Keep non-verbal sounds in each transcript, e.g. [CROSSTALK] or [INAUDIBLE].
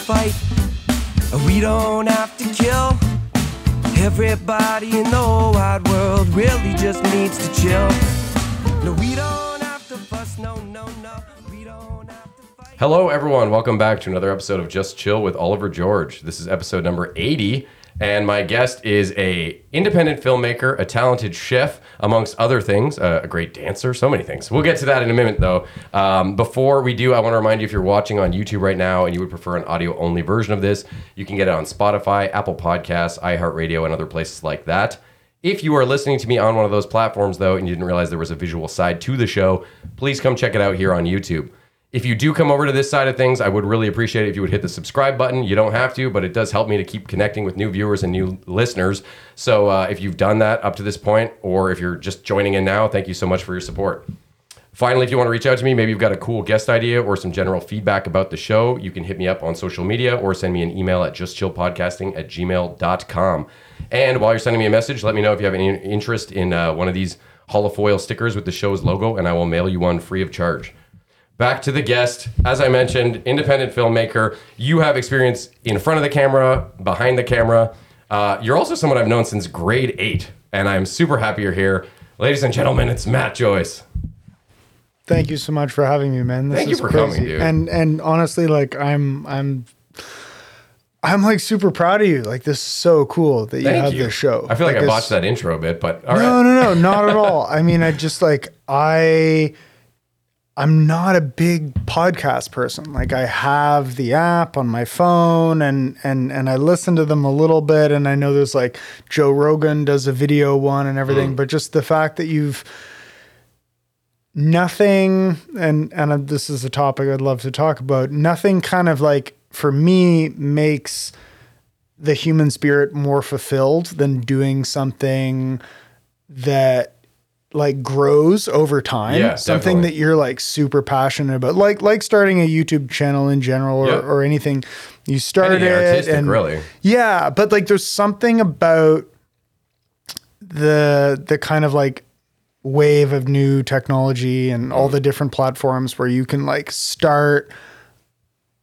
fight. We don't have to kill. Everybody in the wide world really just needs to chill. No, we don't have to fuss. No, no, no. We don't have to fight. Hello, everyone. Welcome back to another episode of Just Chill with Oliver George. This is episode number 80, and my guest is a independent filmmaker, a talented chef, amongst other things, a, great dancer, so many things. We'll get to that in a minute, though. Um, before we do, I want to remind you if you're watching on YouTube right now and you would prefer an audio-only version of this, you can get it on Spotify, Apple Podcasts, iHeartRadio, and other places like that. If you are listening to me on one of those platforms, though, and you didn't realize there was a visual side to the show, please come check it out here on YouTube. If you do come over to this side of things, I would really appreciate it if you would hit the subscribe button. You don't have to, but it does help me to keep connecting with new viewers and new listeners. So uh, if you've done that up to this point, or if you're just joining in now, thank you so much for your support. Finally, if you want to reach out to me, maybe you've got a cool guest idea or some general feedback about the show, you can hit me up on social media or send me an email at justchillpodcasting at gmail.com. And while you're sending me a message, let me know if you have any interest in uh, one of these holofoil stickers with the show's logo, and I will mail you one free of charge. Back to the guest. As I mentioned, independent filmmaker. You have experience in front of the camera, behind the camera. Uh, you're also someone I've known since grade eight, and I'm super happy you're here. Ladies and gentlemen, it's Matt Joyce. Thank you so much for having me, man. This Thank you is for crazy. coming, dude. And and honestly, like I'm I'm I'm like super proud of you. Like this is so cool that you Thank have you. this show. I feel like, I it's- botched that intro a bit, but all right. No, no, no, [LAUGHS] not at all. I mean, I just like I I'm not a big podcast person. Like I have the app on my phone and and and I listen to them a little bit and I know there's like Joe Rogan does a video one and Mm. everything, but just the fact that you've nothing and and uh, this is a topic I'd love to talk about. Nothing kind of like for me makes the human spirit more fulfilled than doing something that like grows over time Yeah, something definitely. that you're like super passionate about like like starting a youtube channel in general or, Yeah. or anything you start Anything it artistic, and really. yeah but like there's something about the the kind of like wave of new technology and all mm-hmm. the different platforms where you can like start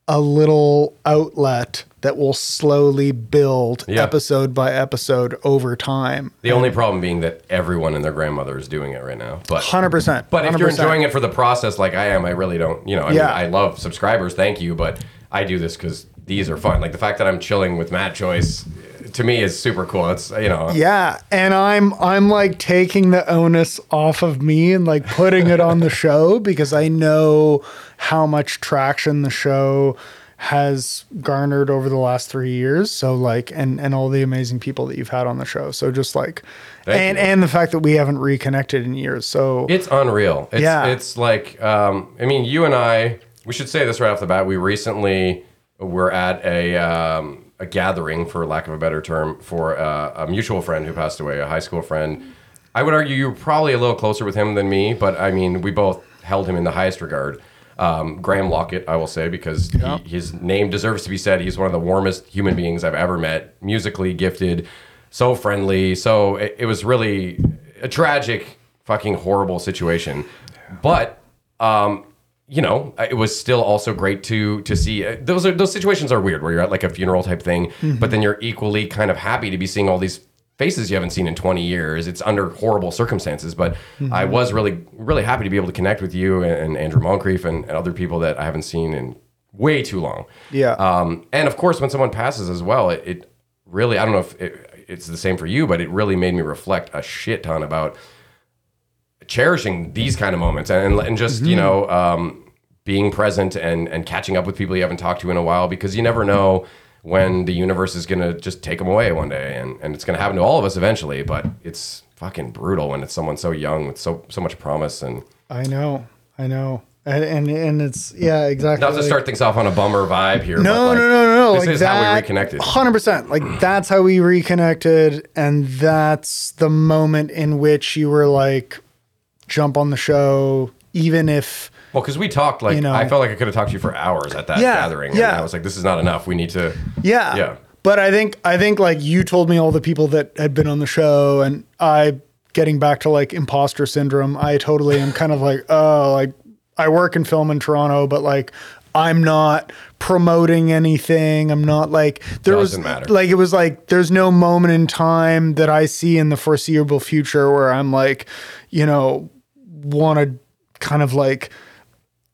a little outlet that will slowly build Yeah. episode by episode over time. The only problem being that everyone and their grandmother is doing it right now. But 100%. But if you're enjoying it for the process like I am, I really don't, you know, I, Yeah. mean, I love subscribers, thank you, but I do this because these are fun. Like the fact that I'm chilling with Matt Joyce, to me, is super cool. It's, you know, Yeah, and I'm I'm like taking the onus off of me and like putting it on the [LAUGHS] show because I know how much traction the show has garnered over the last 3 years. So like and and all the amazing people that you've had on the show. So just like Thank and you. and the fact that we haven't reconnected in years. So It's unreal. It's, Yeah. It's like, um, I mean, you and I, we should say this right off the bat. We recently were at a, um, a gathering, for lack of a better term, for uh, a mutual friend who passed away, a high school friend. I would argue you were probably a little closer with him than me, but I mean, we both held him in the highest regard. Um, Graham Lockett, I will say, because he, his name deserves to be said. He's one of the warmest human beings I've ever met, musically gifted, so friendly. So it, it was really a tragic, fucking horrible situation. But um, you know, it was still also great to to see. uh, Those are those situations are weird where you're at like a funeral type thing, but then you're equally kind of happy to be seeing all these faces you haven't seen in 20 years. It's under horrible circumstances, but I was really really happy to be able to connect with you and, and Andrew Moncrief and, and other people that I haven't seen in way too long. Yeah. Um, and of course, when someone passes as well, it, it really I don't know if it, it's the same for you, but it really made me reflect a shit ton about cherishing these kind of moments and and just you know um, being present and and catching up with people you haven't talked to in a while because you never know when the universe is gonna just take them away one day and and it's gonna happen to all of us eventually but it's fucking brutal when it's someone so young with so so much promise and I know. I know. And and, and it's yeah, exactly. not to start things off on a bummer vibe here No, but like, no, no, no, no. this like is that, how we reconnected Hundred percent. Like [CLEARS THROAT] that's how we reconnected, and that's the moment in which you were like, jump on the show, even if well because we talked like You know. I felt like I could have talked to you for hours at that Yeah, gathering and yeah. I was like this is not enough we need to yeah, Yeah. But I think I think like you told me all the people that had been on the show, and I getting back to like imposter syndrome. I totally am kind of like [LAUGHS] oh like I work in film in Toronto, but like I'm not promoting anything. I'm not like there Doesn't was matter. like it was like there's no moment in time that I see in the foreseeable future where I'm like, you know, want to kind of like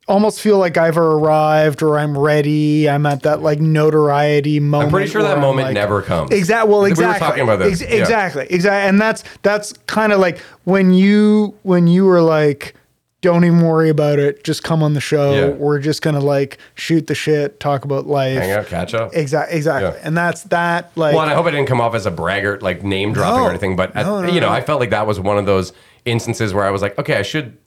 almost feel like I've arrived or I'm ready. I'm at that like notoriety moment. I'm pretty sure that I'm moment like- never comes. Exactly. Well, exactly. We talking about this, Ex- yeah. Exactly. Exactly. And that's that's kind of like when you when you were like, don't even worry about it. Just come on the show. Yeah. We're just gonna like shoot the shit, talk about life. Hang out, catch up. Exactly. Exactly. Yeah. And that's that. Like, Well, and I hope I didn't come off as a braggart, like name dropping No. or anything. But at- No, no, you know. I felt like that was one of those instances where I was like, okay, I should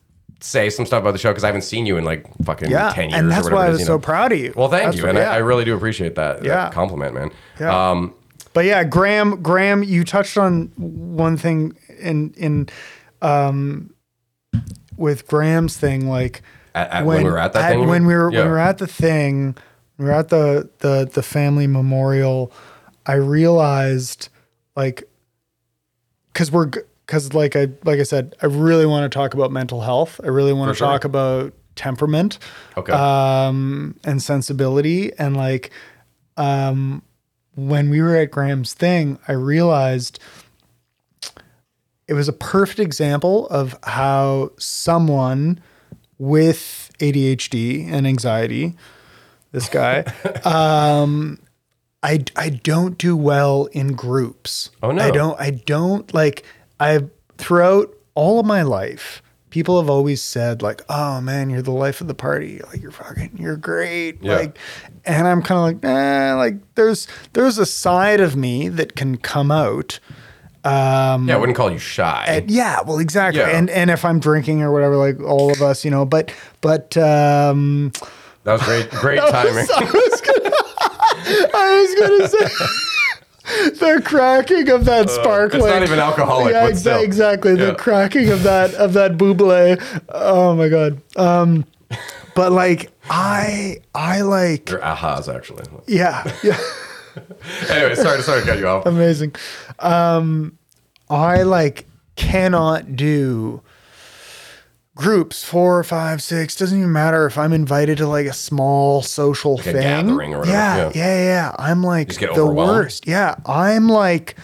say some stuff about the show because I haven't seen you in like fucking yeah. ten years. and or that's whatever why I is, was so know? proud of you. Well, thank That's you, what- and yeah. I, I really do appreciate that, that compliment, man. Yeah. Um, But yeah, Graham, Graham, you touched on one thing in in um with Graham's thing, like At- at- when we were at that thing, when we were Yeah. when we were at the thing, when we were at the the the family memorial. I realized, like, because we're because like I like I said, I really want to talk about mental health. I really want For to sure. talk about temperament okay. um, and sensibility. And like, um, when we were at Graham's thing, I realized it was a perfect example of how someone with ADHD and anxiety, this guy, [LAUGHS] um, I, I don't do well in groups. Oh, no. I don't I don't like I throughout all of my life people have always said like oh man you're the life of the party like you're fucking you're great Yeah. like and I'm kind of like eh, like there's there's a side of me that can come out um yeah, I wouldn't call you shy. and- yeah, well, exactly. Yeah. And and if I'm drinking or whatever, like all of us, you know, but but um that was great, great [LAUGHS] timing. I was gonna say [LAUGHS] the cracking of that sparkling. Uh, it's not even alcoholic, Yeah, exa- exactly. Yeah. The cracking of that of that bubly. Oh my god. Um, but like I I like Your ahas, actually. yeah yeah. [LAUGHS] Anyway, sorry, sorry to cut you off. amazing. Um, I like cannot do groups four, five, six. Doesn't even matter if I'm invited to like a small social a thing, gathering or whatever, Yeah, yeah. yeah, yeah. I'm like the worst. Yeah, I'm like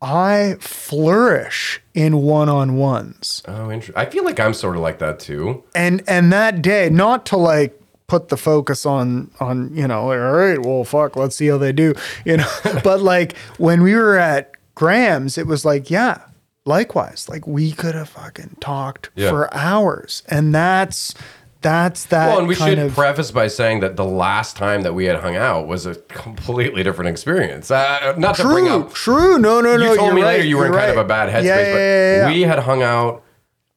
I flourish in one on ones, Oh, interesting. I feel like I'm sort of like that too. and and that day, not to like put the focus on on you know like, all right well fuck let's see how they do you know [LAUGHS] but like when we were at graham's it was like yeah likewise like we could have fucking talked Yeah. for hours and that's that's that Well, and we should of preface by saying that the last time that we had hung out was a completely different experience. Uh, not to bring true up true no no you no told you're me right, later you were in you're kind of a bad headspace, yeah, yeah, but yeah, yeah. we had hung out.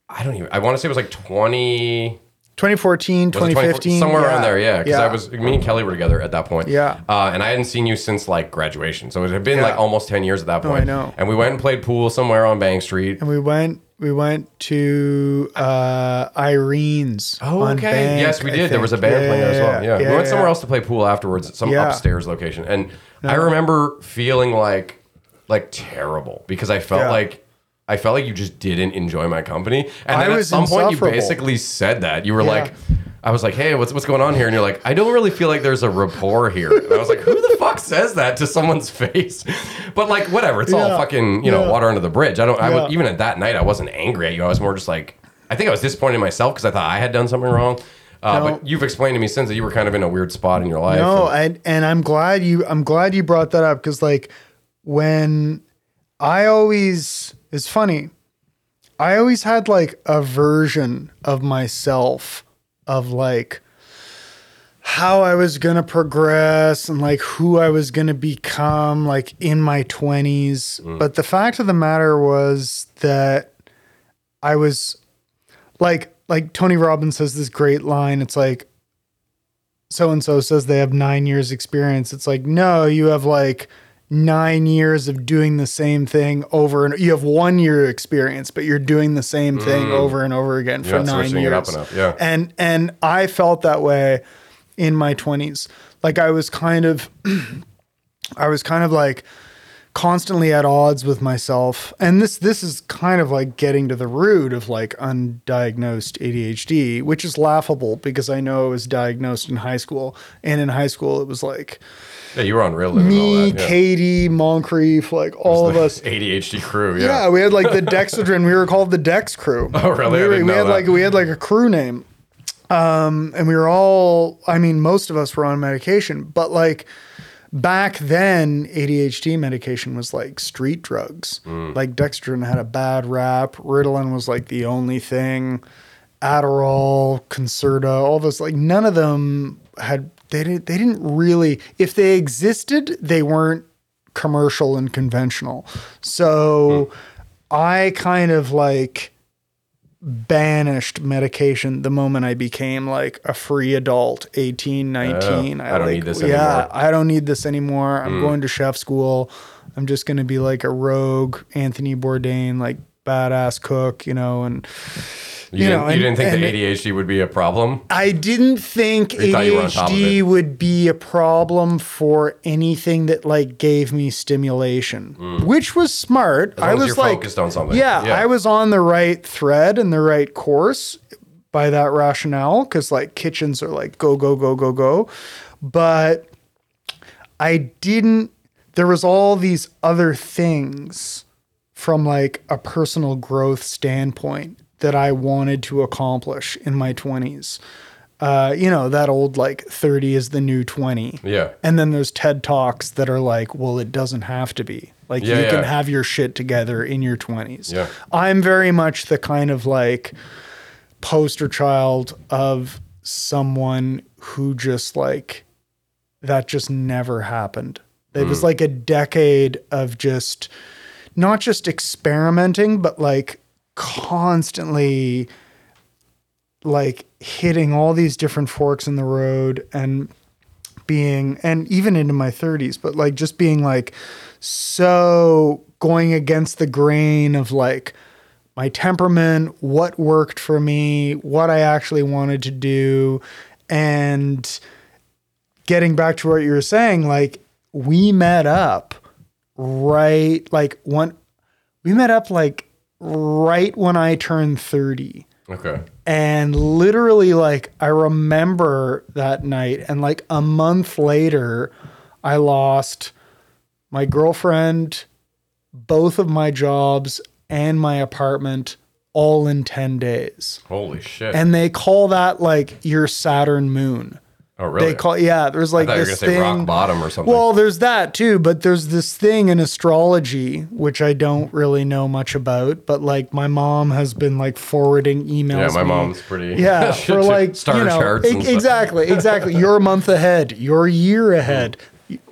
I don't even. I want to say it was like twenty. 2014 was 2015 somewhere yeah. around there, yeah. Because yeah. I was me and Kelly were together at that point, Yeah. Uh, and I hadn't seen you since like graduation, so it had been Yeah. like almost ten years at that point. Oh, I know. And we went and played pool somewhere on Bank Street. and we went we went to uh Irene's Oh, okay. Bank, yes, we did. there was a band playing there as well. Yeah. we went somewhere else to play pool afterwards, some upstairs location. And I remember feeling like like terrible because I felt like I felt like you just didn't enjoy my company. And I then at was some point you insufferable. basically said that. You were Yeah. like I was like, "Hey, what's what's going on here?" And you're like, "I don't really feel like there's a rapport here." And I was like, "Who the fuck says that to someone's [LAUGHS] face?" But like, whatever. It's all fucking, you know, Yeah. water under the bridge. I don't. I Yeah. would even at that night, I wasn't angry at you. I was more just like, I think I was disappointed in myself because I thought I had done something wrong. Uh, No. But you've explained to me since that you were kind of in a weird spot in your life. No, and- and and I'm glad you I'm glad you brought that up because like when I always it's funny, I always had like a version of myself of like how I was gonna progress and like who I was gonna become like in my 20s. Mm. But the fact of the matter was that I was like like Tony Robbins says this great line. It's like so and so says they have nine years experience. It's like, no, you have like nine years of doing the same thing over and you have one year experience, but you're doing the same thing over and over again for nine years. yeah. And and I felt that way in my twenties. Like I was kind of [CLEARS THROAT] I was kind of like constantly at odds with myself. And this this is kind of like getting to the root of like undiagnosed ADHD, which is laughable because I know it was diagnosed in high school. And in high school it was like Yeah, you were on all me, that. yeah. Katie, Moncrief, like all of us. ADHD crew. Yeah. Yeah. we had like the Dexedrine. we were called the Dex Crew. [LAUGHS] Oh, really? We, I were- didn't we had that. like we had like a crew name, um, and we were all. I mean, most of us were on medication, but like back then, ADHD medication was like street drugs. Mm. Like Dexedrine had a bad rap. Ritalin was like the only thing. Adderall, Concerta, all those like none of them had they didn't they didn't really if they existed they weren't commercial and conventional. So I kind of like banished medication the moment I became like a free adult, 18, 19. Oh, I don't like, need this Yeah. I don't need this anymore. I'm mm. going to chef school. I'm just going to be like a rogue Anthony Bourdain, like badass cook, you know, and You, you didn't, know, you and- didn't think the ADHD would be a problem? I didn't think You thought you were on top of ADHD would be a problem for anything that like gave me stimulation, mm. which was smart. I as was like, focused on something. Yeah, Yeah. I was on the right thread and the right course by that rationale because like kitchens are like go go go go go, but I didn't. There was all these other things from like a personal growth standpoint that I wanted to accomplish in my 20s. Uh, you know, that old like 30 is the new 20. Yeah. And then there's TED Talks that are like, well, it doesn't have to be. Like Yeah, you can have your shit together in your 20s. Yeah. I'm very much the kind of like poster child of someone who just like that just never happened. It Hmm. was like a decade of just not just experimenting, but like constantly like hitting all these different forks in the road and being and even into my 30s but like just being like so going against the grain of like my temperament what worked for me what i actually wanted to do and getting back to what you were saying like we met up right like one we met up like right when i turned 30 Okay. and literally, like, I remember that night, and like a month later, I lost my girlfriend, both of my jobs, and my apartment all in 10 days. Holy shit. And they call that like your Saturn moon. Oh, really? They call, yeah, there's like you this thing. rock bottom or something. Well, there's that too, but there's this thing in astrology which I don't really know much about, but like my mom has been like forwarding emails. yeah, my me. mom's pretty. Yeah, [LAUGHS] for like star you know, charts. e- exactly, exactly. You're month ahead. You're year ahead.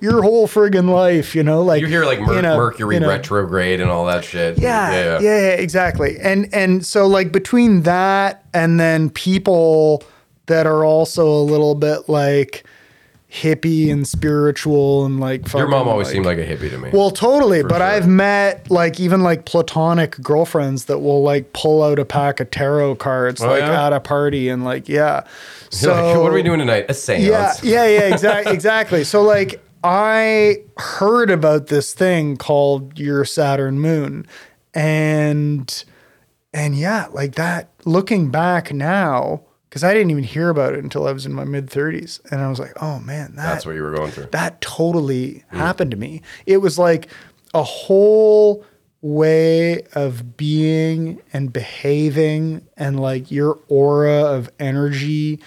Your whole friggin' life, you know, like You hear like Mer- in a- Mercury in a- retrograde and all that shit. yeah, yeah, yeah, yeah, exactly. And and so like between that and then people that are also a little bit like hippie and spiritual and like Your mom always like- seemed like a hippie to me. well, totally. but sure. I've met like even like platonic girlfriends that will like pull out a pack of tarot cards oh, like Oh, yeah? at a party and like yeah. [LAUGHS] You're like, So what are we doing tonight? A seance. yeah, yeah, yeah, exactly, [LAUGHS] exactly. So like I heard about this thing called your Saturn moon and and yeah, like that looking back now cuz I didn't even hear about it until I was in my mid 30s and I was like, "Oh man, that That's what you were going through. that totally mm. happened to me. It was like a whole way of being and behaving and like your aura of energy.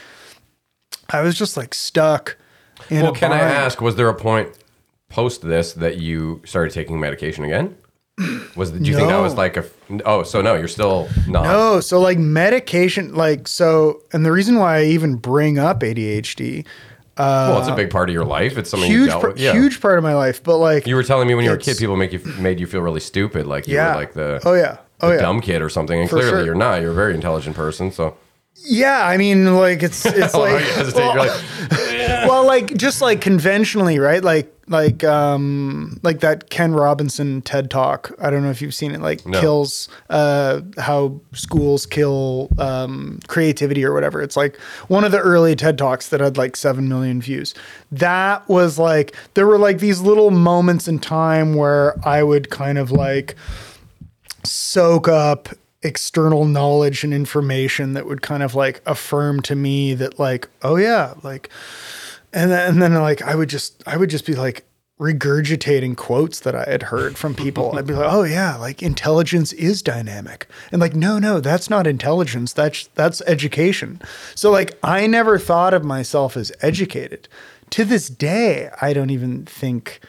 I was just like stuck in Well, can I ask, was there a point post this that you started taking medication again? Was do you think that was like a oh so no you're still not? No, so like medication, like so, and the reason why I even bring up ADHD, uh, well it's a big part of your life. It's something huge, dealt par- with. Yeah. huge part of my life, but like, you were telling me when you were a kid people make you made you feel really stupid like you yeah, were like the, oh yeah, oh yeah, dumb kid or something and For clearly sure. you're not. You're a very intelligent person so. Yeah. I mean, like it's it's [LAUGHS] oh, like you hesitate. You're like [LAUGHS] well, like just like conventionally, right? Like like um like that Ken Robinson TED talk. I don't know if you've seen it. Like No. kills uh how schools kill um creativity or whatever. It's like one of the early TED talks that had like 7 million views. That was like there were like these little moments in time where I would kind of like soak up external knowledge and information that would kind of like affirm to me that like oh yeah like and then, and then like I would just I would just be like regurgitating quotes that I had heard from people. I'd be like, "Oh yeah, like intelligence is dynamic." And like, "No, no, that's not intelligence. That's that's education." So like I never thought of myself as educated. To this day, I don't even think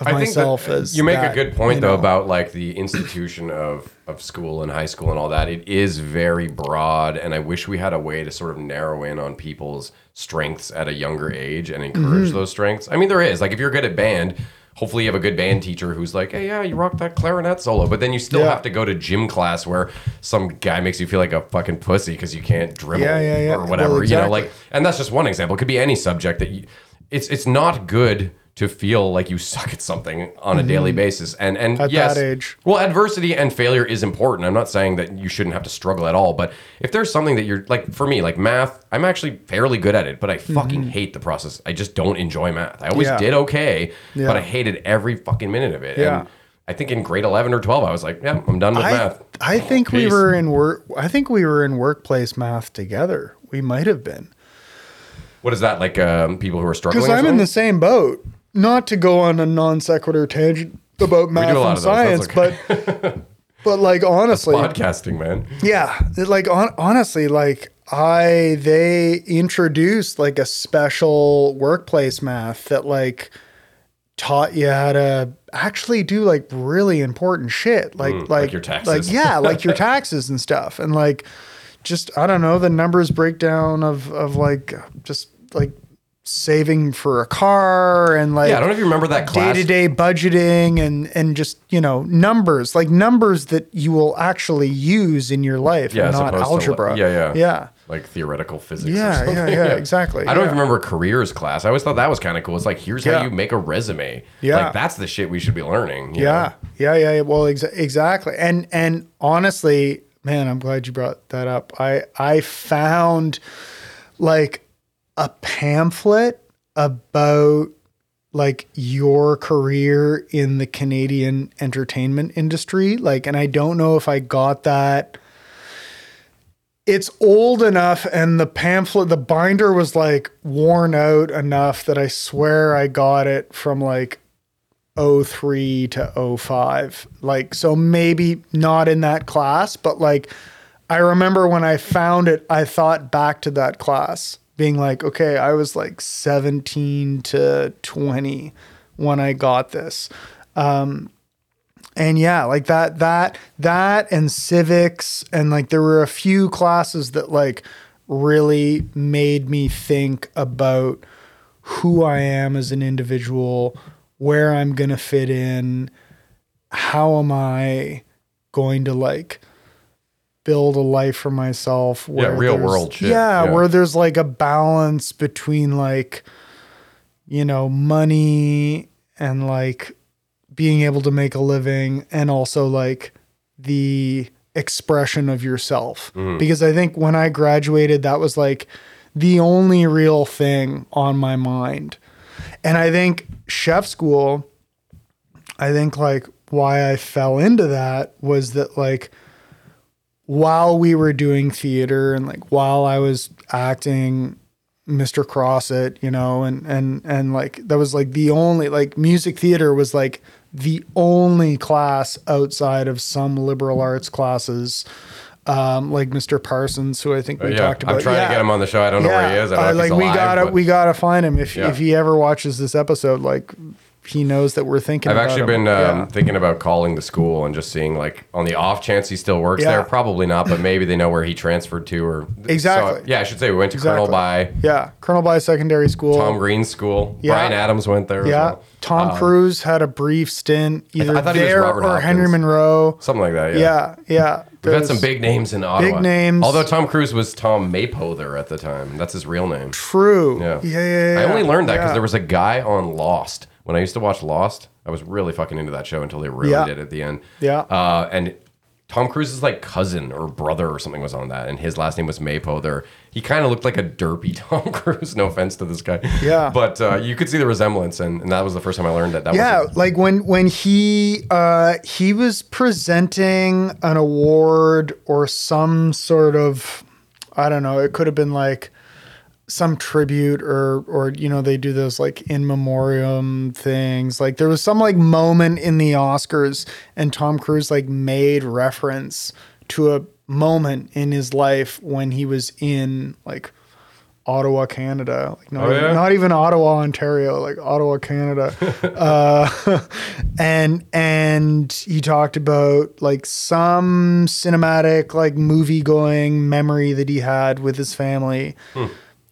of I myself that as you make that, a good point you though know? about like the institution of of school and high school and all that. It is very broad, and I wish we had a way to sort of narrow in on people's strengths at a younger age and encourage Mm-hmm. those strengths. I mean, there is like if you're good at band. Hopefully, you have a good band teacher who's like, "Hey, yeah, you rock that clarinet solo," but then you still Yeah. have to go to gym class where some guy makes you feel like a fucking pussy because you can't dribble Yeah, yeah, or whatever. Well, You know, like and that's just one example. It could be any subject that you. It's it's not good to feel like you suck at something on a daily basis. And and Mm-hmm. At yes, that age. well, adversity and failure is important. I'm not saying that you shouldn't have to struggle at all, but if there's something that you're like for me, like math, I'm actually fairly good at it, but I fucking hate the process. I just don't enjoy math. I always Mm-hmm. Yeah. did okay, Yeah. but I hated every fucking minute of it. Yeah. And I think in grade 11 or 12, I was like, yeah, I'm done with I, math. I think we Peace. were in work. I think we were in workplace math together. We might have been What is that like? Um, people who are struggling? because I'm in the same boat. Not to go on a non sequitur tangent about math do a lot and science, that's but [LAUGHS] but like honestly, podcasting, man. yeah, like on, honestly, like I they introduced like a special workplace math that like taught you how to actually do like really important shit, like like, Mm, like your taxes. like yeah, like your taxes and stuff, and like just I don't know the numbers breakdown of of like just like saving for a car and like Yeah, I don't know if you remember that class. day to day budgeting and and just you know numbers like numbers that you will actually use in your life Yeah, not to, algebra. like- yeah, yeah. yeah, like theoretical physics. or yeah, something. yeah, [LAUGHS] yeah, exactly. I don't yeah. even remember careers class. I always thought that was kind of cool. It's like here's Yeah. how you make a resume. Yeah. like that's the shit we should be learning. you know? Yeah, yeah, yeah. yeah. Well, exa- exactly. And and honestly, man, I'm glad you brought that up. I I found like a pamphlet about like your career in the Canadian entertainment industry. Like, and I don't know if I got that. It's old enough, and the pamphlet, the binder was like worn out enough that I swear I got it from like 03 to 05. Like, so maybe not in that class, but like, I remember when I found it, I thought back to that class being like, okay, I was like 17 to 20 when I got this. Um, and yeah, like that, that, that and civics. And like, there were a few classes that like really made me think about who I am as an individual, where I'm going to fit in, how am I going to like build a life for myself where real world shit. Yeah, Yeah. where there's like a balance between like you know, money and like being able to make a living and also like the expression of yourself. Mm. Because I think when I graduated, that was like the only real thing on my mind. And I think chef school, I think like why I fell into that was that like while we were doing theater and like while I was acting Mr. Crosset, you know, and and and like that was like the only like music theater was like the only class outside of some liberal arts classes. Um, like Mr. Parsons, who I think we yeah, talked about. I'm trying Yeah. to get him on the show. I don't know where he is. I don't know uh, if like he's we gotta but- we gotta find him if Yeah. if he ever watches this episode. Like he knows that we're thinking. I've actually him. been um, Yeah. thinking about calling the school and just seeing like on the off chance he still works Yeah. there. Probably not, but maybe they know where he transferred to or Exactly. So, yeah, I should say we went to Colonel By yeah, Colonel By Secondary School. Tom Green's school. Yeah. Bryan Adams went there. as Yeah. well. Tom Cruise had a brief stint either I thought he was there or Henry Munro. something like that. Yeah. Yeah, yeah. We've had some big names in Ottawa. Big names. Although Tom Cruise was Tom Mapother at the time. That's his real name. True. Yeah. Yeah, yeah, yeah. I only learned that because there was a guy on Lost when I used to watch Lost, I was really fucking into that show until they really Yeah. did at the end. Yeah. Uh, and Tom Cruise's like cousin or brother or something was on that, and his last name was Mapother. He kind of looked like a derpy [LAUGHS] Tom Cruise. No offense to this guy. Yeah. But uh, you could see the resemblance, and, and that was the first time I learned that. that Yeah, was like when when he uh he was presenting an award or some sort of I don't know, it could have been like some tribute or or you know they do those like in memoriam things. Like there was some like moment in the oscars and tom cruise like made reference to a moment in his life when he was in like ottawa canada. Like not, Oh, even, yeah? not even ottawa ontario like ottawa canada. [LAUGHS] Uh [LAUGHS] and and he talked about like some cinematic like movie going memory that he had with his family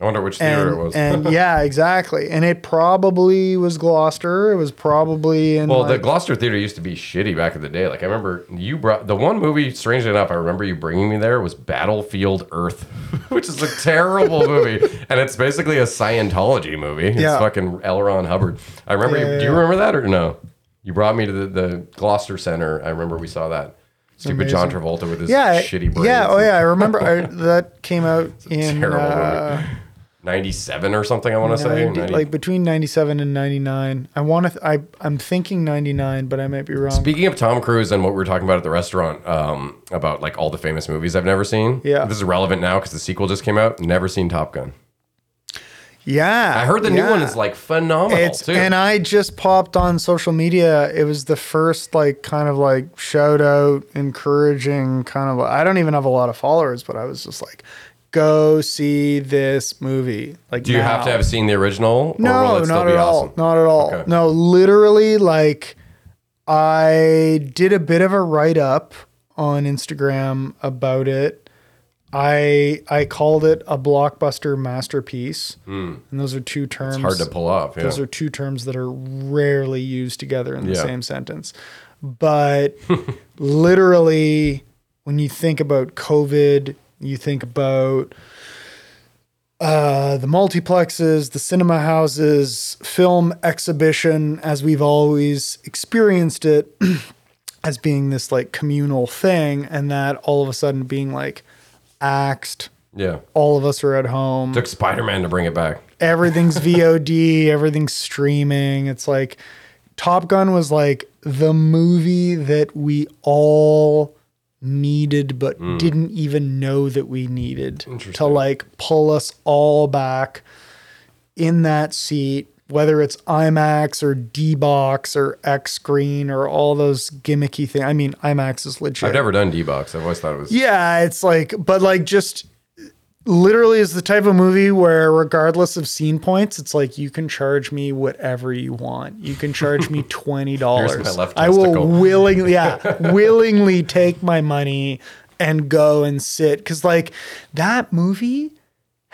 I wonder which theater and, it was. and [LAUGHS] yeah, exactly. And it probably was Gloucester. It was probably in Well, the Gloucester Theater used to be shitty back in the day. Like I remember you brought the one movie. Strangely enough, I remember you bringing me there was Battlefield Earth, [LAUGHS] which is a terrible [LAUGHS] movie, and it's basically a Scientology movie. It's Yeah. fucking L. Ron Hubbard. I remember. Yeah, you, yeah, do you remember that or no? You brought me to the, the Gloucester Center. I remember we saw that. Stupid John Travolta with his yeah, shitty braids. yeah. Oh yeah, I remember I, that came out in Terrible uh, movie. Ninety-seven or something. I want to say 90 90 like between ninety seven and ninety nine. I want to. Th- I I'm thinking ninety nine, but I might be wrong. Speaking of Tom Cruise and what we were talking about at the restaurant, um, about like all the famous movies I've never seen. Yeah. This is relevant now because the sequel just came out. Never seen Top Gun. yeah, I heard the new one is like phenomenal It's too. and I just popped on social media. It was the first like kind of like shout out, encouraging kind of. I don't even have a lot of followers, but I was just like, go see this movie. Like, Do you have to have seen the original? Or will No, it still not be at all. Not at all. No, literally, like I did a bit of a write up on Instagram about it. I I called it a blockbuster masterpiece, hmm. and those are two terms. It's hard to pull off. Yeah. Those are two terms that are rarely used together in the Yeah. same sentence. But [LAUGHS] literally, when you think about COVID, you think about uh, the multiplexes, the cinema houses, film exhibition, as we've always experienced it, [CLEARS THROAT] as being this like communal thing, and that all of a sudden being like axed. yeah. All of us are at home Took Spider Man to bring it back. everything's [LAUGHS] VOD, everything's streaming. It's like Top Gun was like the movie that we all needed but mm. didn't even know that we needed to like pull us all back in that seat whether it's IMAX or D box or X screen or all those gimmicky things. I mean, IMAX is legit. I've never done D box. I've always thought it was. Yeah, it's like, but like just literally is the type of movie where regardless of scene points, it's like you can charge me whatever you want. You can charge me [LAUGHS] $20 my left I will willingly, yeah, [LAUGHS] willingly take my money and go and sit. Because like that movie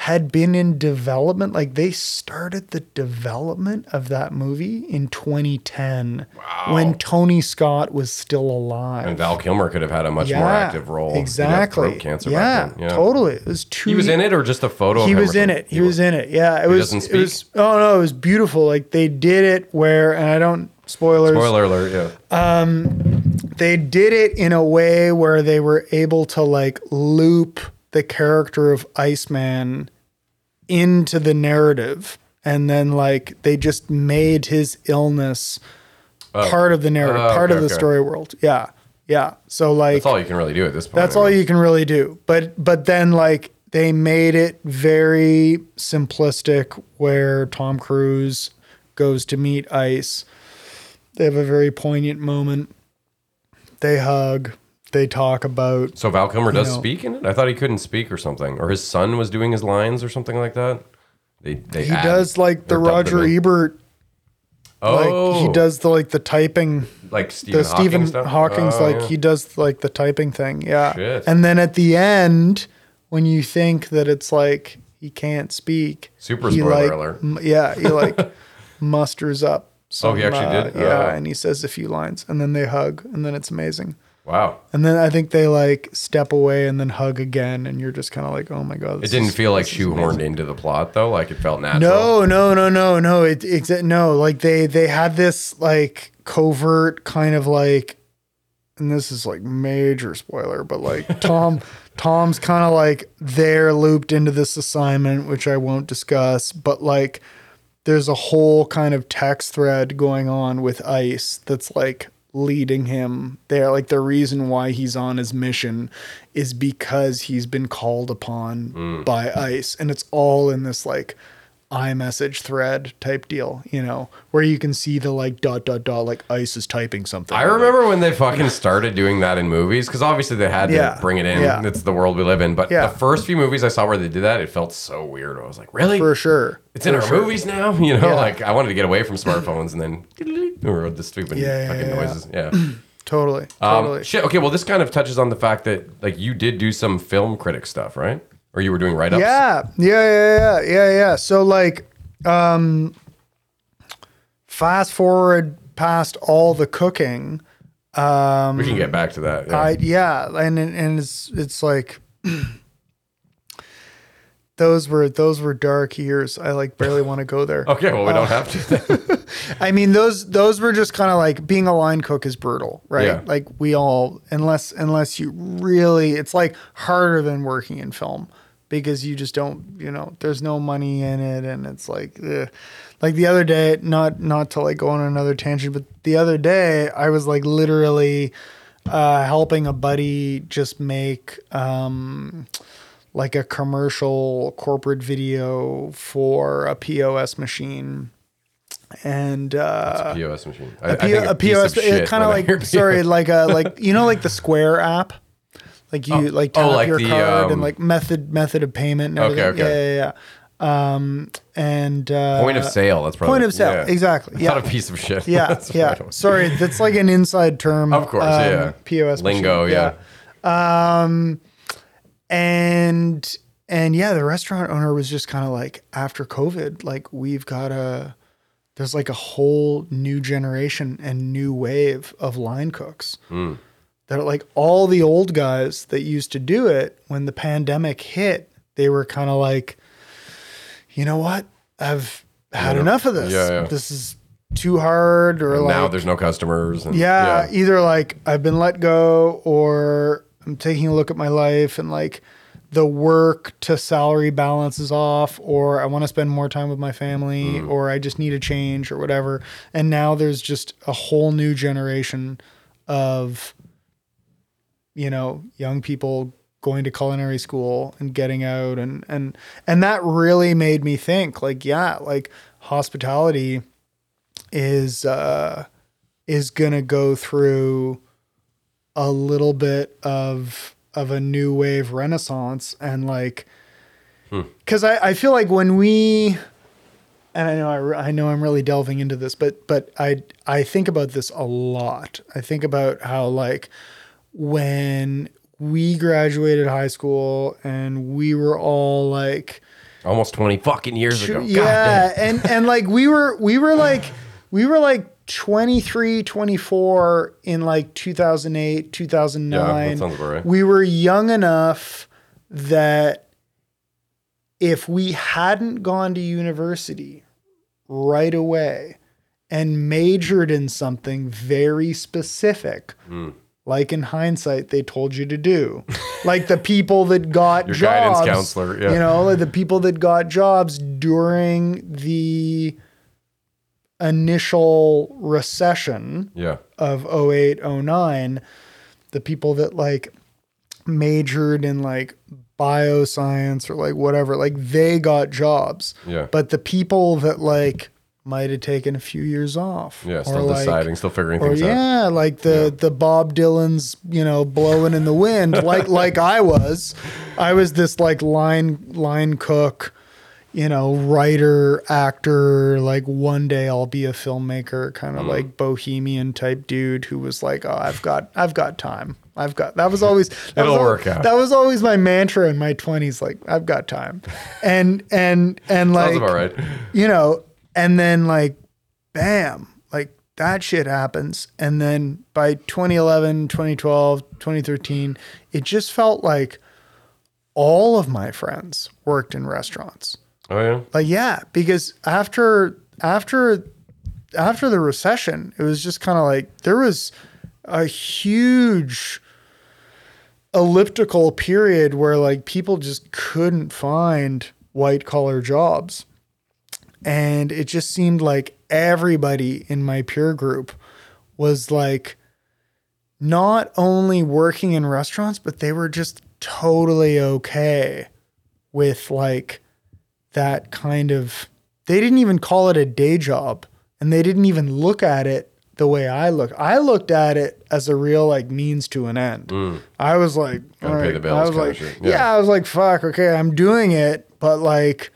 had been in development. Like they started the development of that movie in 2010 when Tony Scott was still alive. And Val Kilmer could have had a much more active role. Exactly. throat cancer yeah, back then. totally. It was two. He was in it, or just a photo. He was in it. He was in it. Yeah, it was. It was. Oh no, it was beautiful. Like they did it where, and I don't spoilers. Spoiler alert! Yeah. Um, They did it in a way where they were able to like loop the character of Iceman into the narrative, and then like they just made his illness oh. part of the narrative, Oh, part okay, of the okay. story world. Yeah, yeah. So like That's all you can really do at this point. That's all you can really do. But but then like they made it very simplistic where Tom Cruise goes to meet Ice. They have a very poignant moment. They hug. They talk about So Val Kilmer does know. speak in it. I thought he couldn't speak or something, or his son was doing his lines or something like that. They they he add- does like the Roger. Ebert Oh, like he does the like the typing like Stephen the Stephen Hawking? Hawking's Oh, like yeah. he does like the typing thing. Yeah. Shit. And then at the end, when you think that it's like he can't speak, Super spoiler like, alert. m- yeah, he [LAUGHS] like musters up. Oh, he actually uh, did? Yeah, Oh. and he says a few lines, and then they hug, and then it's amazing. Wow. And then I think they like step away and then hug again, and you're just kind of like, oh my god. It didn't is- feel like shoehorned into the plot though. Like it felt natural. No, no, no, no, no. It exa- no. Like they they had this like covert kind of like, and this is like major spoiler, but like [LAUGHS] Tom Tom's kind of like there looped into this assignment, which I won't discuss, but like there's a whole kind of text thread going on with Ice that's like leading him there. Like the reason why he's on his mission is because he's been called upon mm. by Ice. And it's all in this like iMessage thread type deal, you know, where you can see the like dot dot dot like Ice is typing something. I remember when they fucking started doing that in movies because obviously they had to Yeah. bring it in. Yeah. It's the world we live in. But Yeah. the first few movies I saw where they did that, it felt so weird. I was like, really? for sure. It's in For our sure. movies now, [LAUGHS] you know. Yeah. Like I wanted to get away from smartphones, and then [LAUGHS] or the stupid fucking yeah. noises. Yeah. [CLEARS THROAT] Totally. Um, Totally. shit. Okay. Well, this kind of touches on the fact that like you did do some film critic stuff, right? Or you were doing write ups. Yeah, yeah, yeah, yeah, yeah, yeah. So like, um, fast forward past all the cooking. Um, We can get back to that. Yeah. I yeah, and and it's it's like [CLEARS THROAT] those were those were dark years. I like barely want to go there. [LAUGHS] okay. Well, we Uh, don't have to. [LAUGHS] I mean those those were just kind of like being a line cook is brutal, right? Yeah. Like we all unless unless you really it's like harder than working in film because you just don't, you know, there's no money in it and it's like ugh. like the other day not not to like go on another tangent, but the other day I was like literally uh helping a buddy just make um like a commercial corporate video for a POS machine and uh POS machine. I, a, I P- think a POS, kind of like sorry, like a like you know like the Square app, like you like oh, tap like your the, card um, and like method method of payment. And Okay, everything. okay. Yeah, yeah, yeah. Um, and uh, Point of sale. That's probably point of sale, yeah. exactly. [LAUGHS] Not Yeah, a piece of shit. yeah, [LAUGHS] That's yeah. Sorry, that's like an inside term. Of course, um, yeah. POS Lingo, machine. yeah. Um, and and yeah, the restaurant owner was just kind of like, after COVID, like we've got a, there's like a whole new generation and new wave of line cooks. That like all the old guys that used to do it when the pandemic hit, they were kind of like, you know what, I've had Yeah. enough of this. Yeah, yeah. This is too hard, or like now there's no customers. And, yeah, either like I've been let go or I'm taking a look at my life and like the work to salary balance is off or I want to spend more time with my family Mm. or I just need a change or whatever. And now there's just a whole new generation of you know, young people going to culinary school and getting out and and and that really made me think like yeah, like hospitality is uh is going to go through a little bit of of a new wave renaissance and like because I, I feel like when we and I know I, I know I'm really delving into this but but I I think about this a lot. I think about how like when we graduated high school and we were all like Almost 20 fucking years ago. God yeah and and like we were we were like we were like 23 24 in like 2008 2009 Yeah, that sounds about right. we were young enough that if we hadn't gone to university right away and majored in something very specific Hmm. Like in hindsight they told you to do like the people that got Your jobs guidance counselor, yeah. you know like the people that got jobs during the initial recession Yeah. of 08 09 the people that like majored in like bioscience or like whatever like they got jobs Yeah. but the people that like might have taken a few years off Yeah. or, Still like- deciding, still figuring or things out. yeah like the the bob dylan's you know blowing in the wind [LAUGHS] like like i was i was this like line line cook you know writer actor like one day i'll be a filmmaker kind Mm. of like bohemian type dude who was like oh i've got i've got time i've got that was always that It'll was work out. that was always my mantra in my 20s like i've got time and and and like right. you know, and then like, bam, like that shit happens. And then by 2011, 2012, 2013, it just felt like all of my friends worked in restaurants. Oh yeah. Like yeah, because after after after the recession, it was just kind of like there was a huge elliptical period where like people just couldn't find white collar jobs. And it just seemed like everybody in my peer group was like not only working in restaurants, but they were just totally okay with like that kind of they didn't even call it a day job and they didn't even look at it the way I look. I looked at it as a real like means to an end. I was like, Mm. Right. I was like, yeah. Yeah. I was like, fuck, okay, I'm doing it, but like,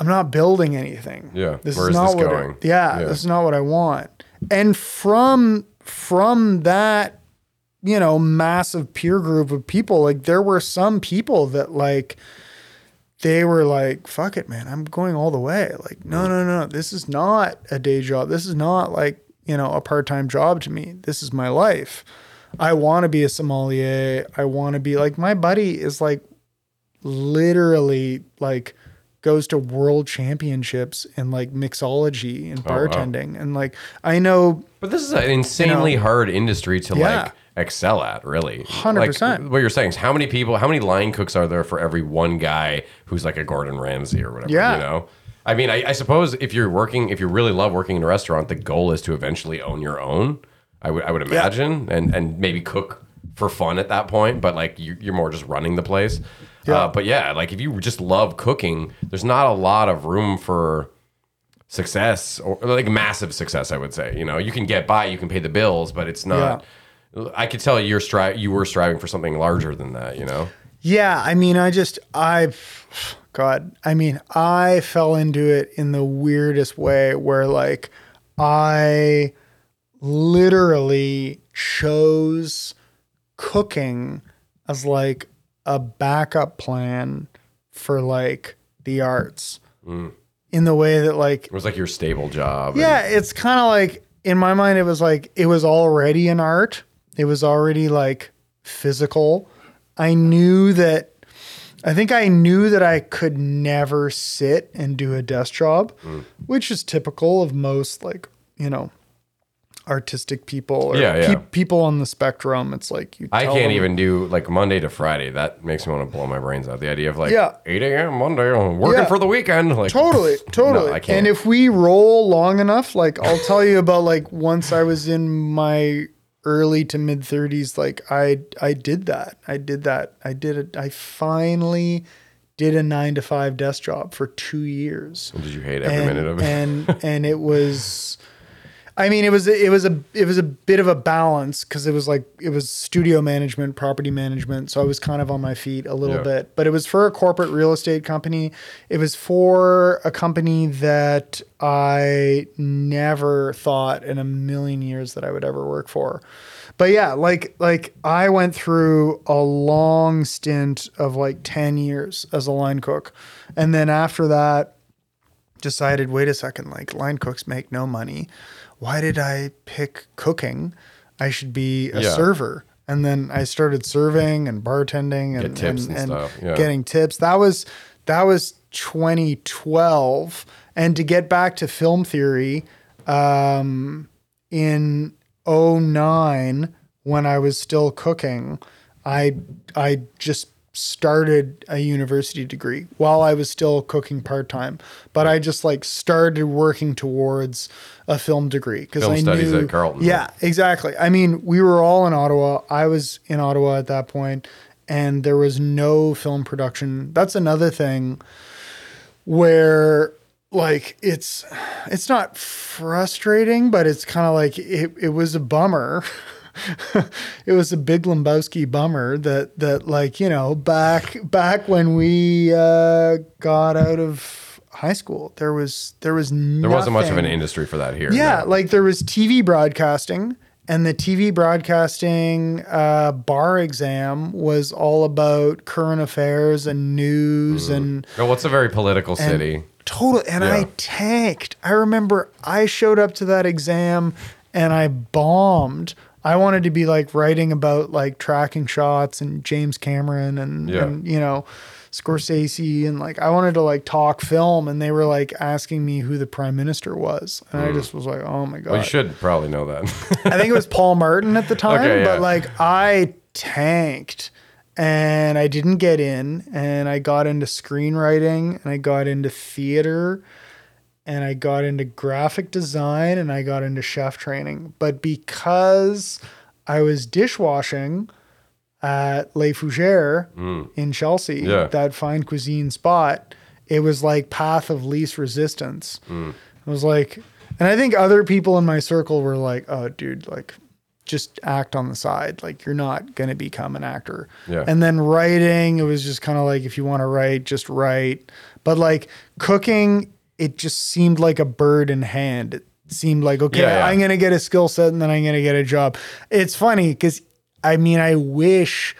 I'm not building anything. Yeah. this Where is is not this what. going? I, yeah, Yeah. this is not what I want. And from from that, you know, massive peer group of people, like there were some people that like they were like, fuck it, man, I'm going all the way. Like, no, no, no, this is not a day job. This is not like, you know, a part time job to me. This is my life. I want to be a sommelier. I want to be like, my buddy is like literally like goes to world championships in like mixology and oh, wow. bartending. And like, I know But this is an insanely hard industry to Yeah. like excel at, really. 100%. Like, what you're saying is how many people, how many line cooks are there for every one guy who's like a Gordon Ramsay or whatever? Yeah. You know? I mean, I, I suppose if you're working, if you really love working in a restaurant, the goal is to eventually own your own. I would, I would imagine, and and maybe cook for fun at that point. But like you, you're more just running the place. Uh, but yeah, like if you just love cooking, there's not a lot of room for success or like massive success. I would say. You know, you can get by, you can pay the bills, but it's not. I could tell you're stri- you were striving for something larger than that. You know. Yeah, I mean, I just, I, God, I mean, I fell into it in the weirdest way where, like, I literally chose cooking as like a backup plan for like the arts in the way that, like, It was like your stable job. and- yeah, it's kind of like in my mind, it was like it was already an art. It was already like physical. I knew that. I think I knew that I could never sit and do a desk job, Mm. which is typical of most like you know artistic people or Yeah, yeah. pe- people on the spectrum. It's like you. I can't them- even do like Monday to Friday. That makes me want to blow my brains out. The idea of like Yeah. 8 a.m. Monday, working Yeah. for the weekend. Like Totally, [LAUGHS] totally. No, I can't. And if we roll long enough, like I'll tell you about like once I was in my early to mid 30s, like I I did that. I did that. I did it. I finally did a 9 to 5 desk job for 2 years. did you hate every And minute of it? and and it was I mean, it was it was a it was a bit of a balance because it was like it was studio management, property management, so I was kind of on my feet a little Yeah. bit. But it was for a corporate real estate company. It was for a company that I never thought in a million years that I would ever work for. But yeah, like like I went through a long stint of like 10 years as a line cook. And then after that, decided, wait a second, like line cooks make no money. Why did I pick cooking? I should be a Yeah. server. And then I started serving and bartending and, Get tips and stuff, yeah. getting tips. That was that was 2012. And to get back to film theory, um, in 09 when I was still cooking, I I just started a university degree while I was still cooking part-time. But I just like started working towards a film degree because I studies knew at Carleton. Yeah, exactly. I mean, we were all in Ottawa. I was in Ottawa at that point and there was no film production. That's another thing where like it's it's not frustrating, but it's kind of like it, it was a bummer. [LAUGHS] it was a big Lebowski bummer that that like you know back back when we uh, got out of high school there was there was there wasn't much of an industry for that here. Yeah, no. like there was TV broadcasting, and the TV broadcasting uh, bar exam was all about current affairs and news and No, what's a very political city? total. And I tanked. I remember I showed up to that exam and I bombed. I wanted to be like writing about like tracking shots and James Cameron and, Yeah. and you know Scorsese and like I wanted to like talk film and they were like asking me who the prime minister was and I just was like oh my god Mm. Well, you should probably know that. I think it was Paul Martin at the [LAUGHS] time, Okay, yeah. but like I tanked and I didn't get in and I got into screenwriting and I got into theater and I got into graphic design and I got into chef training. But because I was dishwashing at Les Fougères in Chelsea, Mm. Yeah. that fine cuisine spot, it was like path of least resistance. Mm. It was like, and I think other people in my circle were like, "Oh, dude, like, just act on the side. Like, you're not gonna become an actor." Yeah. And then writing, it was just kind of like, if you want to write, just write. But like cooking, it just seemed like a bird in hand. It seemed like, okay, Yeah, yeah. I'm gonna get a skill set and then I'm gonna get a job. It's funny because I mean, I wish.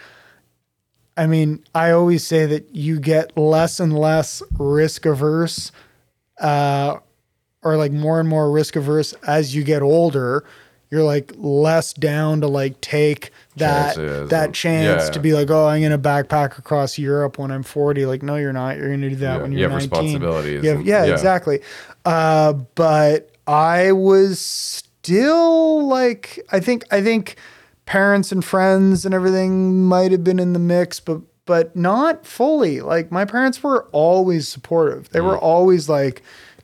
I mean, I always say that you get less and less risk averse uh, or like more and more risk averse as you get older. You're like less down to like take that Chances that chance yeah. to be like, oh, I'm gonna backpack across Europe when I'm 40. Like, no, you're not. You're gonna do that Yeah, when you you're have 19. responsibilities You have- yeah, yeah. exactly. Uh, but I was still like, I think, I think parents and friends and everything might have been in the mix, but but not fully. Like my parents were always supportive. They were mm. always like,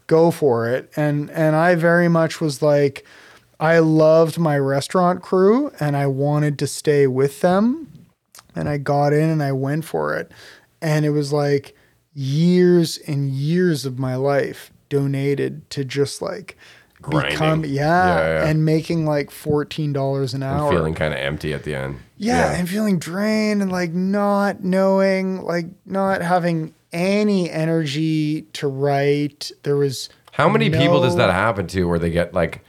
go for it. And and I very much was like, I loved my restaurant crew and I wanted to stay with them. And I got in and I went for it. And it was like years and years of my life donated to just like Grinding. become yeah, Yeah, yeah. and making like fourteen dollars an hour. Feeling kind of empty at the end. Yeah, and feeling drained and like not knowing, like not having any energy to write. There was How many people does that happen to where they get like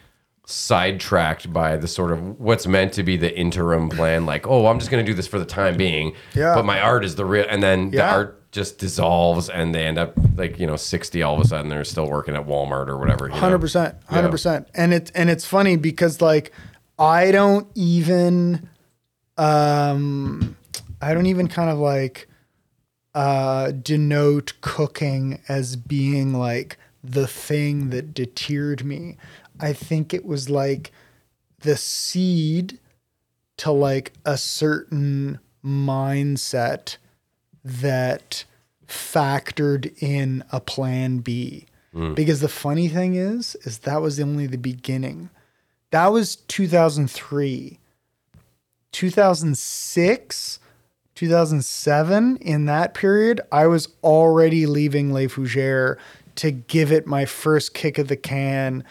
sidetracked by the sort of what's meant to be the interim plan? Like, oh, I'm just going to do this for the time being. Yeah. But my art is the real, and then the art just dissolves and they end up like, you know, 60 all of a sudden. They're still working at Walmart or whatever. you know? Hundred percent, hundred percent, and it's and it's funny because like I don't even, um, I don't even kind of like uh, denote cooking as being like the thing that deterred me. I think it was like the seed to like a certain mindset that factored in a plan B. Hmm. Because the funny thing is, is that was only the beginning. That was 2003. 2006, 2007, in that period, I was already leaving Les Fougères to give it my first kick of the can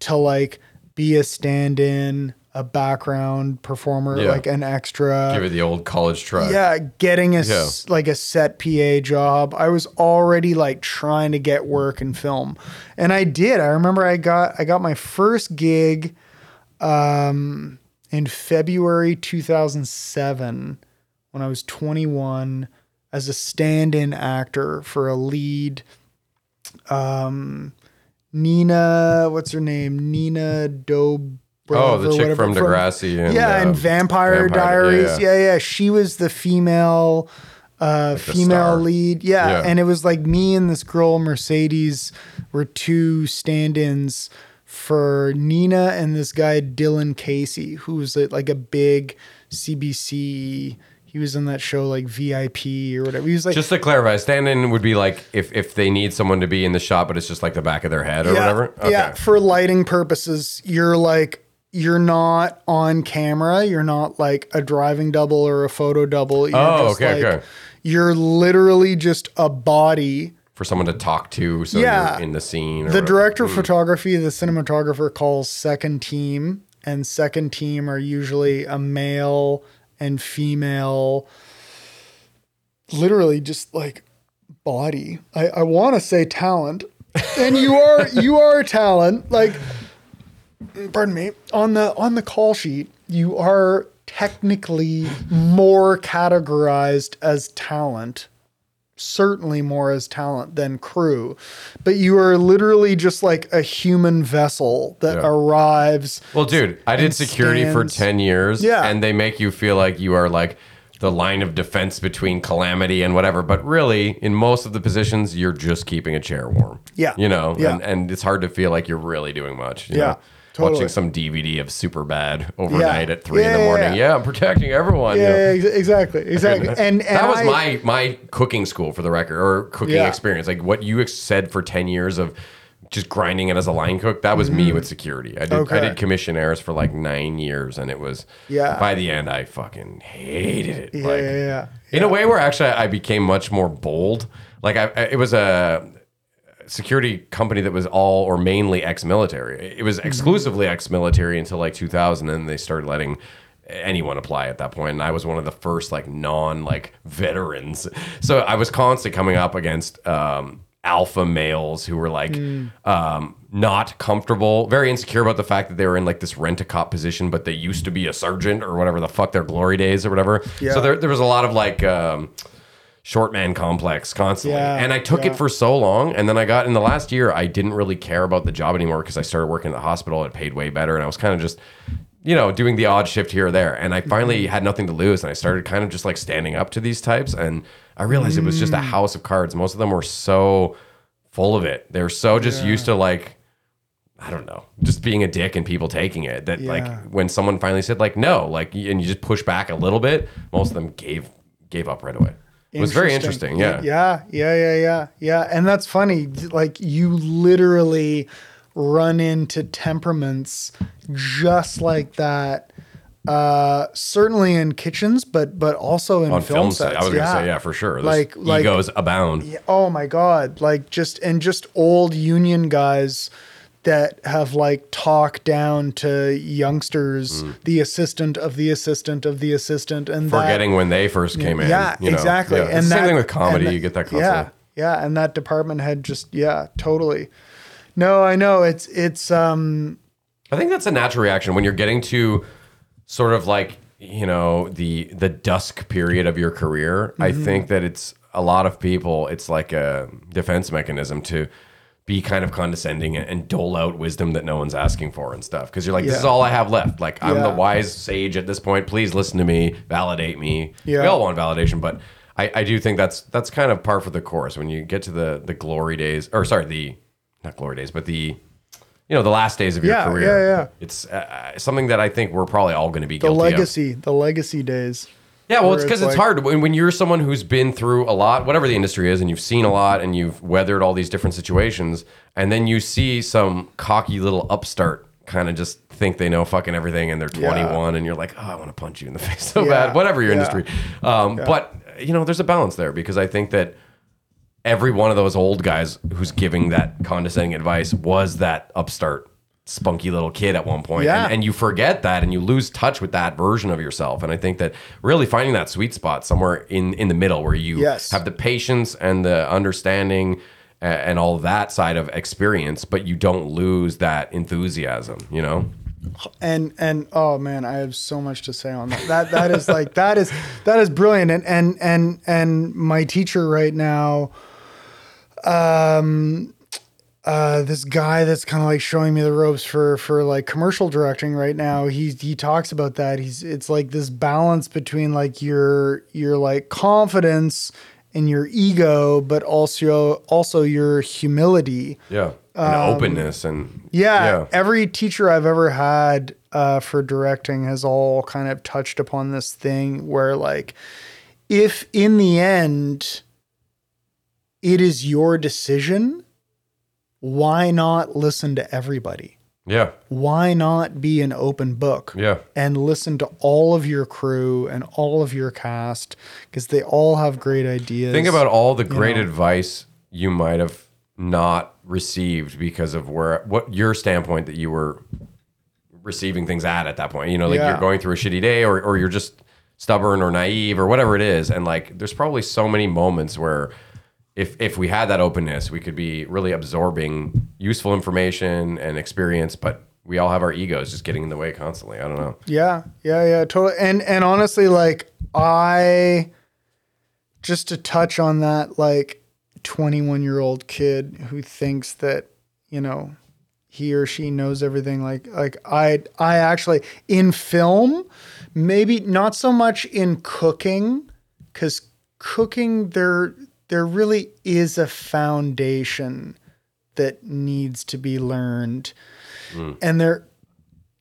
to like be a stand in, a background performer, Yeah. like an extra. Give it the old college try. Yeah, getting a s- like a set PA job. I was already like trying to get work in film. And I did. I remember I got I got my first gig um in February 2007 when I was 21 as a stand-in actor for a lead um Nina, what's her name? Nina Oh, the chick from Degrassi and, yeah, and uh, Vampire, Vampire- Diaries. yeah, Yeah, yeah, She was the female, uh, the female lead. Yeah. Yeah. and it was like me and this girl Mercedes were two stand-ins for Nina and this guy Dylan Casey, who was like a big CBC. He was in that show like VIP or whatever. He was like Just to clarify, stand in would be like if, if they need someone to be in the shot, but it's just like the back of their head or yeah, whatever. Yeah, for lighting purposes, you're like you're not on camera. You're not like a driving double or a photo double. You're Oh, just okay, like, okay. You're literally just a body. For someone to talk to, so Yeah. you're in the scene. Or The whatever. director of hmm. photography, the cinematographer calls second team, and second team are usually a male and female. Literally, just like body. I, I want to say talent, and you are you are a talent. Like, pardon me on the on the call sheet, you are technically more categorized as talent. certainly more as talent than crew, but you are literally just like a human vessel that Yeah. arrives. Well, dude, I did security for 10 years. Yeah. And they make you feel like you are like the line of defense between calamity and whatever. But really, in most of the positions, you're just keeping a chair warm. Yeah. You know, Yeah. and, and it's hard to feel like you're really doing much. you Yeah, know? Totally. Watching some DVD of Superbad overnight Yeah. at three in the morning. yeah. Yeah, I'm protecting everyone. you know? Yeah, exactly, exactly. [LAUGHS] And, and that was I- my my cooking school for the record, or cooking Yeah. experience. Like what you said for ten years of just grinding it as a line cook. That was me with security. I did I Mm-hmm. Did commissionaires for like nine years, and it was Yeah. By the end, I fucking hated it. Yeah, like, yeah, yeah. In a way, where actually I became much more bold. Like I, I- it was a security company that was all or mainly ex-military. It was Mm-hmm. exclusively ex-military until like 2000, and they started letting anyone apply at that point. And I was one of the first like non like veterans. So I was constantly coming up against um, alpha males who were like Mm. um, not comfortable, very insecure about the fact that they were in like this rent a cop position, but they used to be a sergeant or whatever the fuck their glory days or whatever. Yeah. So there, there was a lot of like. Um, short man complex constantly. Yeah, and I took yeah. it for so long. And then I got in the last year, I didn't really care about the job anymore because I started working at the hospital. It paid way better. And I was kind of just, you know, doing the odd shift here or there. And I finally Mm-hmm. had nothing to lose. And I started kind of just like standing up to these types. And I realized it was just a Mm. house of cards. Most of them were so full of it. They're so just used to like, I don't know, just being a dick and people taking it. That Yeah. like when someone finally said like no, like and you just push back a little bit, most of them gave gave up right away. It was very interesting. Yeah. Yeah, yeah, yeah, yeah, yeah. And that's funny. Like you literally run into temperaments just like that. Uh, certainly in kitchens, but but also in on film, film sets. I was gonna say yeah for sure. There's Like- like- egos abound. Yeah, Oh my god! Like just and just old union guys that have like talked down to youngsters, the assistant of the assistant of the assistant, and that- Forgetting when they first came in. yeah, you know? exactly. Yeah. The same thing with comedy. and you get that Yeah, constantly. yeah, and that department head just yeah, totally. No, I know it's it's um I think that's a natural reaction when you're getting to sort of like you know the the dusk period of your career. I Mm-hmm. think that it's a lot of people. It's like a defense mechanism to be kind of condescending and, and dole out wisdom that no one's asking for and stuff. Because you're like, this is Yeah. all I have left. Like I'm the Yeah. wise sage at this point. Please listen to me, validate me. Yeah. We all want validation, but. I, I do think that's that's kind of par for the course when you get to the the glory days or sorry the not glory days but the you know the last days of your Yeah, career. yeah, yeah. It's uh, something that I think we're probably all going to be the guilty of. legacy, the legacy days. Yeah, well, it's because it's like- hard. When, when you're someone who's been through a lot, whatever the industry is, and you've seen a lot and you've weathered all these different situations, and then you see some cocky little upstart kind of just think they know fucking everything and they're 21 and you're like, oh, I want to punch you in the [LAUGHS] face so Yeah, bad, whatever your yeah. industry. Um, But, you know, there's a balance there because I think that every one of those old guys who's giving that condescending advice was that upstart spunky little kid at one point. Yeah. And, and you forget that and you lose touch with that version of yourself. And I think that really finding that sweet spot somewhere in, in the middle where you Yes. have the patience and the understanding a- and all that side of experience, but you don't lose that enthusiasm, you know? and and oh man i have so much to say on that that that is like that is that is brilliant and and and and my teacher right now um uh this guy that's kind of like showing me the ropes for for like commercial directing right now he he talks about that he's it's like this balance between like your your like confidence and your ego but also also your humility Yeah. And openness and Um, yeah, every teacher I've ever had uh, for directing has all kind of touched upon this thing where, like, if in the end it is your decision, why not listen to everybody? Yeah. Why not be an open book? Yeah. And listen to all of your crew and all of your cast because they all have great ideas. Think about all the great know. advice you might have not received because of where what your standpoint that you were receiving things at at that point. You know, like Yeah. you're going through a shitty day or or you're just stubborn or naive or whatever it is. And like there's probably so many moments where if if we had that openness, we could be really absorbing useful information and experience, but we all have our egos just getting in the way constantly. I don't know. Yeah, yeah, yeah, totally. And and honestly, like I just to touch on that, like 21 year old kid who thinks that, you know, he or she knows everything. Like, like I, I actually in film, maybe not so much in cooking, because cooking there, there really is a foundation that needs to be learned, hmm. and there,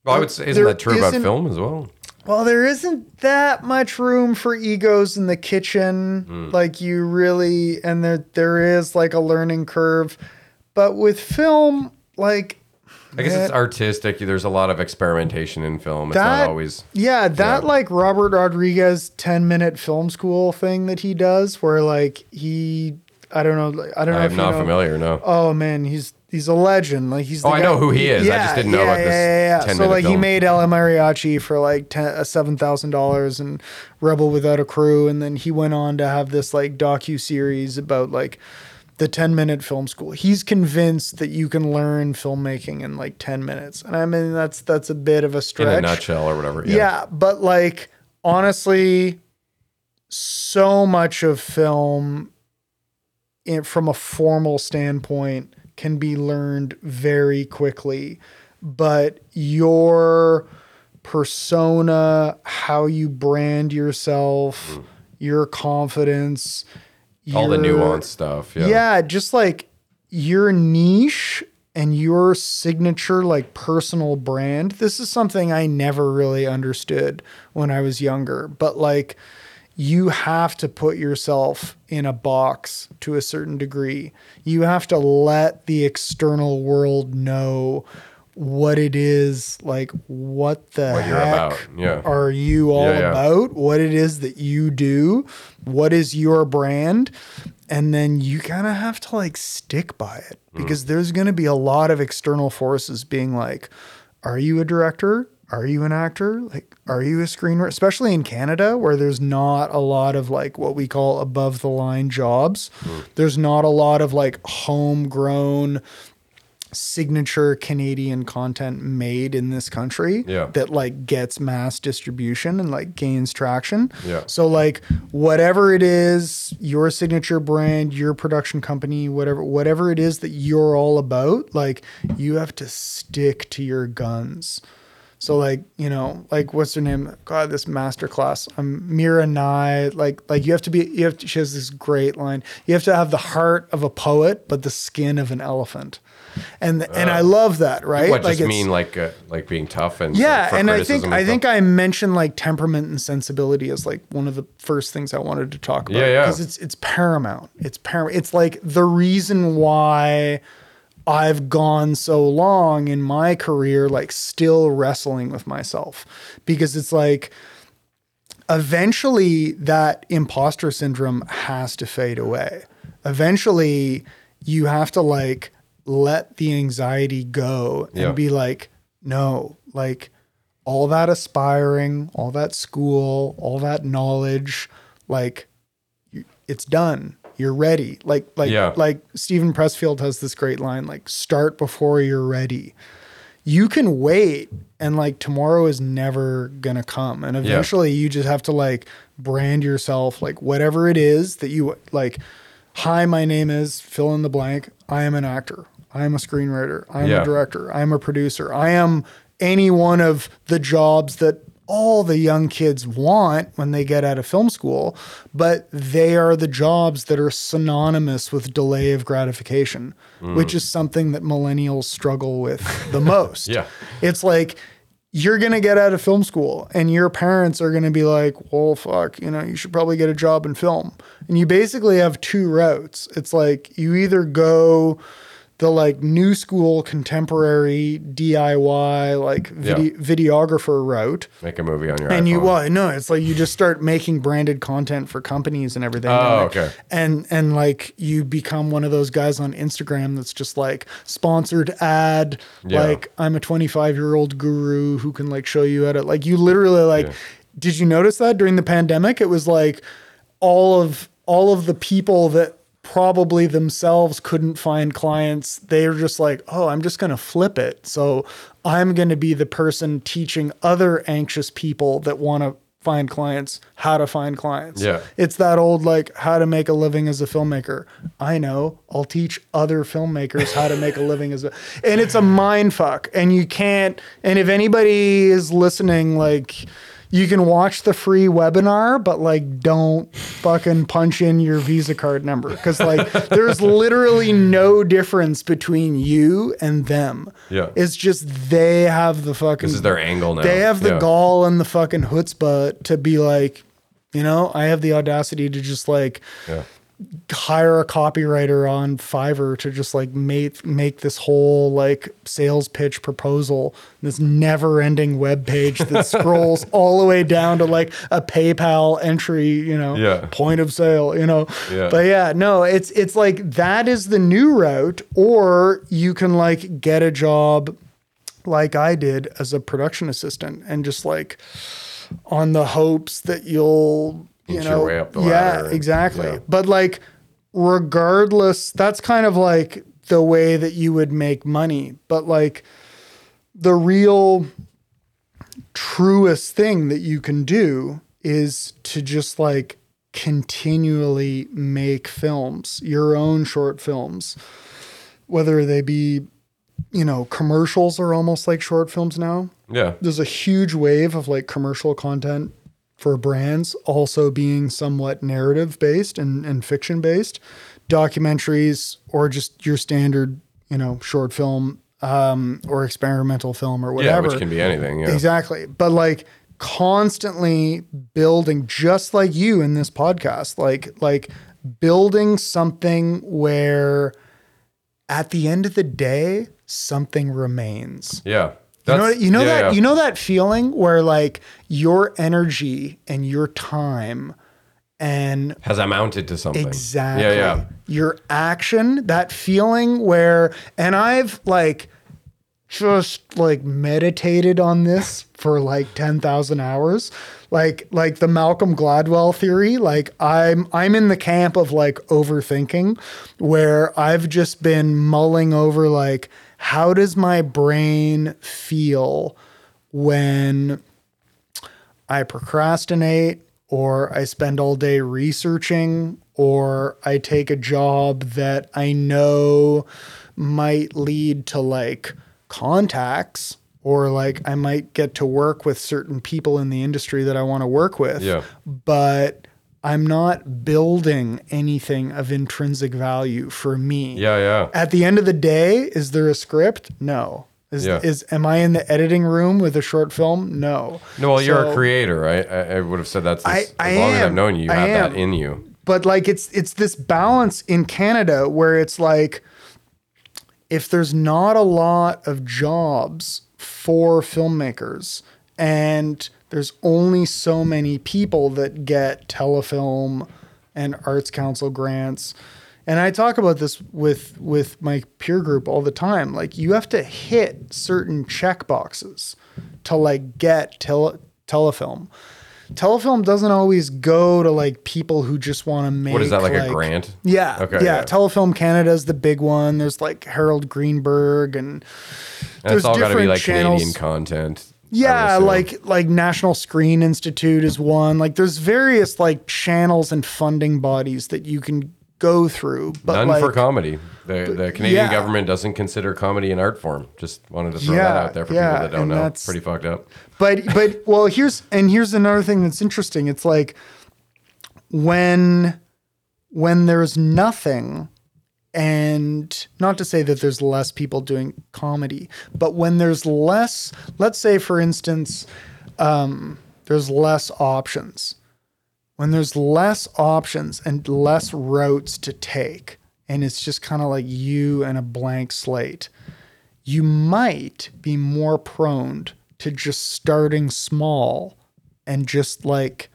Well, I would say, isn't that true about isn't- film as well? well, there isn't that much room for egos in the kitchen. Hmm. Like you really, and there there is like a learning curve, but with film, like I guess it's artistic. There's a lot of experimentation in film. It's that not always. yeah that Yeah. like Robert Rodriguez ten minute film school thing that he does, where like he I don't know I don't know I if am you not know- familiar. No. Oh man, he's he's a legend. Like he's. The Oh, I know who he is. I just didn't know about this 10 So minute like he made El Mariachi for like ten, uh, seven thousand dollars and Rebel Without a Crew, and then he went on to have this like docu series about like the ten minute film school. He's convinced that you can learn filmmaking in like ten minutes, and I mean that's that's a bit of a stretch. in a nutshell or whatever. Yeah. Yeah. but like honestly, so much of film, in, from a formal standpoint, can be learned very quickly. But your persona, how you brand yourself, mm. your confidence, All the nuanced stuff. Yeah. yeah, just like your niche and your signature, like personal brand. This is something I never really understood when I was younger, but like you have to put yourself in a box to a certain degree. You have to let the external world know what it is, like what the What heck yeah. are you all Yeah, yeah. about, what it is that you do, what is your brand, and then you kind of have to like stick by it Mm. because there's going to be a lot of external forces being like, are you a director? Are you an actor? Like, are you a screenwriter? Especially in Canada, where there's not a lot of like what we call above the line jobs. Mm. There's not a lot of like homegrown signature Canadian content made in this country Yeah. that like gets mass distribution and like gains traction. Yeah. So like whatever it is, your signature brand, your production company, whatever whatever it is that you're all about, like you have to stick to your guns. So like, you know, like what's her name? God, this masterclass. Um Mira Nair, like like you have to be you have to, she has this great line. You have to have the heart of a poet, but the skin of an elephant. And and I love that, right? Uh, What like just mean like uh, like being tough and yeah, and I think and I think? I mentioned like temperament and sensibility as like one of the first things I wanted to talk about. Yeah, yeah. Because it's it's paramount. It's paramount. It's like the reason why I've gone so long in my career, like still wrestling with myself, because it's like eventually that imposter syndrome has to fade away. Eventually, you have to like let the anxiety go and Yeah. be like, no, like all that aspiring, all that school, all that knowledge, like it's done. You're ready. Like like Yeah. like Steven Pressfield has this great line like start before you're ready. You can wait and like tomorrow is never going to come and eventually you just have to like brand yourself like whatever it is that you like hi my name is fill in the blank. I am an actor. I am a screenwriter. I am Yeah. a director. I am a producer. I am any one of the jobs that all the young kids want when they get out of film school, but they are the jobs that are synonymous with delay of gratification, mm. which is something that millennials struggle with the [LAUGHS] most. Yeah. It's like you're going to get out of film school and your parents are going to be like, well, fuck, you know, you should probably get a job in film. And you basically have two routes. It's like you either go the like new school contemporary DIY like vide- videographer route make a movie on your own. and you iPhone. well no it's like you just start making branded content for companies and everything Oh, and, like- okay. and and like you become one of those guys on instagram that's just like sponsored ad Yeah. like i'm a 25 year old guru who can like show you how to like you literally like Yeah. did you notice that during the pandemic it was like all of all of the people that probably themselves couldn't find clients they're just like oh i'm just going to flip it so i'm going to be the person teaching other anxious people that want to find clients how to find clients. Yeah. It's that old like how to make a living as a filmmaker. I know. I'll teach other filmmakers how to make a living as a and it's a mind fuck. And you can't and if anybody is listening, like you can watch the free webinar, but like don't fucking punch in your Visa card number. Cause like [LAUGHS] there's literally no difference between you and them. Yeah. It's just they have the fucking This is their angle now. they have the Yeah. gall and the fucking chutzpah to be like, you know, I have the audacity to just like Yeah. Hire a copywriter on Fiverr to just like make make this whole like sales pitch proposal, this never ending web page that [LAUGHS] scrolls all the way down to like a PayPal entry, you know, Yeah. point of sale, you know. Yeah. But yeah, no, it's it's like that is the new route, or you can like get a job like I did as a production assistant and just like on the hopes that you'll you know way up the yeah ladder. exactly Yeah. but like regardless that's kind of like the way that you would make money but like the real truest thing that you can do is to just like continually make films your own short films whether they be you know commercials are almost like short films now Yeah. there's a huge wave of like commercial content for brands also being somewhat narrative based and, and fiction based documentaries or just your standard you know short film um, or experimental film or whatever. Yeah, which can be anything. Yeah. Exactly. But like constantly building just like you in this podcast, like like building something where at the end of the day something remains. Yeah. You know, you know yeah, that yeah. you know that feeling where like your energy and your time and has amounted to something. Exactly. Yeah, yeah. Your action, that feeling where, and I've like just like meditated on this [LAUGHS] for like 10,000 hours. Like, like the Malcolm Gladwell theory, like I'm, I'm in the camp of like overthinking where I've just been mulling over like, how does my brain feel when I procrastinate or I spend all day researching or I take a job that I know might lead to like contacts or like I might get to work with certain people in the industry that I want to work with. Yeah. But I'm not building anything of intrinsic value for me. Yeah, yeah. At the end of the day, is there a script? No. Is, Yeah. is am I in the editing room with a short film? No. No, well, you're a creator. I, I, I would have said that's I- as, I long as I've known you, you I have am. that in you. but like it's it's this balance in Canada where it's like if there's not a lot of jobs for filmmakers and there's only so many people that get telefilm and arts council grants and I talk about this with with my peer group all the time like you have to hit certain check boxes to like get tele, telefilm telefilm doesn't always go to like people who just want to make What is that, like, a grant? yeah Okay, yeah. yeah. telefilm canada is the big one there's like harold greenberg and And it's all got to be like channels. Canadian content. Yeah like like national screen institute is one like there's various like channels and funding bodies that you can go through but None like for comedy. The, the Canadian yeah. government doesn't consider comedy an art form. Just wanted to throw that out there for yeah, people that don't know. that's- Pretty fucked up. but but well here's and here's another thing that's interesting it's like when when there's nothing and not to say that there's less people doing comedy but when there's less let's say for instance um, there's less options. When there's less options and less routes to take and it's just kind of like you and a blank slate you might be more prone to just starting small and just like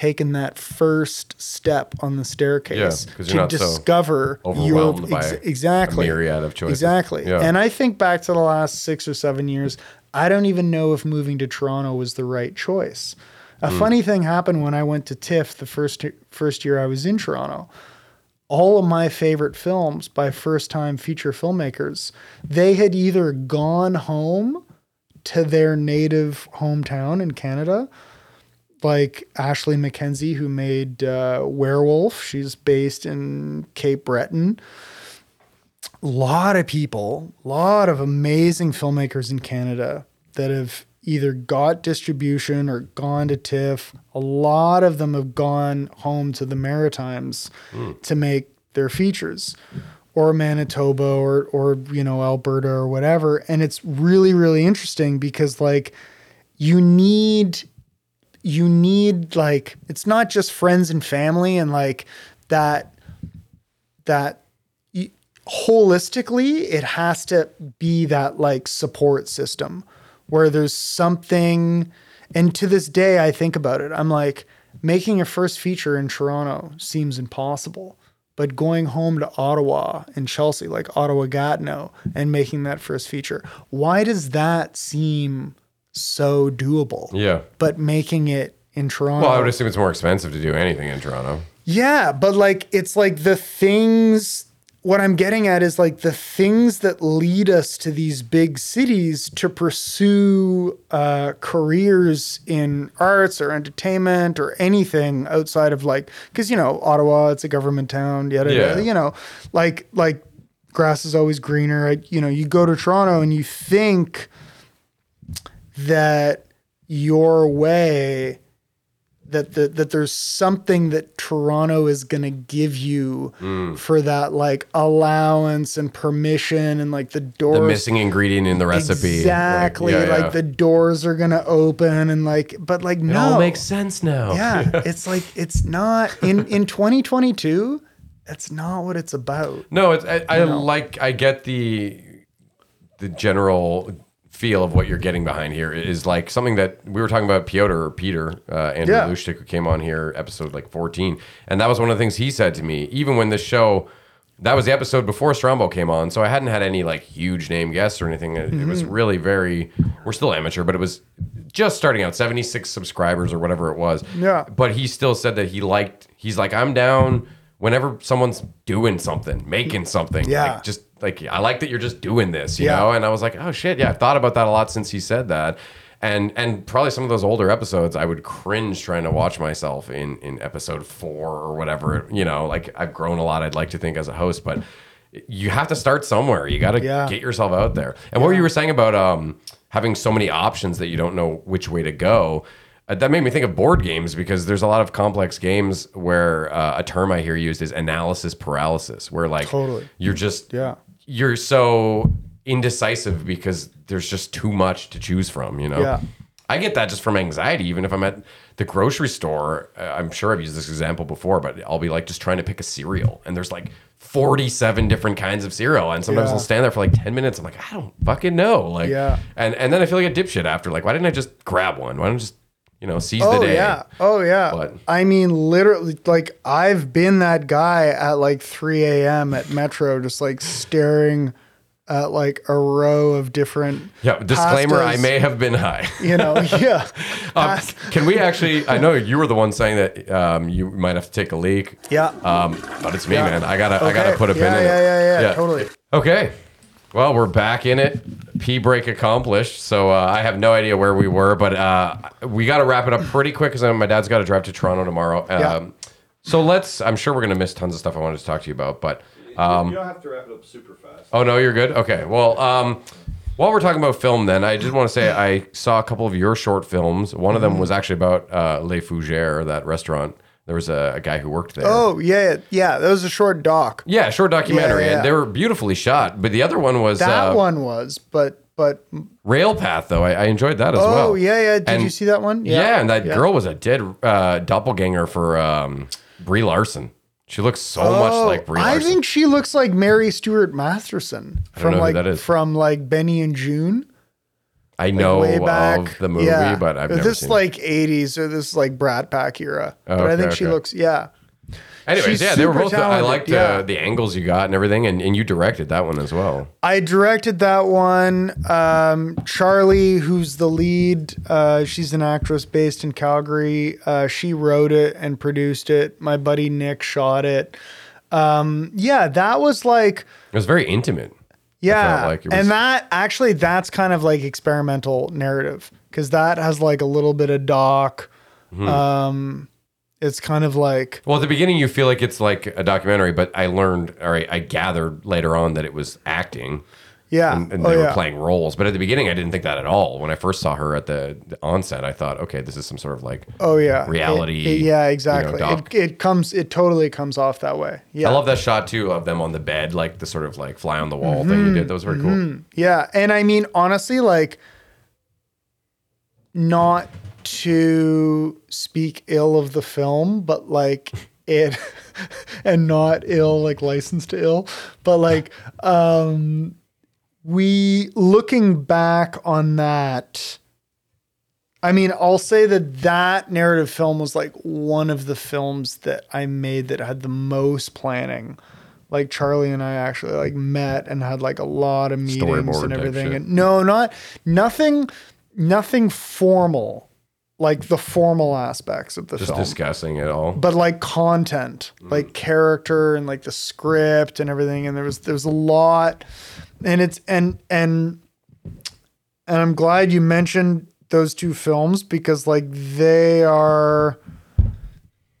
taking that first step on the staircase Yeah, to so discover overwhelmed your ex- exactly a myriad of choices. Exactly. Yeah. And I think back to the last six or seven years, I don't even know if moving to Toronto was the right choice. A Hmm. funny thing happened when I went to TIFF the first first year I was in Toronto all of my favorite films by first time feature filmmakers, they had either gone home to their native hometown in Canada, like Ashley McKenzie, who made uh, Werewolf. She's based in Cape Breton. A lot of people, a lot of amazing filmmakers in Canada that have either got distribution or gone to TIFF. A lot of them have gone home to the Maritimes to make their features or Manitoba or or you know Alberta or whatever and it's really really interesting because like you need you need like it's not just friends and family and like that that holistically it has to be that like support system where there's something and to this day I think about it. I'm like making a first feature in Toronto seems impossible but going home to Ottawa and Chelsea like Ottawa Gatineau and making that first feature why does that seem so doable Yeah. but making it in Toronto Well, I would assume it's more expensive to do anything in Toronto. yeah, but like it's like the things what I'm getting at is like the things that lead us to these big cities to pursue uh, careers in arts or entertainment or anything outside of like because you know Ottawa it's a government town yada, Yeah. yada you know like like grass is always greener I, you know you go to Toronto and you think that your way that the, that there's something that Toronto is going to give you Mm. for that like allowance and permission and like the doors The missing ingredient in the recipe. exactly Like, like, yeah, yeah. the doors are going to open and like but like it no all makes sense now. yeah [LAUGHS] it's like it's not in in 2022 that's not what it's about No, it's I, I like I get the the general feel of what you're getting behind here is like something that we were talking about Piotr or Peter uh, Andrew Yeah. Lushtik who came on here episode like 14 and that was one of the things he said to me even when this show that was the episode before Strombo came on so I hadn't had any like huge name guests or anything it, it was really very we're still amateur but it was just starting out 76 subscribers or whatever it was Yeah. but he still said that he liked he's like I'm down whenever someone's doing something making something Yeah. like, just like I like that you're just doing this, you Yeah. know. And I was like, oh shit, yeah, I've thought about that a lot since he said that. And and probably some of those older episodes, I would cringe trying to watch myself in in episode four or whatever. You know, like I've grown a lot. I'd like to think as a host, but you have to start somewhere. You got to Yeah. get yourself out there. And what you were saying about um having so many options that you don't know which way to go. Uh, that made me think of board games because there's a lot of complex games where uh, a term I hear used is analysis paralysis, where like Totally. you're just Yeah. You're so indecisive because there's just too much to choose from, you know? Yeah. I get that just from anxiety. Even if I'm at the grocery store, uh, I'm sure I've used this example before, but I'll be like just trying to pick a cereal, and there's like 47 different kinds of cereal, and sometimes Yeah. I'll stand there for like 10 minutes. I'm like, I don't fucking know, like, Yeah. and and then I feel like a dipshit after. Like, why didn't I just grab one? Why don't I just you know seize the day. Oh yeah. Oh yeah. But- I mean, literally, like I've been that guy at like 3 a.m. at Metro, just like staring at like a row of different. Yeah. Disclaimer: I may have been high. You know. [LAUGHS] Yeah. Um, can we actually? I know you were the one saying that um, you might have to take a leak. Yeah. Um, but it's me, Yeah. man. I gotta, I gotta put a pin yeah, in yeah, it. yeah, yeah, Totally. Okay. Well, we're back in it. P break accomplished. So uh, I have no idea where we were, but uh, we got to wrap it up pretty quick because my dad's got to drive to Toronto tomorrow. Um, So let's. I'm sure we're gonna miss tons of stuff I wanted to talk to you about, but you don't have to wrap it up super fast. oh no, you're good. Okay. Well, um, while we're talking about film, then I just want to say I saw a couple of your short films. One of them Mm-hmm. was actually about uh, Les Fougères, that restaurant. There was a, a guy who worked there. Oh yeah, yeah. That was a short doc. Yeah, short documentary, Yeah, yeah. and they were beautifully shot. But the other one was That uh, one was, but but Rail Path, though. I, I enjoyed that as well. oh yeah, yeah. Did And- you see that one? Yeah, and that girl was a dead uh, doppelganger for um, Brie Larson. She looks so much Oh, like Brie I Larson. think she looks like Mary Stuart Masterson don't from know who like that is. from like Benny and Joon. I know back. of the movie, Yeah. but I've never this seen it. like 80s or this like Brat Pack era. but I okay, think she looks yeah. Anyways, she's yeah, they were both. I liked yeah. uh, the angles you got and everything, and, and you directed that one as well. I directed that one. Um, Charlie, who's the lead, uh, she's an actress based in Calgary. Uh, she wrote it and produced it. My buddy Nick shot it. Um, yeah, that was like It was very intimate. Yeah, like was- and that actually that's kind of like experimental narrative because that has like a little bit of doc, Um, it's kind of like Well, at the beginning, you feel like it's like a documentary, but I learned, or I, I gathered later on that it was acting yeah, and, and oh they were yeah, playing roles. But at the beginning, I didn't think that at all. When I first saw her at the, the onset, I thought, okay, this is some sort of like. oh yeah, reality, It- it- yeah, exactly. doc. it, it comes, it totally comes off that way. Yeah, I love that shot too of them on the bed, like the sort of like fly on the wall thing you did. That was very cool. Yeah, and I mean honestly, like not to speak ill of the film, but like it [LAUGHS] and not ill like licensed to ill, but like um we looking back on that I mean, I'll say that that narrative film was like one of the films that I made that had the most planning. Like Charlie and I actually like met and had like a lot of meetings Storyboard and everything. And no, not nothing, nothing formal, like the formal aspects of the Just film Just discussing it all. but like content, like mm. character and like the script and everything. And there was there's a lot, and it's and and and I'm glad you mentioned those two films because like they are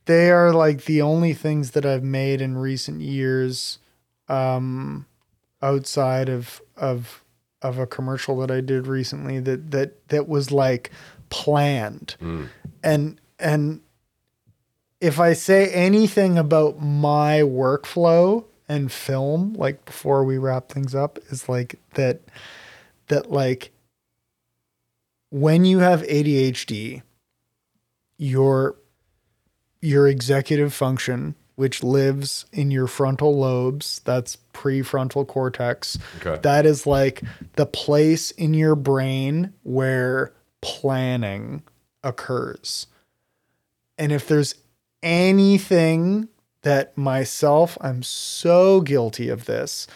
they are like the only things that I've made in recent years um outside of of of a commercial that I did recently that that that was like planned. And and if I say anything about my workflow and film, like before we wrap things up, is like that, that like when you have ADHD, your your executive function, which lives in your frontal lobes, that's prefrontal cortex. Okay. That is like the place in your brain where planning occurs. And if there's anything that myself, I'm so guilty of this,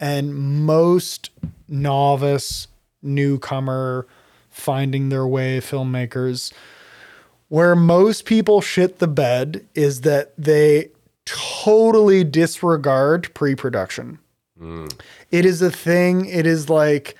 and most novice, newcomer, finding their way filmmakers, where most people shit the bed is that they totally disregard pre production. Mm. It is a thing. It is like,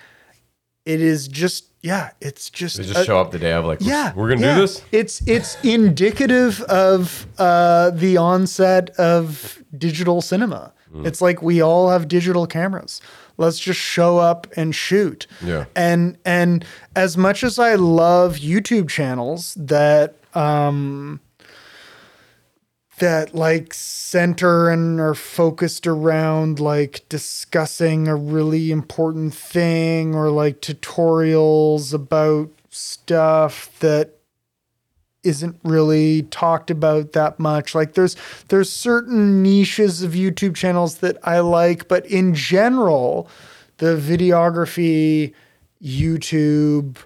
it is just, yeah, it's just. They just a- show up the day of like, yeah, we're gonna yeah. do this. It's it's indicative of uh, the onset of digital cinema. Mm. It's like we all have digital cameras. Let's just show up and shoot. Yeah. And and as much as I love YouTube channels that um that like center and are focused around like discussing a really important thing or like tutorials about stuff that isn't really talked about that much. Like there's there's certain niches of YouTube channels that I like but in general the videography YouTube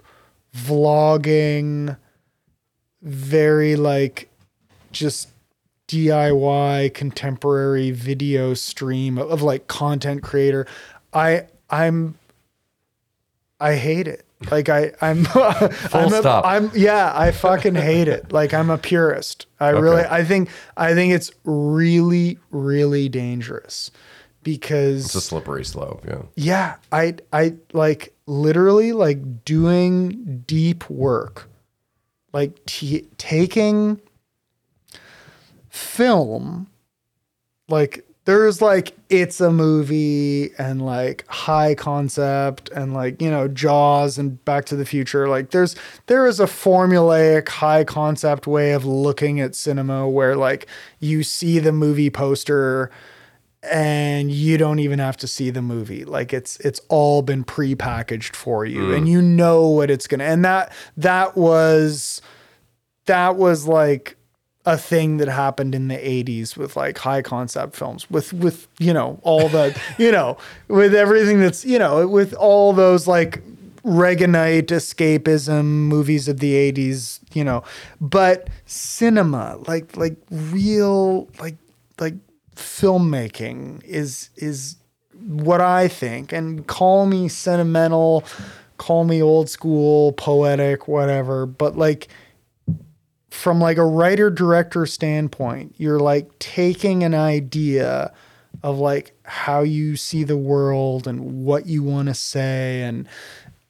vlogging very like just DIY contemporary video stream of, of, like content creator. I I'm I hate it. Like I I'm [LAUGHS] I'm a, stop. I'm yeah, I fucking hate it. Like I'm a purist. I really I think I think it's really really dangerous because It's a slippery slope. Yeah. yeah, I I like literally like doing deep work, like t- taking film, like there's like it's a movie and like high concept and like you know Jaws and Back to the Future. Like there's there is a formulaic high concept way of looking at cinema where like you see the movie poster and you don't even have to see the movie like it's it's all been pre-packaged for you and mm. you know what it's gonna and that that was that was like a thing that happened in the 80s with like high concept films with with you know all the [LAUGHS] you know with everything that's you know with all those like Reaganite escapism movies of the 80s you know. But cinema like like real like like filmmaking is is what I think. And call me sentimental call me old school poetic whatever. But like from like a writer director standpoint you're like taking an idea of like how you see the world and what you want to say and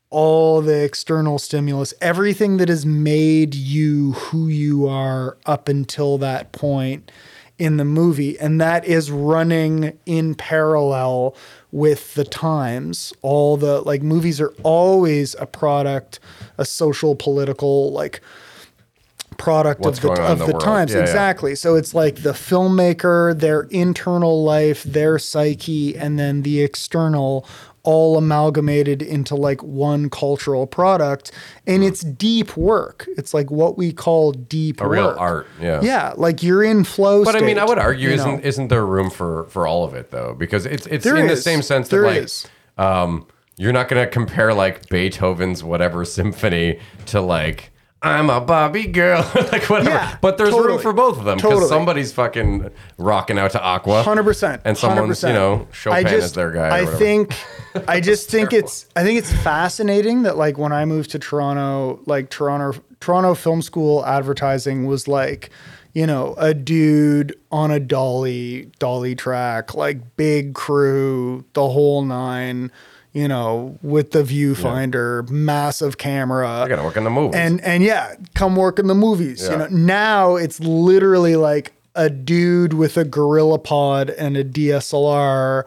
all the external stimulus, everything that has made you who you are up until that point in the movie. And that is running in parallel with the times. All the like movies are always a product, a social, political, like product What's of the, going of the the times. Yeah, yeah. exactly. So it's like the filmmaker, their internal life, their psyche, and then the external all amalgamated into like one cultural product. And it's deep work. It's like what we call deep A real work. art, yeah. Yeah. Like you're in flow But I mean, I would argue, isn't know? isn't there room for for all of it though? Because it's it's There in the same sense that There like, is. um, you're not gonna compare like Beethoven's whatever [LAUGHS] symphony to like. I'm a Barbie girl, [LAUGHS] like whatever. Yeah, but there's room for both of them because Totally. somebody's fucking rocking out to Aqua, Hundred percent, and someone's you know Chopin is their guy. I think, I [LAUGHS] just think it's, I think it's fascinating that like when I moved to Toronto, like Toronto, Toronto Film School advertising was like, you know, a dude on a dolly, dolly track, like big crew, the whole nine. You know, with the viewfinder, massive camera. I gotta work in the movies. And and yeah, come work in the movies. Yeah. You know, now it's literally like a dude with a gorilla pod and a DSLR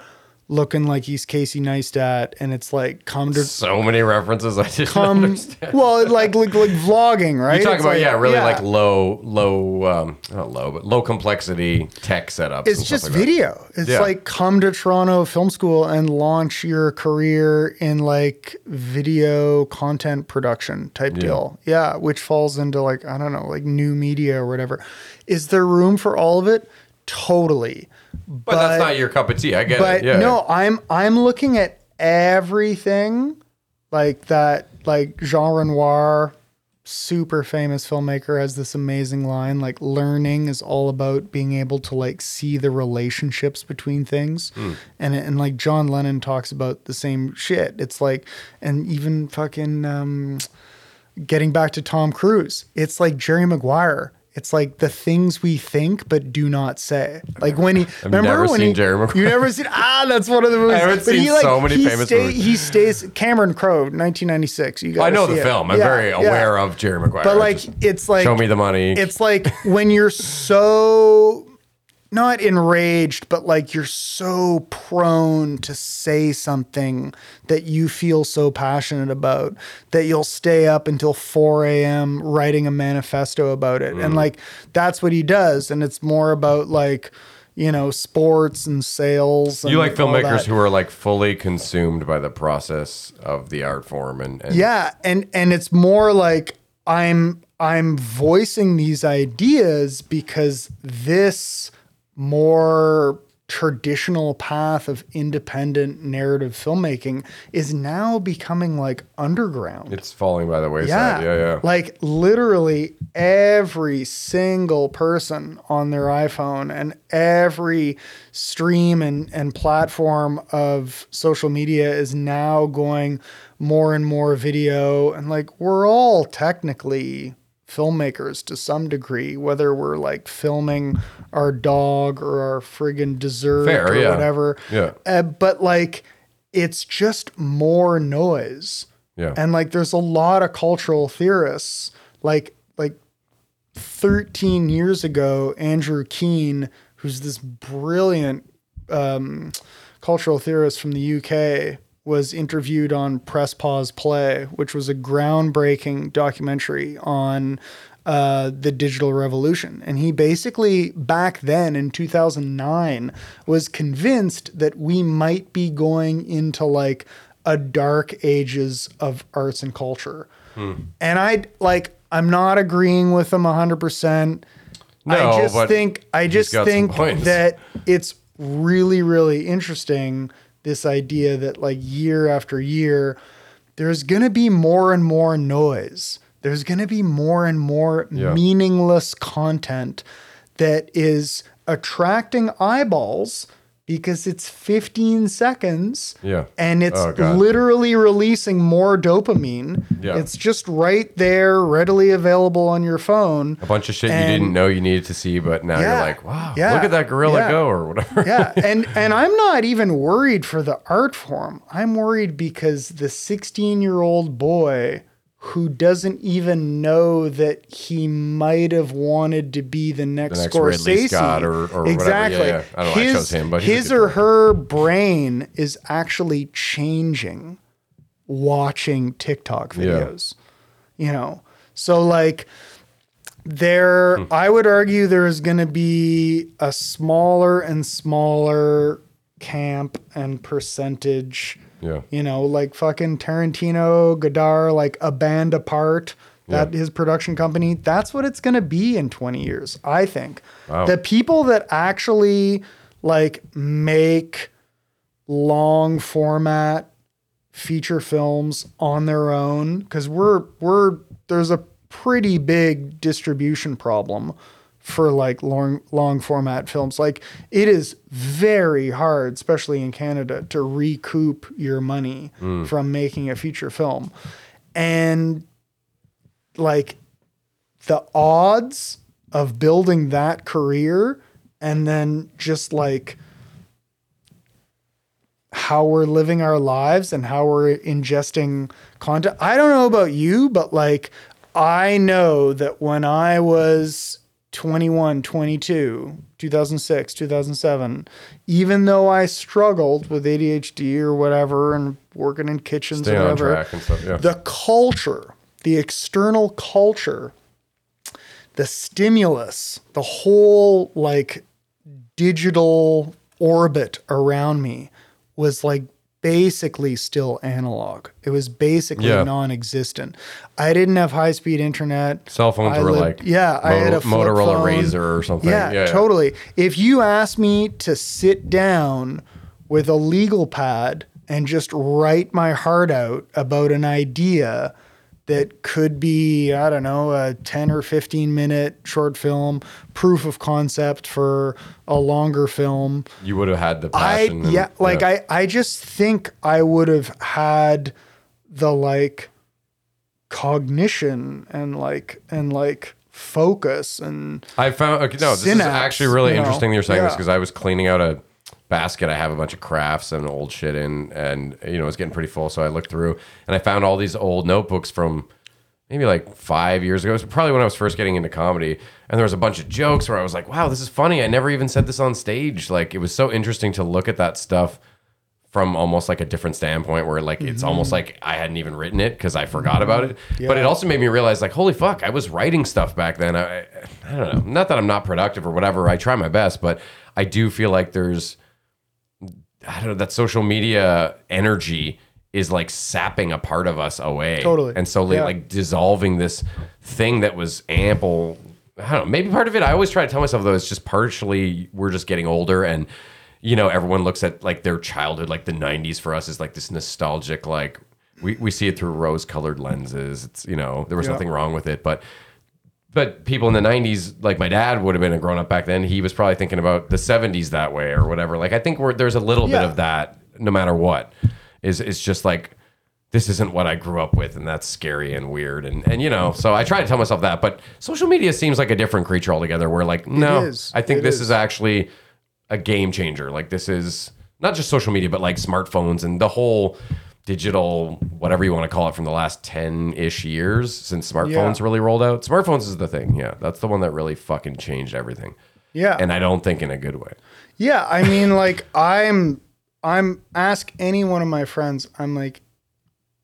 looking like he's Casey Neistat, and it's like come to so many references I didn't come understand. well, like like like vlogging, right? You talk It's about like- yeah, really yeah. like low, low, um, not low, but low complexity tech setups. It's just like that. video. It's Yeah. like come to Toronto Film School and launch your career in like video content production type deal. Yeah, which falls into like I don't know, like new media or whatever. Is there room for all of it? Totally. But, that's not your cup of tea. I get But it. Yeah. no, I'm I'm looking at everything like that like Jean Renoir super famous filmmaker has this amazing line like learning is all about being able to like see the relationships between things Hmm. and and like John Lennon talks about the same shit it's like and even fucking um getting back to Tom Cruise it's like Jerry Maguire it's like the things we think but do not say. Like when he remember never when seen he, Jerry Maguire. You never seen ah that's one of the [LAUGHS] movies. I haven't But he, seen so many he famous stay- movies. He stays Cameron Crowe, 1996. You guys, I know the it. film. I'm Yeah, very yeah. aware of Jerry Maguire. But like just- it's like show me the money. It's like when you're so not enraged, but like you're so prone to say something that you feel so passionate about that you'll stay up until 4 a.m. writing a manifesto about it. Mm. And like that's what he does. And it's more about like, you know, sports and sales. And you like filmmakers who are like fully consumed by the process of the art form and, and Yeah, and and it's more like I'm I'm voicing these ideas because this more traditional path of independent narrative filmmaking is now becoming like underground. it's falling by the wayside. Yeah, yeah. yeah. Like literally every single person on their iPhone and every stream and, and platform of social media is now going more and more video. And like we're all technically filmmakers to some degree, whether we're like filming our dog or our friggin' dessert Fair, or yeah. whatever. Yeah. Uh, but like it's just more noise. Yeah. And like there's a lot of cultural theorists like like 13 years ago Andrew Keen who's this brilliant um, cultural theorist from the UK was interviewed on Press Pause Play which was a groundbreaking documentary on uh, the digital revolution. And he basically, back then in 2009, was convinced that we might be going into like a dark ages of arts and culture. And I like, I'm not agreeing with him 100%. No, I just but think, I just think that it's really, really interesting. This idea that like year after year, there's going to be more and more noise. There's going to be more and more Yeah. meaningless content that is attracting eyeballs because it's 15 seconds Yeah. and it's Oh, literally releasing more dopamine. Yeah. It's just right there, readily available on your phone. A bunch of shit And- you didn't know you needed to see, but now Yeah. you're like, wow, Yeah. look at that gorilla Yeah. go or whatever. yeah, [LAUGHS] and and I'm not even worried for the art form. I'm worried because the 16 year old boy who doesn't even know that he might have wanted to be the next, next Scorsese. Ridley Scott or- or whatever. Yeah, exactly. yeah. I don't know why I his, chose him, but his or her brain is actually changing watching TikTok Yeah. videos. You know, so like there Hmm. i would argue there's going to be a smaller and smaller camp and percentage Yeah. you know like fucking tarantino godard like a band apart that Yeah. his production company that's what it's going to be in 20 years i think Wow. the people that actually like make long format feature films on their own because we're we're there's a pretty big distribution problem for like long long format films. Like it is very hard especially in Canada to recoup your money hmm. from making a feature film. And like the odds of building that career and then just like how we're living our lives and how we're ingesting content. I don't know about you, but like I know that when I was 21, 22, 2006, 2007, even though I struggled with ADHD or whatever and working in kitchens Staying or whatever, stuff. Yeah. the culture, the external culture, the stimulus, the whole like digital orbit around me was like basically still analog. It was basically Yeah. non-existent. I didn't have high-speed internet. Cell phones I were lived- like yeah, I had a Motorola phone. Razr or something. Yeah, yeah, totally. If you asked me to sit down with a legal pad and just write my heart out about an idea that could be, I don't know, a 10 or 15 minute short film, proof of concept for a longer film. You would have had the I passion. and- yeah, like I I just think I would have had the like cognition and like and like focus and I found okay, no. This is actually really you know? interesting. That you're saying this because I was cleaning out a basket. I have a bunch of crafts and old shit in, and you know it's getting pretty full. So I looked through and I found all these old notebooks from maybe like five years ago. It was probably when I was first getting into comedy, and there was a bunch of jokes where I was like, "Wow, this is funny." I never even said this on stage. Like it was so interesting to look at that stuff from almost like a different standpoint where like it's almost mm-hmm. like I hadn't even written it because I forgot about it. Mm-hmm. But it also made me realize like holy fuck, I was writing stuff back then. I I don't know. Not that I'm not productive or whatever. I try my best, but I do feel like there's I don't know that social media energy is like sapping a part of us away. Totally. And so like, Yeah. like dissolving this thing that was ample. I don't know. Maybe part of it. I always try to tell myself though, it's just partially we're just getting older and you know everyone looks at like their childhood, like the '90s for us is like this nostalgic like. We, we see it through rose colored lenses. It's you know there was Yeah. nothing wrong with it, but but people in the 90s like my dad would have been a grown up back then. He was probably thinking about the 70s that way or whatever. Like i think we're, there's a little bit of that no matter what. Is it's just like this isn't what i grew up with and that's scary and weird and and you know so i try to tell myself that. But social media seems like a different creature altogether where like no i think It this is. is actually a game changer. Like this is not just social media but like smartphones and the whole digital whatever you want to call it from the last 10-ish years since smartphones Yeah. really rolled out smartphones is the thing yeah that's the one that really fucking changed everything yeah. and i don't think in a good way Yeah, I mean, [LAUGHS] like I'm, I'm ask any one of my friends. I'm like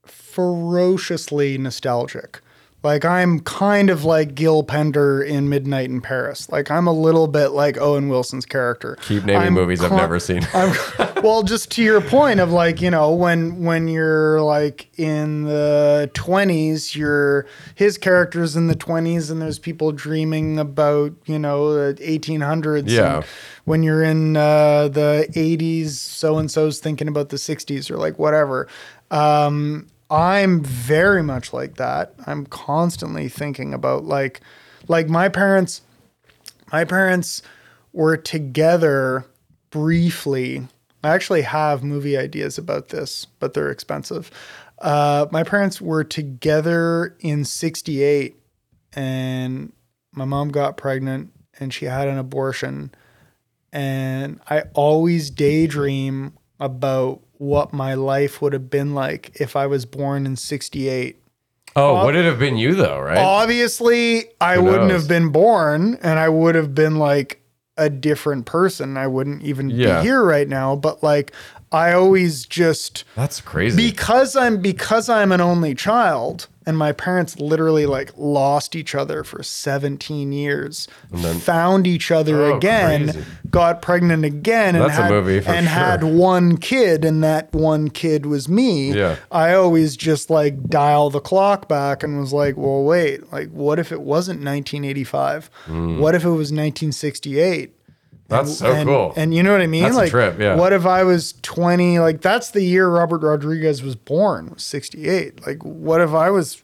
ferociously nostalgic. Like I'm kind of like Gil Pender in Midnight in Paris. Like I'm a little bit like Owen Wilson's character. keep naming I'm movies i've never seen [LAUGHS] well, just to your point of like, you know, when when you're like in the 20s, you're his character's in the 20s and there's people dreaming about, you know, the 1800s. Yeah. And when you're in uh, the 80s, so and so's thinking about the 60s or like whatever. Um, I'm very much like that. I'm constantly thinking about like like my parents my parents were together briefly. I actually have movie ideas about this, but they're expensive. Uh, my parents were together in 68 and my mom got pregnant and she had an abortion. And I always daydream about what my life would have been like if I was born in 68. Oh, would it have been you though, right? Obviously, I Who wouldn't knows? have been born and I would have been like a different person. I wouldn't even Yeah. be here right now, but like I always just That's crazy. because I'm because I'm an only child and my parents literally like lost each other for 17 years, then, found each other Oh, again, crazy. got pregnant again and had, and sure. had one kid and that one kid was me. Yeah. I always just like dial the clock back and was like, well, wait, like what if it wasn't 1985? What if it was 1968? That's so and, cool. And you know what I mean? That's a like, trip, yeah. What if I was 20? Like, that's the year Robert Rodriguez was born, was 68. Like, what if I was,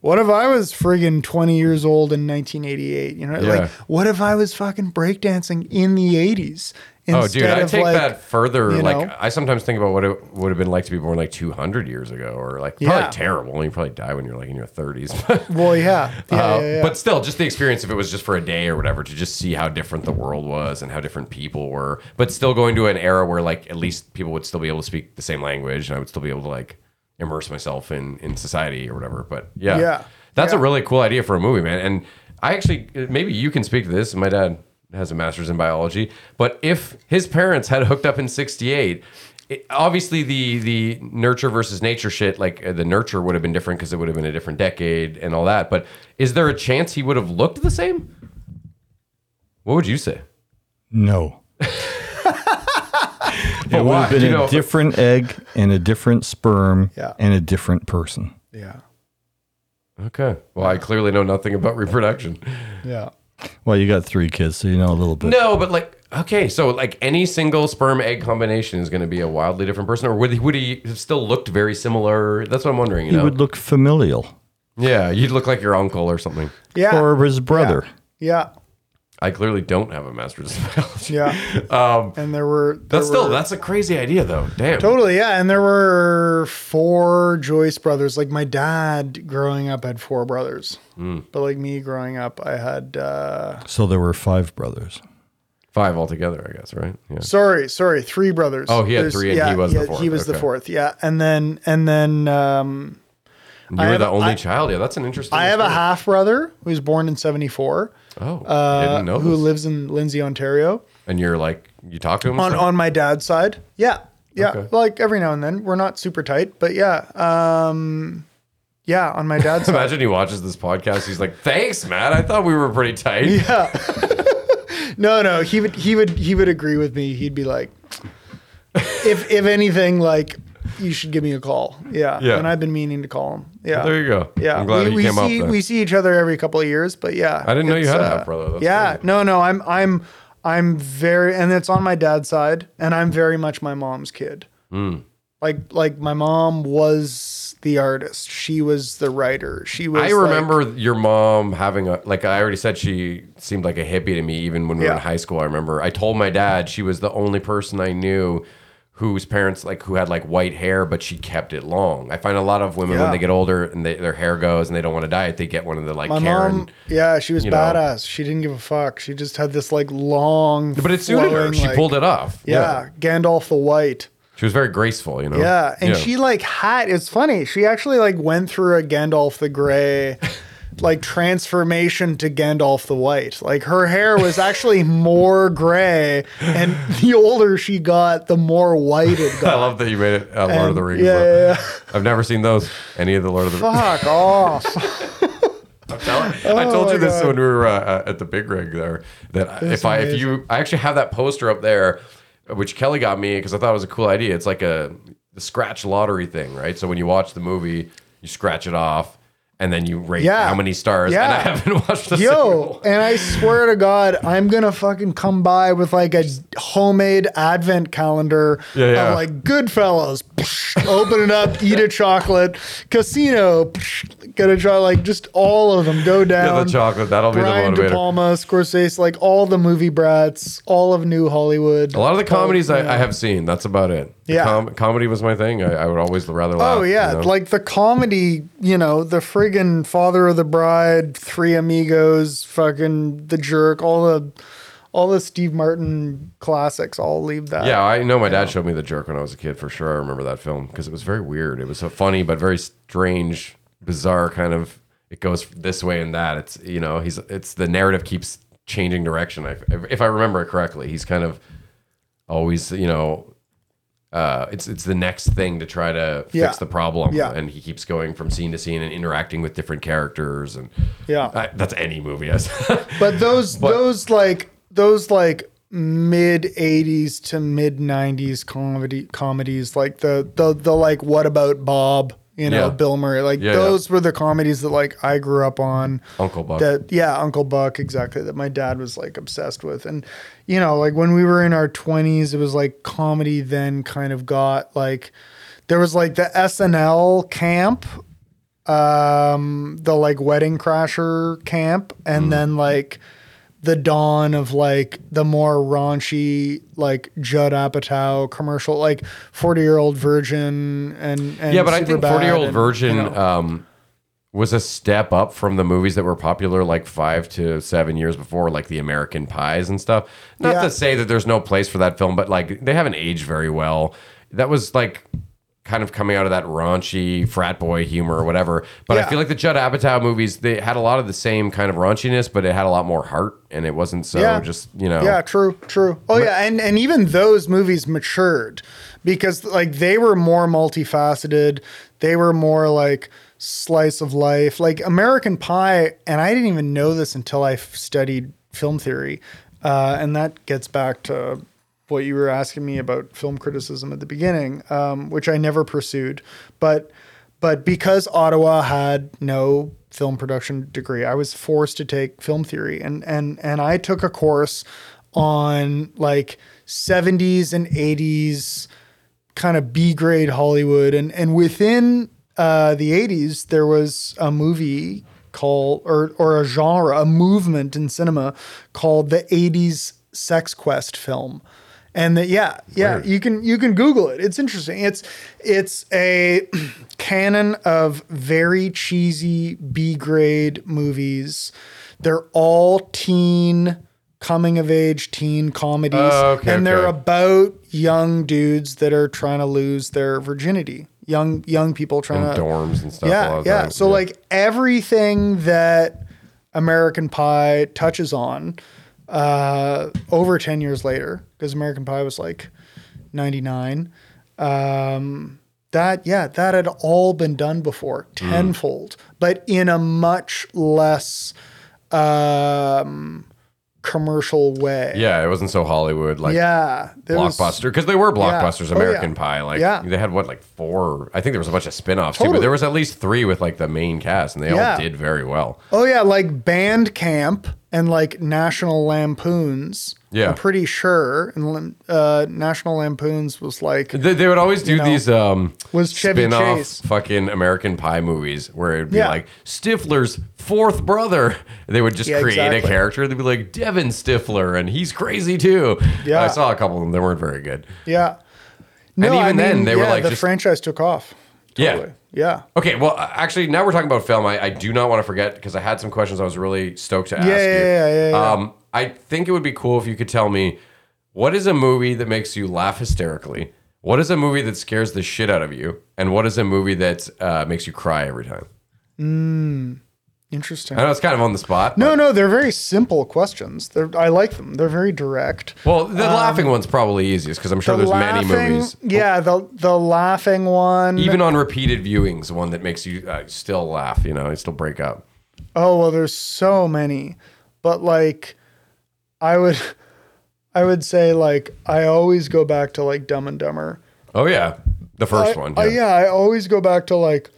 what if I was friggin' 20 years old in 1988? You know, Yeah. like, what if I was fucking breakdancing in the 80s? Oh, dude, I take like- that further. you Like. I sometimes think about what it would have been like to be born like 200 years ago, or like probably Yeah. terrible. You probably die when you're like in your 30s. [LAUGHS] Well, yeah. [LAUGHS] Yeah, Uh, yeah, yeah. But still, just the experience if it was just for a day or whatever, to just see how different the world was and how different people were, but still going to an era where like at least people would still be able to speak the same language and I would still be able to like immerse myself in in society or whatever. But yeah, Yeah. that's a really cool idea for a movie, man. And I actually maybe you can speak to this. My dad has a master's in biology, but if his parents had [LAUGHS] hooked up in '68. It, obviously, the the nurture versus nature shit, like uh, the nurture would have been different because it would have been a different decade and all that. But is there a chance he would have looked the same? What would you say? No. [LAUGHS] it would why? have been Do you a know- different egg and a different sperm Yeah. and a different person. yeah. Okay. Well, I clearly know nothing about reproduction. Yeah. Well, you got three kids, so you know a little bit. No, but like, okay, so like any single sperm egg combination is going to be a wildly different person, or would he, would he have still looked very similar? That's what I'm wondering. You He know? would look familial yeah, you'd look like your uncle or something. Yeah. or his brother. yeah. I clearly don't have a master's in biology. Yeah. [LAUGHS] Um, And there were, there that's still were- that's a crazy idea, though. Damn. Totally, yeah. And there were four Joyce brothers. Like my dad growing up had four brothers. Hmm. But like me growing up, I had uh So there were five brothers. Five altogether, I guess. Right? Yeah. sorry, sorry, three brothers. Oh, he had three and he was the fourth. He was the fourth, yeah. And then and then um You I were the only I- child. Yeah, that's an interesting. I have a half brother who was born in seventy four, Oh, I uh, didn't know who this. lives in Lindsay, Ontario. and you're like, you talk to him On on my dad's side. Yeah. Yeah. Okay. Like every now and then. We're not super tight, but yeah. Um yeah, on my dad's [LAUGHS] side. Imagine he watches this podcast. He's like, "Thanks, Matt. I thought we were pretty tight." [LAUGHS] Yeah. [LAUGHS] no, no, he would he would he would agree with me. He'd be like, if if anything, like you should give me a call. Yeah. Yeah. And I've been meaning to call him. Yeah. There you go. Yeah. I'm glad we, we came see up. We see each other every couple of years, but yeah. I didn't know you had a half brother. That's yeah. crazy. No, no, I'm I'm I'm very and it's on my dad's side, and I'm very much my mom's kid. Hmm. Like like my mom was the artist. She was the writer. She was I like- remember your mom having a like I already said she seemed like a hippie to me even when we were in high school. I remember I told my dad she was the only person I knew whose parents like who had like white hair but she kept it long. I find a lot of women when they get older and they, their hair goes and they don't want to dye it, they get one of the like My Karen. mom, yeah, she was you know. badass. She didn't give a fuck. She just had this like long, but it suited her. She like- pulled it off. Yeah, Gandalf the White. She was very graceful, you know. Yeah, and she like had. It's funny. She actually like went through a Gandalf the Gray. [LAUGHS] Like transformation to Gandalf the White. Like her hair was actually [LAUGHS] more gray, and the older she got, the more white it got. I love that you made it uh, Lord of the Rings. yeah, yeah, yeah. I've never seen those. Any of the Lord of the Rings. Fuck [LAUGHS] off. I told you this God. when we were uh, uh, at the big rig there. That if I if you I actually have that poster up there, which Kelly got me because I thought it was a cool idea. It's like a the scratch lottery thing, right? So when you watch the movie, you scratch it off, and then you rate Yeah. how many stars. Yeah. And I haven't [LAUGHS] watched the Yo, and I swear to God, I'm gonna fucking come by with like a homemade advent calendar Yeah, yeah. of like Goodfellas. Open it up, eat a chocolate. Casino. Gonna try like just all of them go down. Yeah, the chocolate. That'll be the motivator. De Palma, Scorsese, like all the movie brats, all of New Hollywood. A lot of the comedies I, I have seen. That's about it. The Yeah. com- comedy was my thing. I, I would always rather laugh. Oh yeah, you know? like the comedy, you know, the friggin' Father of the Bride, Three Amigos, fucking The Jerk, all the, all the Steve Martin classics. I'll leave that. Yeah, I know my dad showed me The Jerk when I was a kid for sure. I remember that film because it was very weird. It was so funny but very strange, bizarre kind of. It goes this way and that. It's you know he's it's the narrative keeps changing direction. I, if I remember it correctly, he's kind of always you know. Uh, it's it's the next thing to try to fix Yeah. the problem, Yeah. and he keeps going from scene to scene and interacting with different characters, and Yeah. I, that's any movie. [LAUGHS] Yes, But those those like those like mid '80s to mid '90s comedy comedies, like the the the like What About Bob? You know, Yeah. Bill Murray. Like Yeah, those were the comedies that like I grew up on. Uncle Buck. That yeah, Uncle Buck exactly. That my dad was like obsessed with, and you know, like when we were in our twenties, it was like comedy. Then kind of got like there was like the SNL camp um the like wedding crasher camp and then like the dawn of like the more raunchy like Judd Apatow commercial like 40 year old virgin and, and yeah, but I think Forty Year Old Virgin you know. um, was a step up from the movies that were popular like five to seven years before, like the American Pies and stuff. Not Yeah. to say that there's no place for that film, but like they haven't aged very well. That was like kind of coming out of that raunchy frat boy humor or whatever. But I feel like the Judd Apatow movies they had a lot of the same kind of raunchiness, but it had a lot more heart, and it wasn't so Yeah. just you know. Yeah, true, true. Oh yeah, and and even those movies matured because like they were more multifaceted. They were more like slice of life. Like American Pie, and I didn't even know this until I studied film theory, uh, and that gets back to what you were asking me about film criticism at the beginning, um, which I never pursued, but but because Ottawa had no film production degree, I was forced to take film theory, and and and I took a course on like 70s and 80s kind of B grade Hollywood, and and within uh, the 80s there was a movie called or or a genre, a movement in cinema called the 80s sex quest film. And that yeah, yeah, Weird. you can you can Google it. It's interesting. It's it's a [CLEARS THROAT] canon of very cheesy B grade movies. They're all teen coming of age teen comedies, Oh, okay, and they're okay. about young dudes that are trying to lose their virginity. Young young people trying in to dorms and stuff. yeah, yeah. So like everything that American Pie touches on, uh, over ten years later, because American Pie was like ninety nine. Um, that yeah, that had all been done before Mm. tenfold, but in a much less um, commercial way. yeah, it wasn't so Hollywood like yeah. blockbuster because they were blockbusters. Oh, yeah. American Pie, like Yeah. they had what like four. I think there was a bunch of spin-offs too, but there was at least three with like the main cast, and they Yeah. all did very well. Oh yeah, like band camp and like National Lampoons. Yeah. I'm pretty sure. And uh, National Lampoons was like They, they would always do know, these um was Chevy spin-off Chase. fucking American Pie movies where it'd be Yeah. like Stifler's fourth brother. [LAUGHS] They would just Yeah, create a character. They'd be like Devin Stifler, and he's crazy too. Yeah. I saw a couple of them. They weren't very good. yeah. No, even then, they were yeah, like the just- franchise took off. Yeah. Totally. Yeah. Okay, well, actually, now we're talking about film. I, I do not want to forget because I had some questions I was really stoked to ask Yeah, you. yeah, yeah, yeah, yeah. Um, I think it would be cool if you could tell me what is a movie that makes you laugh hysterically? What is a movie that scares the shit out of you? And what is a movie that uh, makes you cry every time? Interesting. I know it's kind of on the spot. No, but- no, they're very simple questions. They're, I like them. They're very direct. Well, the laughing one's probably easiest because I'm sure there's many movies. Yeah, the the laughing one. Even on repeated viewings, one that makes you uh, still laugh, you know, and still break up. Oh well, there's so many, but like, I would, [LAUGHS] I would say like I always go back to like Dumb and Dumber. Oh, yeah. The first I- one. I- yeah, I always go back to like,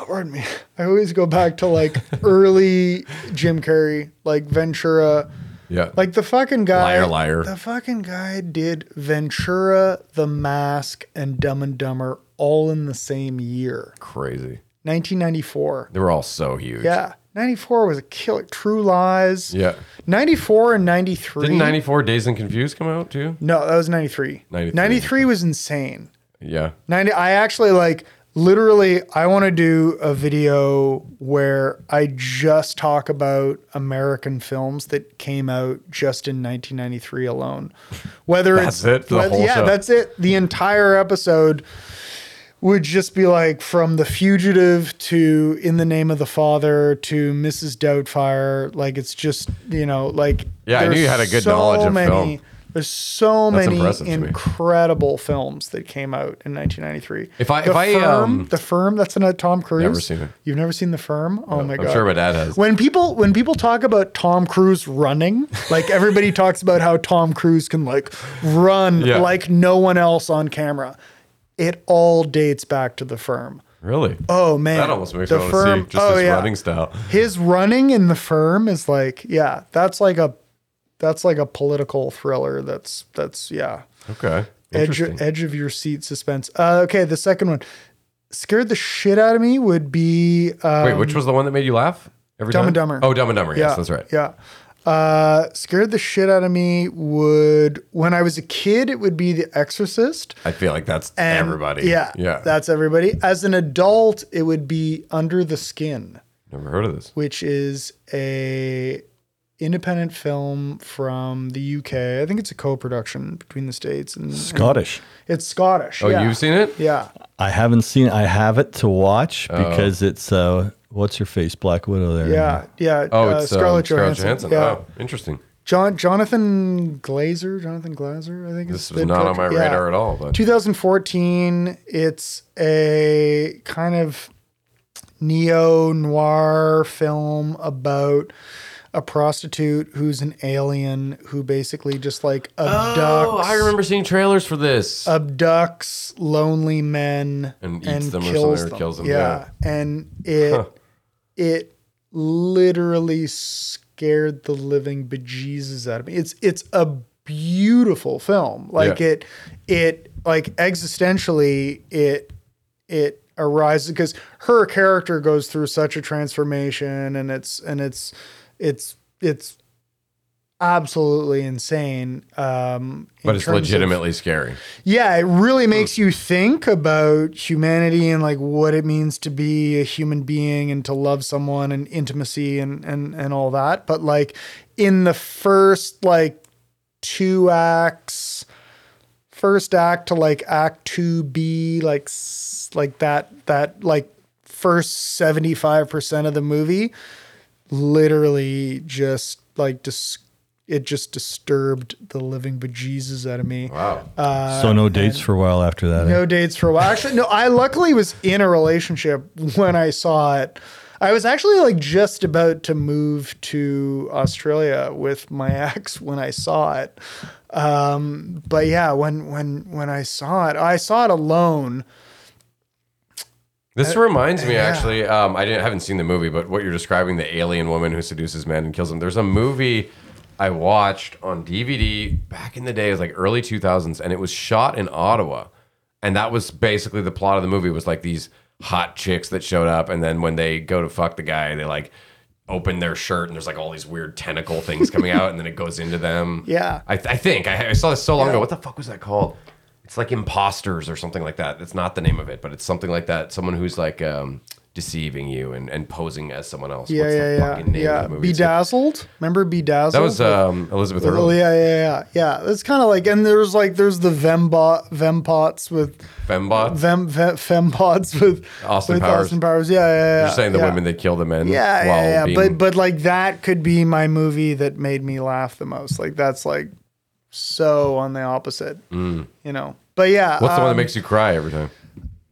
Oh, pardon me. I always go back to like [LAUGHS] early Jim Carrey, like Ventura. Yeah. Like the fucking guy. Liar, liar. The fucking guy did Ventura, The Mask, and Dumb and Dumber all in the same year. crazy. 1994. They were all so huge. Yeah. 94 was a killer. True Lies. Yeah. 94 and 93. Didn't 94 Dazed and Confused come out too? No, that was 93. 93. 93 was insane. Yeah. 90 I actually like literally I want to do a video where I just talk about American films that came out just in 1993 alone. Whether That's it's it the whether- whole yeah, show? that's it. The entire episode would just be like from The Fugitive to In the Name of the Father to Mrs. Doubtfire. Like it's just you know like Yeah, I knew you had a good so knowledge of many, film. There's so That's many incredible films that came out in 1993. If I- the if I, firm, um, the firm that's in a Tom Cruise. Never seen it. You've never seen the firm? Oh my god! I'm sure my dad has. When people when people talk about Tom Cruise running, like everybody [LAUGHS] talks about how Tom Cruise can like run Yeah. like no one else on camera. It all dates back to the firm. Really? Oh man, That almost makes the me want to see just oh, his yeah. running style. His running in the firm is like, yeah, that's like a that's like a political thriller. That's that's yeah, Okay. edge edge of your seat suspense. Uh, okay, the second one scared the shit out of me would be um, Wait, which was the one that made you laugh every Dumb time? and Dumber. Oh, Dumb and Dumber. Yes, yeah, that's right. Yeah. Uh, scared the shit out of me would when I was a kid. It would be The Exorcist. I feel like that's And- everybody. Yeah, Yeah. that's everybody. As an adult, it would be Under the Skin. Never heard of this. which is a independent film from the UK. I think it's a co-production between the states and Scottish. it's Scottish. Oh, yeah. you've seen it? Yeah. I haven't seen. I have it to watch Oh. because it's uh, what's your face, Black Widow. There. Yeah, yeah. Oh, uh, it's um, Scarlett Scarlett Johansson. Johansson. Yeah, Oh, interesting. John Jonathan Glazer. Jonathan Glazer, I think. is This was the not on my. Yeah. radar at all. But 2014. It's a kind of neo noir film about a prostitute who's an alien who basically just like abducts. oh, I remember seeing trailers for this. abducts lonely men And eats them or kills or kills them, Yeah, and it Huh. it literally scared the living bejesus out of me. It's it's a beautiful film. Like Yeah. it it like existentially it it arises because her character goes through such a transformation and it's and it's it's it's absolutely insane um in but it's terms of- legitimately scary. yeah, it really makes you think about humanity and like what it means to be a human being and to love someone and intimacy and and and all that. But like in the first like two acts, first act to like act 2B like like that that like first 75% of the movie literally just like dis- it just disturbed the living bejesus out of me. Wow. so no dates for a while after that. eh? No dates for a while. Actually, no, I luckily was in a relationship when I saw it. I was actually like just about to move to Australia with my [LAUGHS] ex when I saw it. Um, but yeah, when when when I saw it, I saw it alone. This reminds me, yeah. actually. Um, I didn't haven't seen the movie, but what you're describing, the alien woman who seduces men and kills them. There's a movie I watched on DVD back in the day. It was like early 2000s, and it was shot in Ottawa, and that was basically the plot of the movie. Was like these hot chicks that showed up, and then when they go to fuck the guy, they like open their shirt, and there's like all these weird tentacle things coming out, and then it goes into them. [LAUGHS] Yeah. I, I think I, I saw this so long Yeah. ago. What the fuck was that called? It's like imposters or something like that. That's not the name of it, but it's something like that. Someone who's like um, deceiving you and, and posing as someone else. Yeah, What's yeah, the yeah, fucking name yeah. of the movie? It's- Bedazzled. Remember Bedazzled? That was um, Elizabeth Hurley. yeah, yeah, yeah, yeah. It's kind of like, and there's like, there's the Vembot, Vempots with Fembot. Vem, Vem Fempots with Austin with Powers. Austin Powers. Yeah, yeah, yeah. You're saying the yeah. women that kill the men. Yeah, yeah, yeah. being- But but like that could be my movie that made me laugh the most. Like that's like so on the opposite. You know. But yeah. Mm. what's the one that um, makes you cry every time?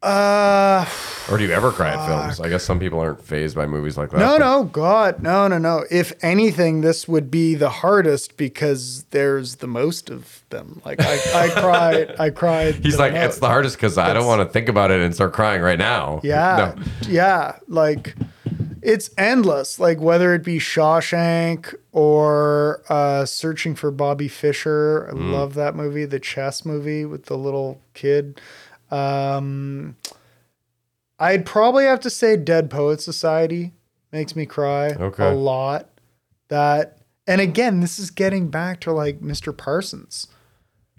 Uh, Or do you ever cry at films? I guess some people aren't phased by movies like that. no, no, God, no, no, no. If anything, this would be the hardest because there's the most of them. Like I, I cried, [LAUGHS] I cried. He's like, most. it's the hardest because I don't want to think about it and start crying right now. Yeah. [LAUGHS] No. Yeah. Like it's endless. Like whether it be Shawshank or uh, Searching for Bobby Fischer. I Mm. love that movie, the chess movie with the little kid. Um, I'd probably have to say Dead Poet Society makes me cry Okay. a lot. That and again, this is getting back to like Mr. Parsons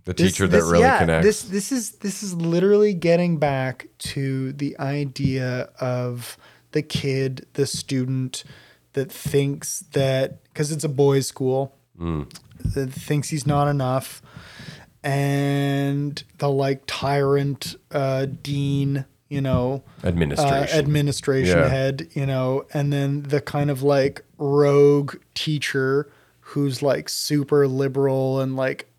The this- teacher that this- really yeah, connects. This this is this is literally getting back to the idea of the kid, the student that thinks that because it's a boys' school, Mm. that thinks he's not enough, and the like tyrant uh, dean, you know, uh, Administration. administration Yeah. head, you know, and then the kind of like rogue teacher who's like super liberal and like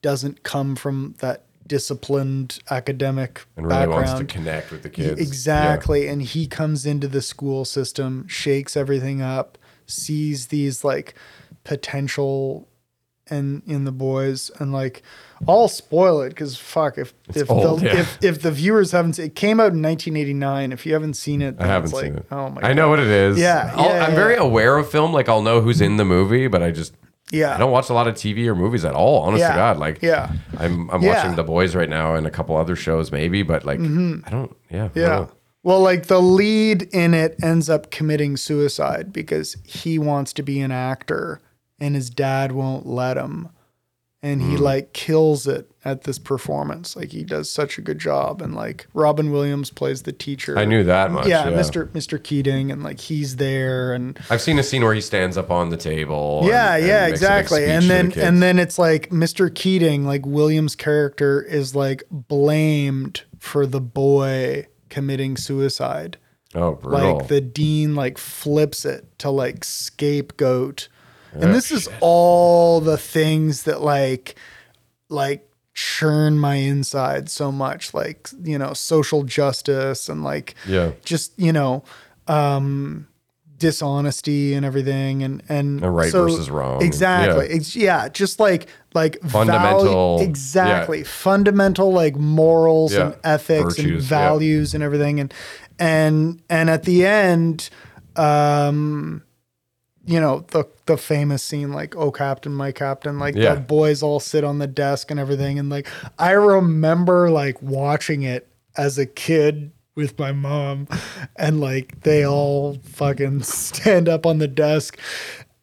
doesn't come from that disciplined academic and really background. wants to connect with the kids. Exactly. And he comes into the school system, shakes everything up, sees these like potential and in the boys and like I'll spoil it because fuck if if old, the yeah. if if the viewers haven't seen it came out in 1989 if you haven't seen it I haven't it's like, seen it. oh my I know what it is. Yeah, I'll- yeah, I'm yeah, very aware of film. Like I'll know who's in the movie, but I just Yeah. I don't watch a lot of TV or movies at all. Honest Yeah. to God, like Yeah. I'm I'm Yeah. watching The Boys right now and a couple other shows maybe, but like I don't. Yeah. I don't Mm-hmm. Yeah. Well, like the lead in it ends up committing suicide because he wants to be an actor and his dad won't let him. And he mm. like kills it at this performance. Like he does such a good job. And like Robin Williams plays the teacher. I knew that much. yeah, Yeah, Mr. Mr. Keating, and like he's there, and I've seen a scene where he stands up on the table. yeah, and- and yeah, makes a big exactly. And to the then and then it's like Mr. Keating, like William's character is like blamed for the boy committing suicide. oh, brutal. Like the dean like flips it to like scapegoat. And this is all the things that like like churn my inside so much like you know social justice and like Yeah. just you know um dishonesty and everything and and And right versus wrong. exactly Yeah. it's yeah just like like Fundamental- value, exactly yeah. fundamental like morals and Yeah. ethics and Virtues, yeah. values and everything and and and at the end um you know the the famous scene like oh captain my captain like Yeah. the boys all sit on the desk and everything and like i remember like watching it as a kid with my mom and like they all fucking stand up on the desk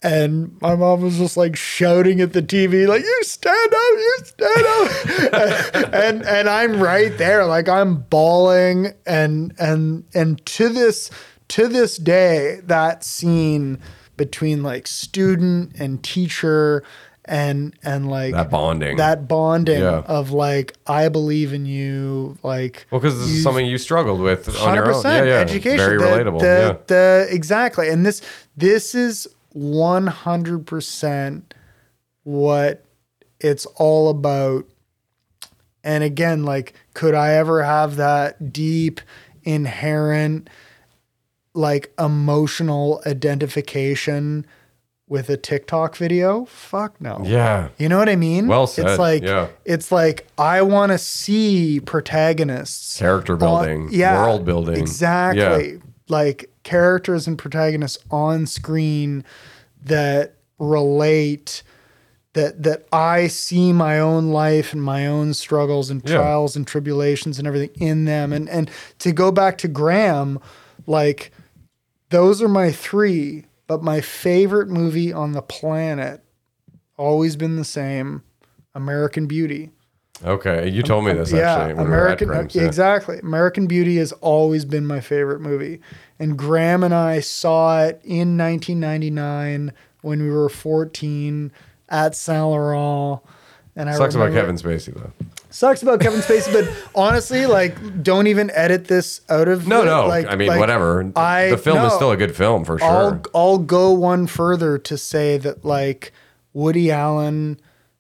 and my mom was just like shouting at the TV, like "You stand up, you stand up," [LAUGHS] and and I'm right there, like I'm bawling, and and and to this to this day, that scene between like student and teacher, and and like That bonding. that bonding Yeah. of like I believe in you, like well, because this is something you struggled with on your own. Yeah, yeah. education. Very the, relatable. The, yeah. the exactly, and this this is one hundred percent what it's all about. And again, like, could I ever have that deep, inherent, like emotional identification with a TikTok video? Fuck no. Yeah. You know what I mean? Well said, It's like yeah. it's like I want to see protagonists Character on- building, world building. Exactly. Yeah. Like characters and protagonists on screen that relate that that I see my own life and my own struggles and Yeah. trials and tribulations and everything in them and and to go back to Graham like those are my 3 but my favorite movie on the planet always been the same American Beauty Okay, you told me um, this yeah, actually. when we were at American Grimes, yeah. exactly. American Beauty has always been my favorite movie, and Graham and I saw it in 1999 when we were 14 at Saint Laurent. And I Sucks about Kevin Spacey though. Sucks about Kevin Spacey, but honestly, like, don't even edit this out of No, it. no. Like, I mean, like, whatever. I- the film is still a good film for sure. I'll I'll go one further to say that like Woody Allen,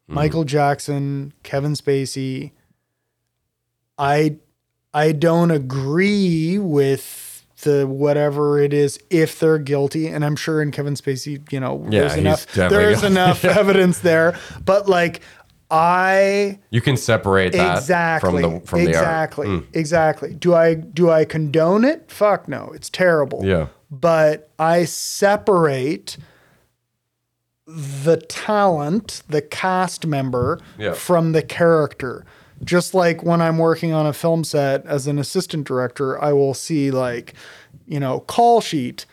Hmm. Michael Jackson, Kevin Spacey, I I don't agree with the whatever it is if they're guilty, and I'm sure in Kevin Spacey, you know, Yeah, there's enough there's guilty. enough [LAUGHS] evidence there. But like I You can separate that exactly from the from exactly the art. Mm. exactly. Do I do I condone it? Fuck no, it's terrible. Yeah. But I separate the talent, the cast member, Yeah. from the character. Just like when I'm working on a film set as an assistant director, I will see like, you know, call sheet,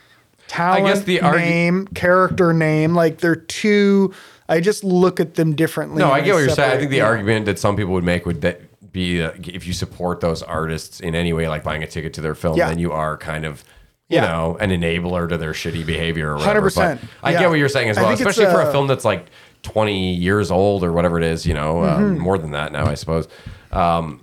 talent the argu- name, character name. Like they're two. I just look at them differently. No, I get what you're saying. I think the know. argument that some people would make would that be uh, if you support those artists in any way, like buying a ticket to their film, Yeah. then you are kind of. You Yeah. know, an enabler to their shitty behavior or whatever. 100%. But I Yeah. get what you're saying as well, especially for a uh, film that's like 20 years old or whatever it is, you know, Mm-hmm. um, more than that now, I suppose. Um,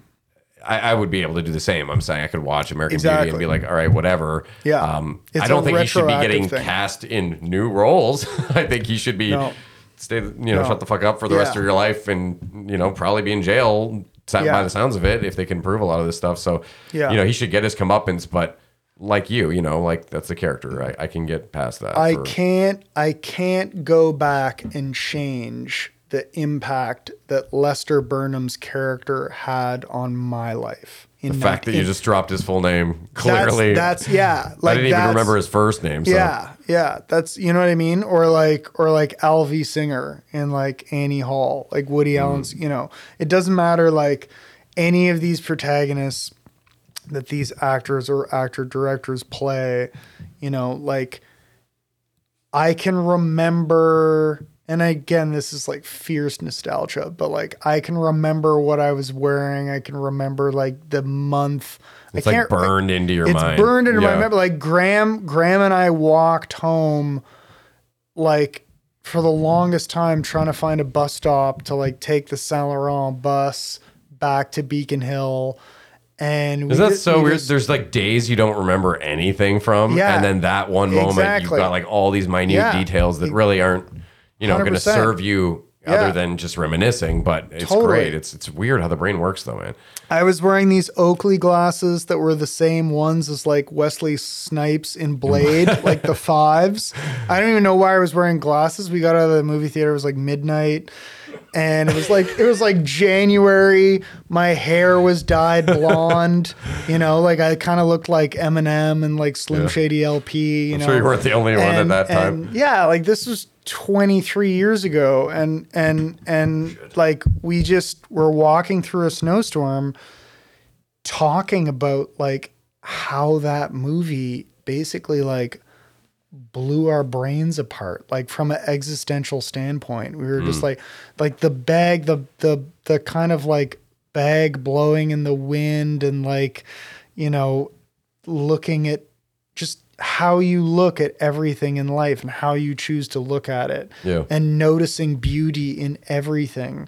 I, I would be able to do the same. I'm saying I could watch American Beauty and be like, all right, whatever. Yeah. Um, I don't think he should be getting thing. cast in new roles. [LAUGHS] I think he should be No. Stay, you know, No. shut the fuck up for the rest of your life and, you know, probably be in jail Yeah. by the sounds of it if they can prove a lot of this stuff. So, Yeah. you know, he should get his comeuppance, but like you, you know, like that's the character. I, I can get past that. I for- can't I can't go back and change the impact that Lester Burnham's character had on my life. In The fact that you just dropped his full name clearly. that's, that's yeah. Like I didn't even remember his first name. So. Yeah, yeah. That's you know what I mean? Or like or like Alvy Singer and like Annie Hall, like Woody Mm. Allen's, you know. It doesn't matter like any of these protagonists that these actors or actor directors play, you know, like I can remember and again this is like fierce nostalgia, but like I can remember what I was wearing. I can remember like the month. It's I like burned into your it's mind. It's burned into my memory. Like Graham, Graham and I walked home, like for the longest time, trying to find a bus stop to like take the Saint Laurent bus back to Beacon Hill. And Is that just- so we weird? just- There's like days you don't remember anything from, Yeah. and then that one moment you've got like all these minute Yeah. details that really aren't, you know, I'm going to 100%. serve you Yeah. other than just reminiscing. But it's Totally. great. It's it's weird how the brain works, though, man. I was wearing these Oakley glasses that were the same ones as like Wesley Snipes in Blade, [LAUGHS] like the fives. I don't even know why I was wearing glasses. We got out of the movie theater, it was like midnight. And it was like it was like January. My hair was dyed [LAUGHS] blonde, you know, like I kind of looked like Eminem and like Slim Yeah. Shady LP. You I'm know, sure you weren't the only one at that time. and yeah, like this was 23 years ago, and and and like we just were walking through a snowstorm, talking about like how that movie basically like blew our brains apart like from an existential standpoint. We were just hmm. like like the bag the the the kind of like bag blowing in the wind and like you know looking at how you look at everything in life and how you choose to look at it Yeah. and noticing beauty in everything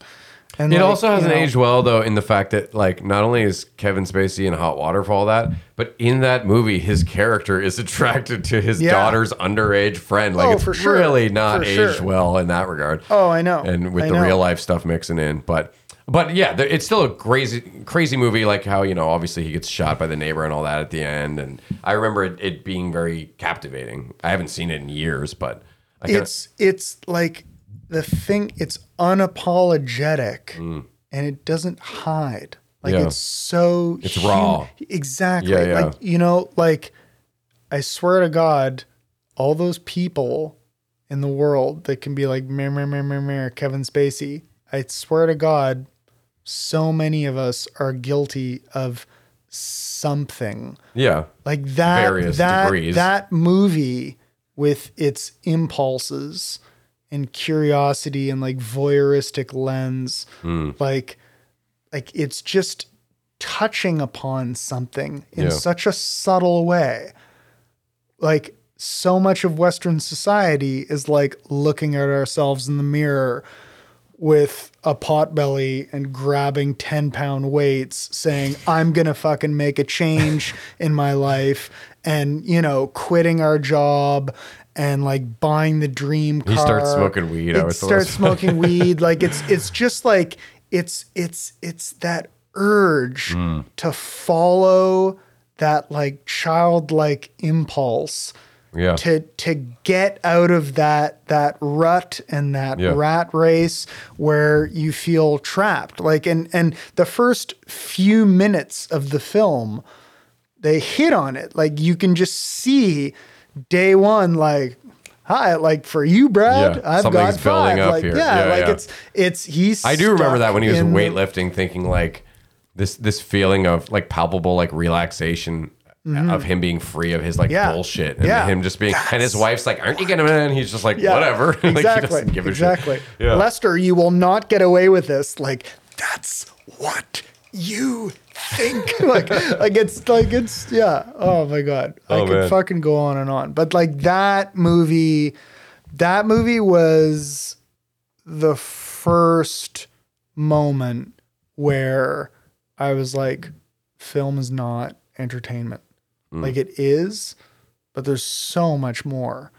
and It like, also hasn't know, aged well though in the fact that like not only is Kevin Spacey in hot water for all that, but in that movie his character is [LAUGHS] attracted to his Yeah. daughter's underage friend. Like Oh, it's sure. really not For aged sure. well in that regard. Oh, I know. And with I the know. real life stuff mixing in, but but yeah, there- it's still a crazy crazy movie. Like how you know obviously he gets shot by the neighbor and all that at the end, and I remember it, it being very captivating. I haven't seen it in years, but I kinda- it's it's like the thing it's unapologetic and it doesn't hide like Mm. Yeah. it's so It's raw. exactly Yeah, yeah. like you know like i swear to god all those people in the world that can be like meh, meh, meh, meh, meh, kevin spacey i swear to god so many of us are guilty of something yeah. like that Various that degrees. that movie with its impulses and curiosity and like voyeuristic lens Hmm. like like it's just touching upon something in Yeah. such a subtle way like so much of western society is like looking at ourselves in the mirror with a pot belly and grabbing 10 pound weights saying i'm gonna fucking make a change [LAUGHS] in my life and you know quitting our job and like buying the dream car He starts smoking weed, I it starts smoking [LAUGHS] weed. Like it's it's just like it's it's it's that urge hmm. to follow that like childlike impulse Yeah. to to get out of that that rut and that Yeah. rat race where you feel trapped like and and the first few minutes of the film they hit on it like you can just see day one like hi like for you brad Yeah, i've something's got building five up like here. yeah, Yeah, like it's it's he's I do remember that when he was in- weightlifting, thinking like this this feeling of like palpable like relaxation of him being free of his like Mm-hmm. Yeah. bullshit and Yeah. him just being and his wife's like, Aren't you gonna and he's just like, Yeah, whatever. [LAUGHS] like he Exactly. doesn't give a exactly. Lester, you will not get away with this. Like, that's what you think. [LAUGHS] like, like it's like it's yeah. Oh my god. oh, I could man. fucking go on and on. But like that movie, that movie was the first moment where I was like, film is not entertainment. Like it is, but there's so much more.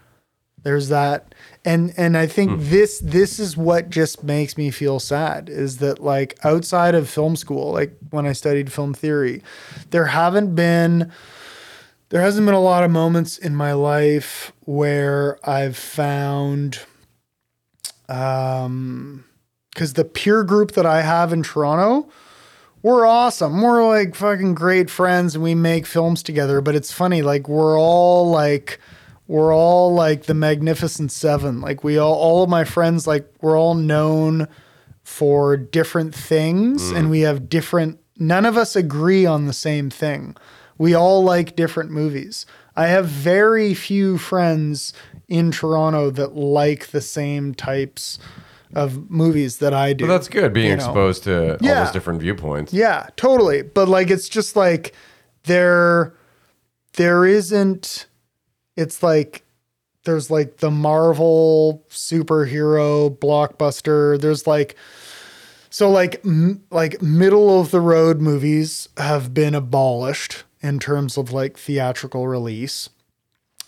There's that and and I think this this is what just makes me feel sad is that like outside of film school, like when I studied film theory, there haven't been there hasn't been a lot of moments in my life where I've found um cuz the peer group that I have in Toronto, we're awesome. We're like fucking great friends and we make films together, but it's funny like we're all like we're all like the magnificent 7. Like we all all of my friends like we're all known for different things and mm. we have different none of us agree on the same thing. We all like different movies. I have very few friends in Toronto that like the same types of movies that I do. But that's good being you know? exposed to all Yeah. those different viewpoints. Yeah, totally. But like it's just like there there isn't it's like there's like the Marvel superhero blockbuster. There's like so like m- like middle of the road movies have been abolished in terms of like theatrical release.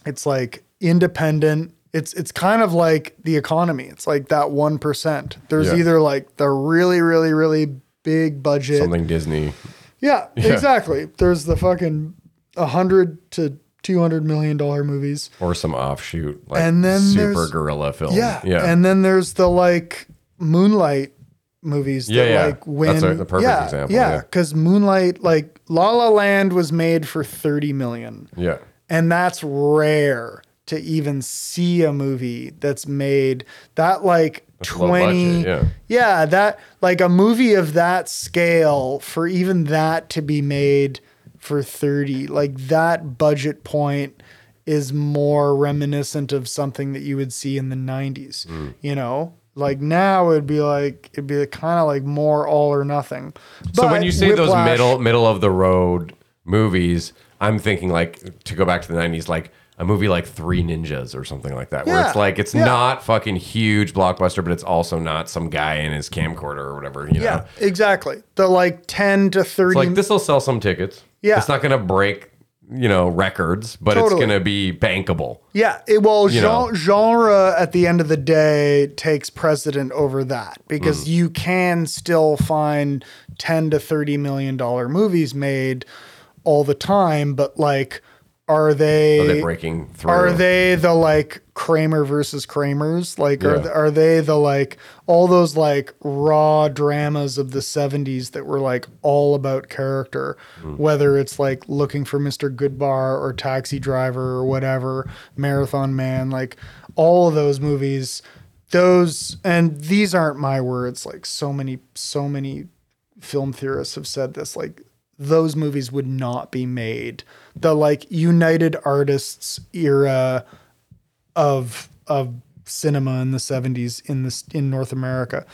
It's like independent. It's it's kind of like the economy. It's like that 1%. There's Yeah. either like the really really really big budget Something Disney. [LAUGHS] yeah, exactly. There's the fucking a hundred to two hundred million dollar movies. Or some offshoot, like And then super guerrilla film. Yeah, Yeah. And then there's the like Moonlight movies. Yeah, that, yeah. Like win. That's a- the perfect yeah, example, Yeah, yeah. because Moonlight, like La La Land, was made for thirty million, yeah. and that's rare to even see a movie that's made that like low budget, twenty. yeah. Yeah, that like a movie of that scale for even that to be made for 30, like that budget point is more reminiscent of something that you would see in the 90s, Hmm. you know? Like now it'd be like it'd be kind of like more all or nothing. So when you say those middle middle of the road movies, I'm thinking like to go back to the '90s, like a movie like Three Ninjas or something like that, where Yeah, it's like it's yeah. not fucking huge blockbuster, but it's also not some guy in his camcorder or whatever. You know, Yeah, exactly. The like 10 to 30 it's like this will sell some tickets. Yeah. it's not gonna break you know records, but Totally. it's gonna be bankable. Yeah, it, well, You know. gen- genre at the end of the day takes precedent over that because Mm. you can still find ten to thirty million dollar movies made all the time, but like, are they? Are they breaking through? Are they the like Kramer versus Kramers? Like, are Yeah. th- are they the like all those like raw dramas of the '70s that were like all about character? Hmm. Whether it's like looking for Mr. Goodbar or Taxi Driver or whatever, Marathon Man, like all of those movies. Those and these aren't my words. Like so many, so many film theorists have said this. Like those movies would not be made. The like United Artists era of of cinema in the 70s in this in North America.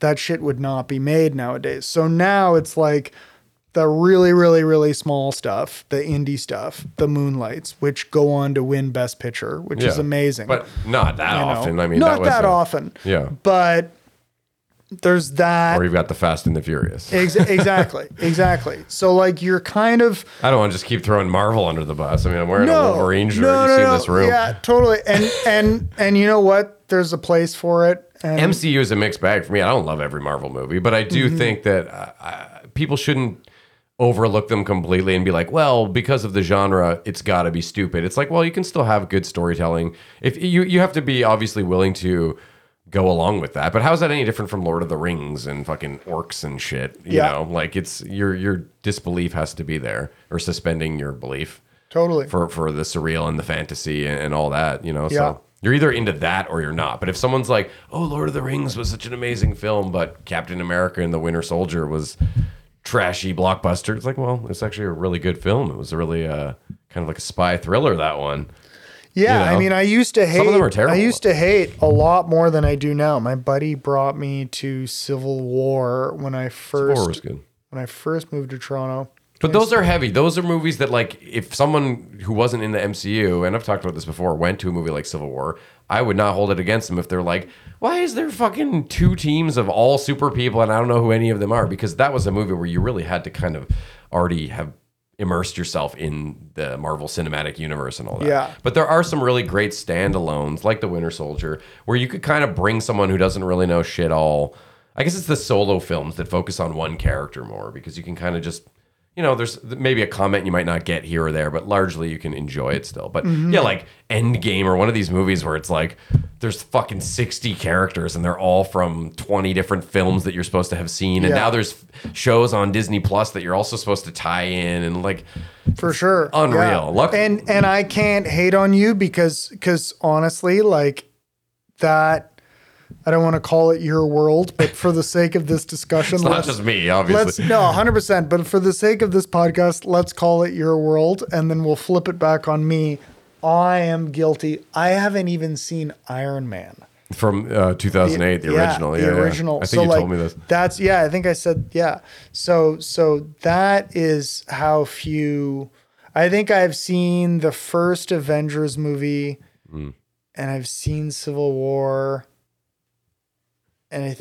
That shit would not be made nowadays. So now it's like the really, really, really small stuff, the indie stuff, the moonlights, which go on to win Best Picture, which is amazing. But not that you know? often. I mean, not that, that a- often. Yeah. But there's that. Or you've got the Fast and the Furious. Ex- [LAUGHS] exactly, exactly. So like you're kind of I don't want to just keep throwing Marvel under the bus. I mean, I'm wearing a no, Wolverine shirt. no, you no, see no. this room. Yeah, totally. And and and you know what? There's a place for it. And MCU is a mixed bag for me. I don't love every Marvel movie, but I do Mm-hmm. think that uh, people shouldn't overlook them completely and be like, well, because of the genre, it's got to be stupid. It's like, well, you can still have good storytelling. If you you have to be obviously willing to go along with that. But how's that any different from Lord of the Rings and fucking orcs and shit? You Yeah. know, like it's your your disbelief has to be there or suspending your belief Totally. for for the surreal and the fantasy and, and all that, you know. Yeah. So you're either into that or you're not. But if someone's like, "Oh, Lord of the Rings was such an amazing film, but Captain America and the Winter Soldier was trashy blockbuster," it's like, well, it's actually a really good film. It was a really uh, kind of like a spy thriller. That one. Yeah, you I mean, I used to hate. Some of them are terrible. I used to hate a lot more than I do now. My buddy brought me to Civil War when I first Horror was good. when I first moved to Toronto. But those are heavy. Those are movies that, like, if someone who wasn't in the MCU, and I've talked about this before, went to a movie like Civil War, I would not hold it against them if they're like, why is there fucking two teams of all super people and I don't know who any of them are? Because that was a movie where you really had to kind of already have immersed yourself in the Marvel Cinematic Universe and all that. Yeah. But there are some really great standalones, like The Winter Soldier, where you could kind of bring someone who doesn't really know shit all. I guess it's the solo films that focus on one character more because you can kind of just, you know, there's maybe a comment you might not get here or there, but largely you can enjoy it still. But Mm-hmm. yeah, like Endgame or one of these movies where it's like there's fucking 60 characters and they're all from 20 different films that you're supposed to have seen. And Yeah. now there's shows on Disney Plus that you're also supposed to tie in and like, for sure. Unreal. Yeah. Luck- And and I can't hate on you because because honestly, like that. I don't want to call it your world, but for the sake of this discussion, it's not let's- just me, Let's obviously. no, hundred percent. But for the sake of this podcast, let's call it your world, and then we'll flip it back on me. I am guilty. I haven't even seen Iron Man. From uh, 2008, the original. Yeah, the yeah. original. I think so you like, told me this. That's yeah. I think I said yeah. So so that is how few. I think I've seen the first Avengers movie, Hmm. and I've seen Civil War, and I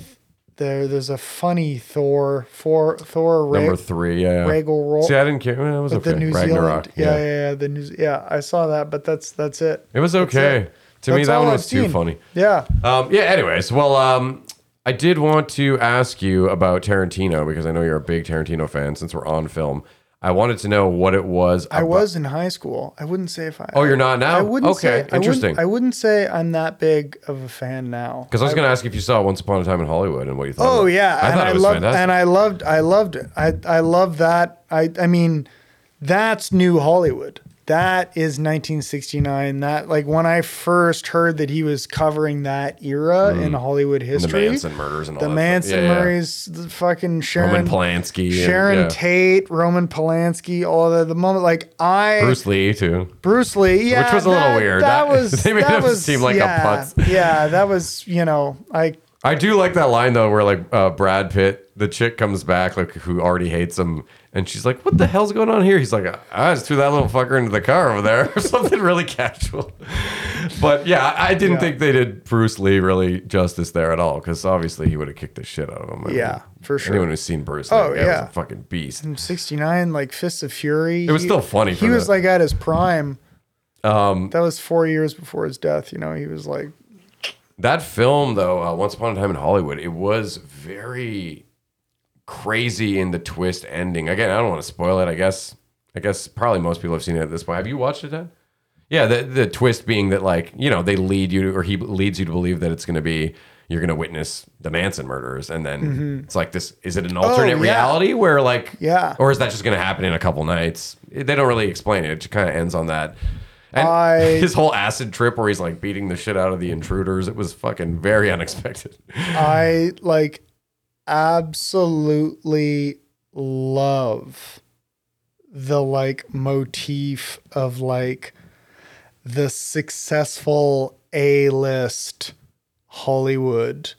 there there's a funny Thor for Thor Number three, yeah. Regal roll. See, I didn't care. It was okay. the New Ragnarok. Zealand, yeah, yeah, yeah, the New, yeah. I saw that, but that's that's it. It was okay. it. To me, that one I've was too seen. funny. Yeah, Um, yeah. Anyways, well, um, I did want to ask you about Tarantino because I know you're a big Tarantino fan. Since we're on film, I wanted to know what it was. I was in high school. I wouldn't say if I. Oh, you're not now? I wouldn't Okay, say. I wouldn't- interesting. I wouldn't say I'm that big of a fan now. Because I was going to ask if you saw Once Upon a Time in Hollywood and what you thought. Oh yeah, I and thought I it was loved fantastic. and I loved I loved it. I I love that. I I mean, that's new Hollywood. That is 1969. That like when I first heard that he was covering that era in Hollywood Mm. the. Manson murders and all that. the that. Manson. Yeah, yeah. Murrays, the fucking Sharon Roman Polanski, and- Sharon yeah. Tate, Roman Polanski, all the the moment like I Bruce Lee too. Bruce Lee, yeah, Which was a little weird. That, That- was [LAUGHS] they made that him was, seem like a putz. Yeah, that was you know I I do like that line though, where like uh, Brad Pitt, the chick comes back, like who already hates him, and she's like, "What the hell's going on here?" He's like, "I just threw that little fucker into the car over there," [LAUGHS] or something really casual. But yeah, I didn't Yeah. think they did Bruce Lee really justice there at all, because obviously he would have kicked the shit out of him. I Yeah, mean, for sure. Anyone who's seen Bruce, Lee, Oh, yeah, yeah. was a fucking beast. 69 like Fists of Fury. It was still funny He was like at his prime. Um, that was four years before his death. You know, he was like, That film, though, uh, Once Upon a Time in Hollywood, it was very crazy in the twist ending. Again, I don't want to spoil it. I guess, I guess probably most people have seen it at this point. Have you watched it, Dad? Yeah, the the twist being that like you know they lead you to, or he leads you to believe that it's going to be you're going to witness the Manson murders, and then it's like this: is it an alternate Mm-hmm. Oh, yeah. reality where like Yeah. or is that just going to happen in a couple nights? They don't really explain it. It just kind of ends on that. And I- [LAUGHS] his whole acid trip where he's like beating the shit out of the intruders, it was fucking very unexpected. I [LAUGHS] like absolutely love the like motif of like the successful A list Hollywood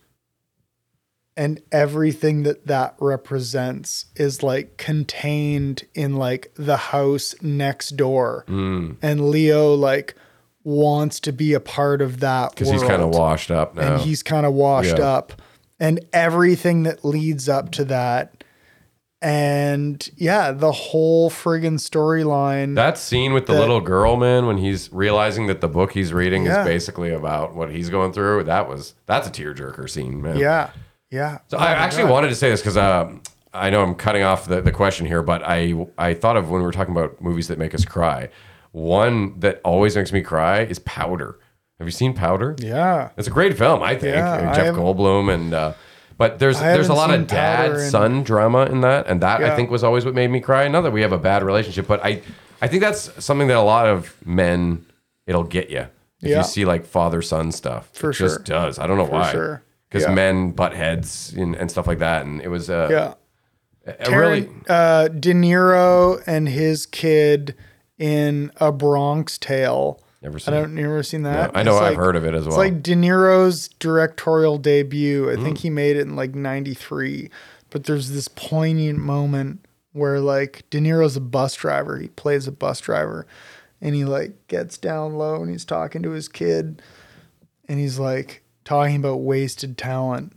and everything that that represents is like contained in like the house next door Mm. and leo like wants to be a part of that Because he's kind of washed up now. and he's kind of washed Yeah. up and everything that leads up to that and yeah the whole friggin storyline that scene with the that- little girl, man, when he's realizing that the book he's reading Yeah. is basically about what he's going through, that was that's a tearjerker scene, man. yeah yeah So Oh I actually God. wanted to say this because uh, I know I'm cutting off the, the question here, but I I thought of when we were talking about movies that make us cry. One that always makes me cry is Powder. Have you seen Powder? Yeah. It's a great film, I think. Yeah, Uh, I Jeff Goldblum and uh, but there's I there's a lot of dad and- son drama in that, and that I think was always what made me cry. Not that we have a bad relationship, but I I think that's something that a lot of men it'll get you if Yeah. you see like father son stuff. For it just does. I don't know why. For sure. Because Yeah. men butt heads and, and stuff like that, and it was uh, Yeah. a really uh, De Niro and his kid in A Bronx Tale. Never seen. I don't never seen that. I know I've like- heard of it as well. It's like De Niro's directorial debut. I Mm. think he made it in like 93. But there's this poignant moment where like De Niro's a bus driver. He plays a bus driver and he like gets down low and he's talking to his kid and he's like talking about wasted talent.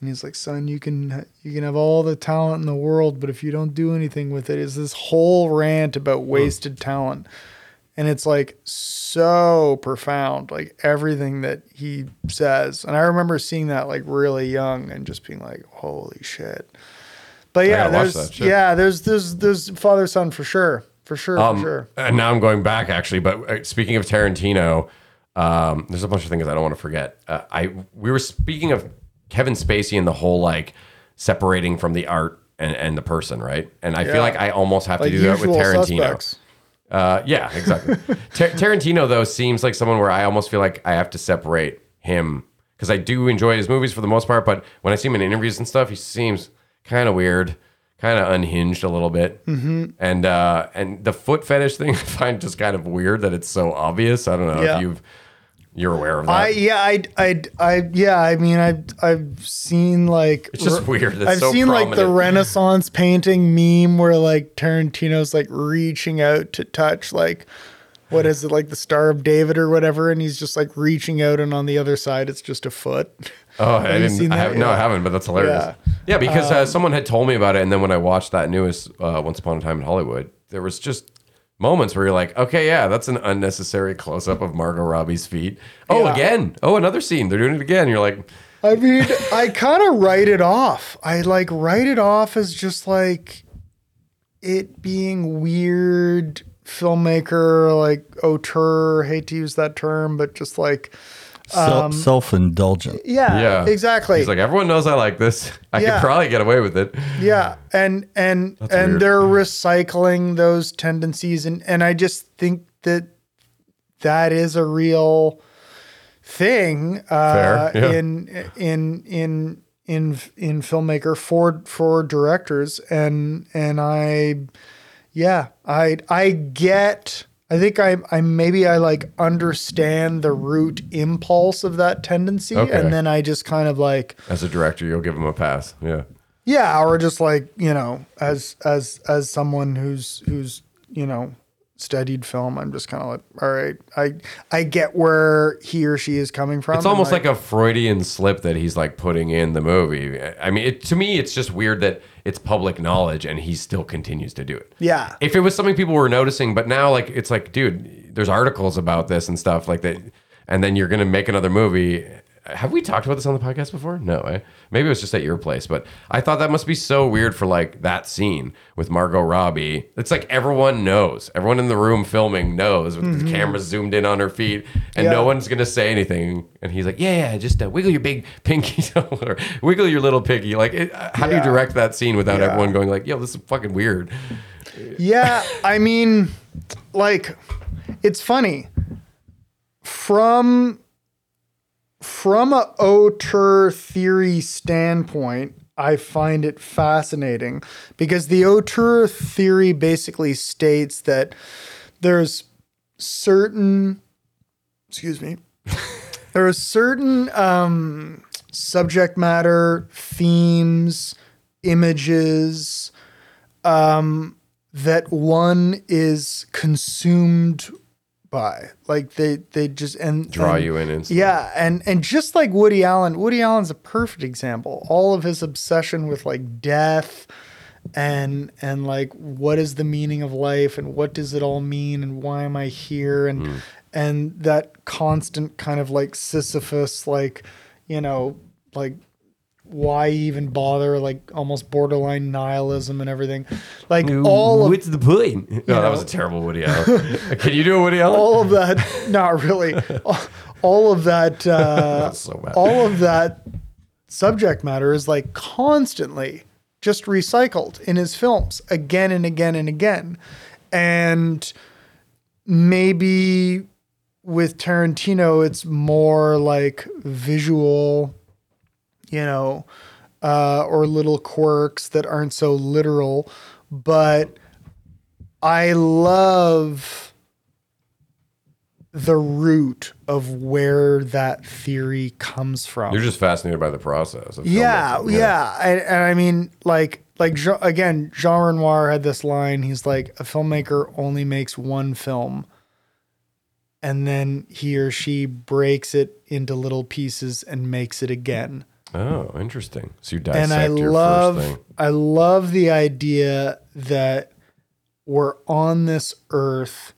And he's like, "Son, you can you can have all the talent in the world, but if you don't do anything with it, is this whole rant about wasted talent." and it's like so profound like everything that he says and i remember seeing that like really young and just being like holy shit but yeah there's yeah there's there's there's father son for sure for sure Um, for sure And now I'm going back actually. But uh, speaking of Tarantino, um, there's a bunch of things I don't want to forget. Uh, I we were speaking of Kevin Spacey and the whole like separating from the art and, and the person, right? And I Yeah. feel like I almost have to like do that with Tarantino. Uh, yeah, exactly. [LAUGHS] Tar- Tarantino though seems like someone where I almost feel like I have to separate him because I do enjoy his movies for the most part, but when I see him in interviews and stuff, he seems kind of weird, kind of unhinged a little bit. Mm-hmm. And uh, and the foot fetish thing [LAUGHS] I find just kind of weird that it's so obvious. I don't know Yeah. if you've you're aware of that. I yeah I I I yeah I mean I I've seen like It's just weird. It's I've so seen like the. Renaissance painting meme where like Tarantino's like reaching out to touch like what is it like the Star of David or whatever, and he's just like reaching out, and on the other side it's just a foot. [LAUGHS] Oh, I didn't. I haven't, No, I haven't. But that's hilarious. Yeah. Yeah, because uh, someone had told me about it, and then when I watched that newest uh, Once Upon a Time in Hollywood, there was just moments where you're like, okay, yeah, that's an unnecessary close up of Margot Robbie's feet. Oh, Yeah. again. Oh, another scene. They're doing it again. You're like, I mean, I kind of write it off. I like write it off as just like it being weird filmmaker, like auteur. Hate to use that term, but just like Self, self-indulgent. yeah, yeah, exactly. He's like, everyone knows I like this. [LAUGHS] I Yeah. could probably get away with it. yeah, and and and weird. they're recycling those tendencies, and and I just think that that is a real thing uh, Fair, yeah. in in in in in filmmaker for for directors, and and I yeah I I get. I think I, I maybe I like understand the root impulse of that tendency, Okay. and then I just kind of like As a director, you'll give them a pass. Yeah. yeah, or just like you know, as as as someone who's who's you know studied film, I'm just kind of like, all right, I I get where he or she is coming from. It's almost like, a Freudian slip that he's like putting in the movie. I mean, it, to me, it's just weird that it's public knowledge and he still continues to do it. yeah, if it was something people were noticing, but now like it's like, dude, there's articles about this and stuff like that, and then you're gonna make another movie. Have we talked about this on the podcast before? No, eh? maybe it was just at your place, but I thought that must be so weird for like that scene with Margot Robbie. It's like everyone knows, everyone in the room filming knows with the camera zoomed in on her feet, and no one's gonna say anything. And he's like, yeah, yeah, just uh, wiggle your big pinky [LAUGHS] or wiggle your little piggy. Like, it, how do you direct that scene without Yeah. everyone going like, yo, this is fucking weird? yeah. I mean, like, it's funny from from a auteur theory standpoint. I find it fascinating because the auteur theory basically states that there's certain excuse me [LAUGHS] there are certain um, subject matter themes images um, that one is consumed by like they they just and Draw and- you in instantly. yeah and and just like woody allen woody allen's a perfect example all of his obsession with like death and and like what is the meaning of life and what does it all mean and why am i here and Hmm. and that constant kind of like sisyphus like you know like why even bother? Like almost borderline nihilism and everything. Like all of What's the point? No, that was a terrible Woody Allen. [LAUGHS] Can you do a Woody Allen? all of that. [LAUGHS] not really. All, [LAUGHS] all of that. Uh, so bad. all of that subject matter is like constantly just recycled in his films again and again and again. And maybe with Tarantino, it's more like visual, you know, uh, or little quirks that aren't so literal. But I love the root of where that theory comes from. You're just fascinated by the process. Of Yeah, yeah, And, and I mean, like, like again, Jean Renoir had this line. He's like, a filmmaker only makes one film, and then he or she breaks it into little pieces and makes it again. Oh, interesting. So you dissect and I your love, first thing. I love the idea that we're on this earth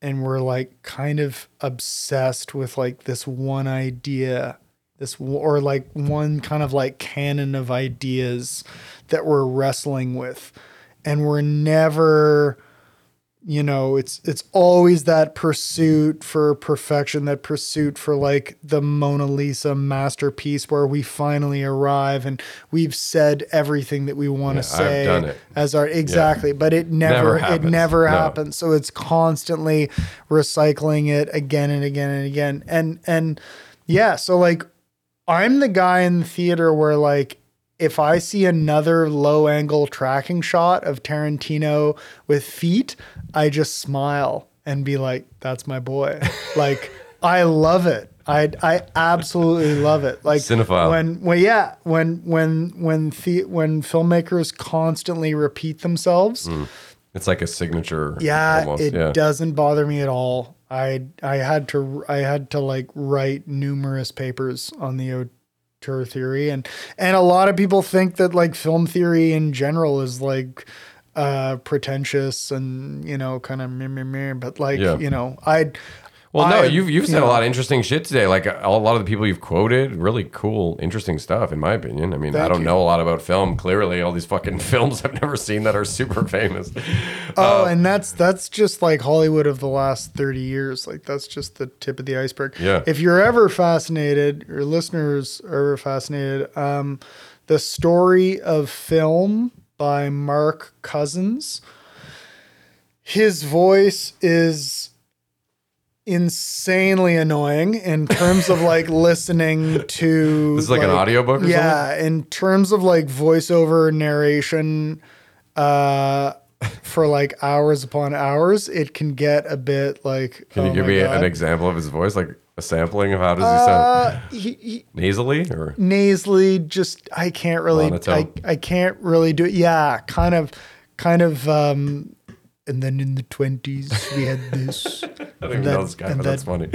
and we're like kind of obsessed with like this one idea this or like one kind of like canon of ideas that we're wrestling with and we're never you know it's it's always that pursuit for perfection that pursuit for like the mona lisa masterpiece where we finally arrive and we've said everything that we want to Yeah, I've say done it. as our exactly but it Never never, it never No. happens so it's constantly recycling it again and again and again and and yeah so like i'm the guy in the theater where like if i see another low angle tracking shot of tarantino with feet i just smile and be like that's my boy [LAUGHS] like i love it I, I absolutely love it. Like Cinephile. when when yeah when when when the, when filmmakers constantly repeat themselves, hmm. It's like a signature. yeah, almost. it yeah. doesn't bother me at all. I I had to I had to like write numerous papers on the theory and and a lot of people think that like film theory in general is like uh pretentious and you know kind of meh, meh, meh, but like Yeah. you know I Well, no, I- you've you've you said a lot of interesting shit today. Like a, a lot of the people you've quoted, really cool, interesting stuff, in my opinion. I mean, I don't you. know a lot about film. Clearly, all these fucking [LAUGHS] films I've never seen that are super famous. Oh, and that's that's just like Hollywood of the last 30 years. Like that's just the tip of the iceberg. Yeah. If you're ever fascinated, your listeners are ever fascinated, um, the story of film by Mark Cousins. His voice is insanely annoying in terms of like [LAUGHS] listening to This is like an audiobook or yeah in terms of like voiceover narration uh for like hours upon hours it can get a bit like Can you oh give me God. an example of his voice, like a sampling of how does he sound? uh, he, he, Nasally or? Nasally just i can't really I, I can't really do it. Yeah kind of kind of um and then in the 20s we had this [LAUGHS] I don't even know this guy, but that's funny.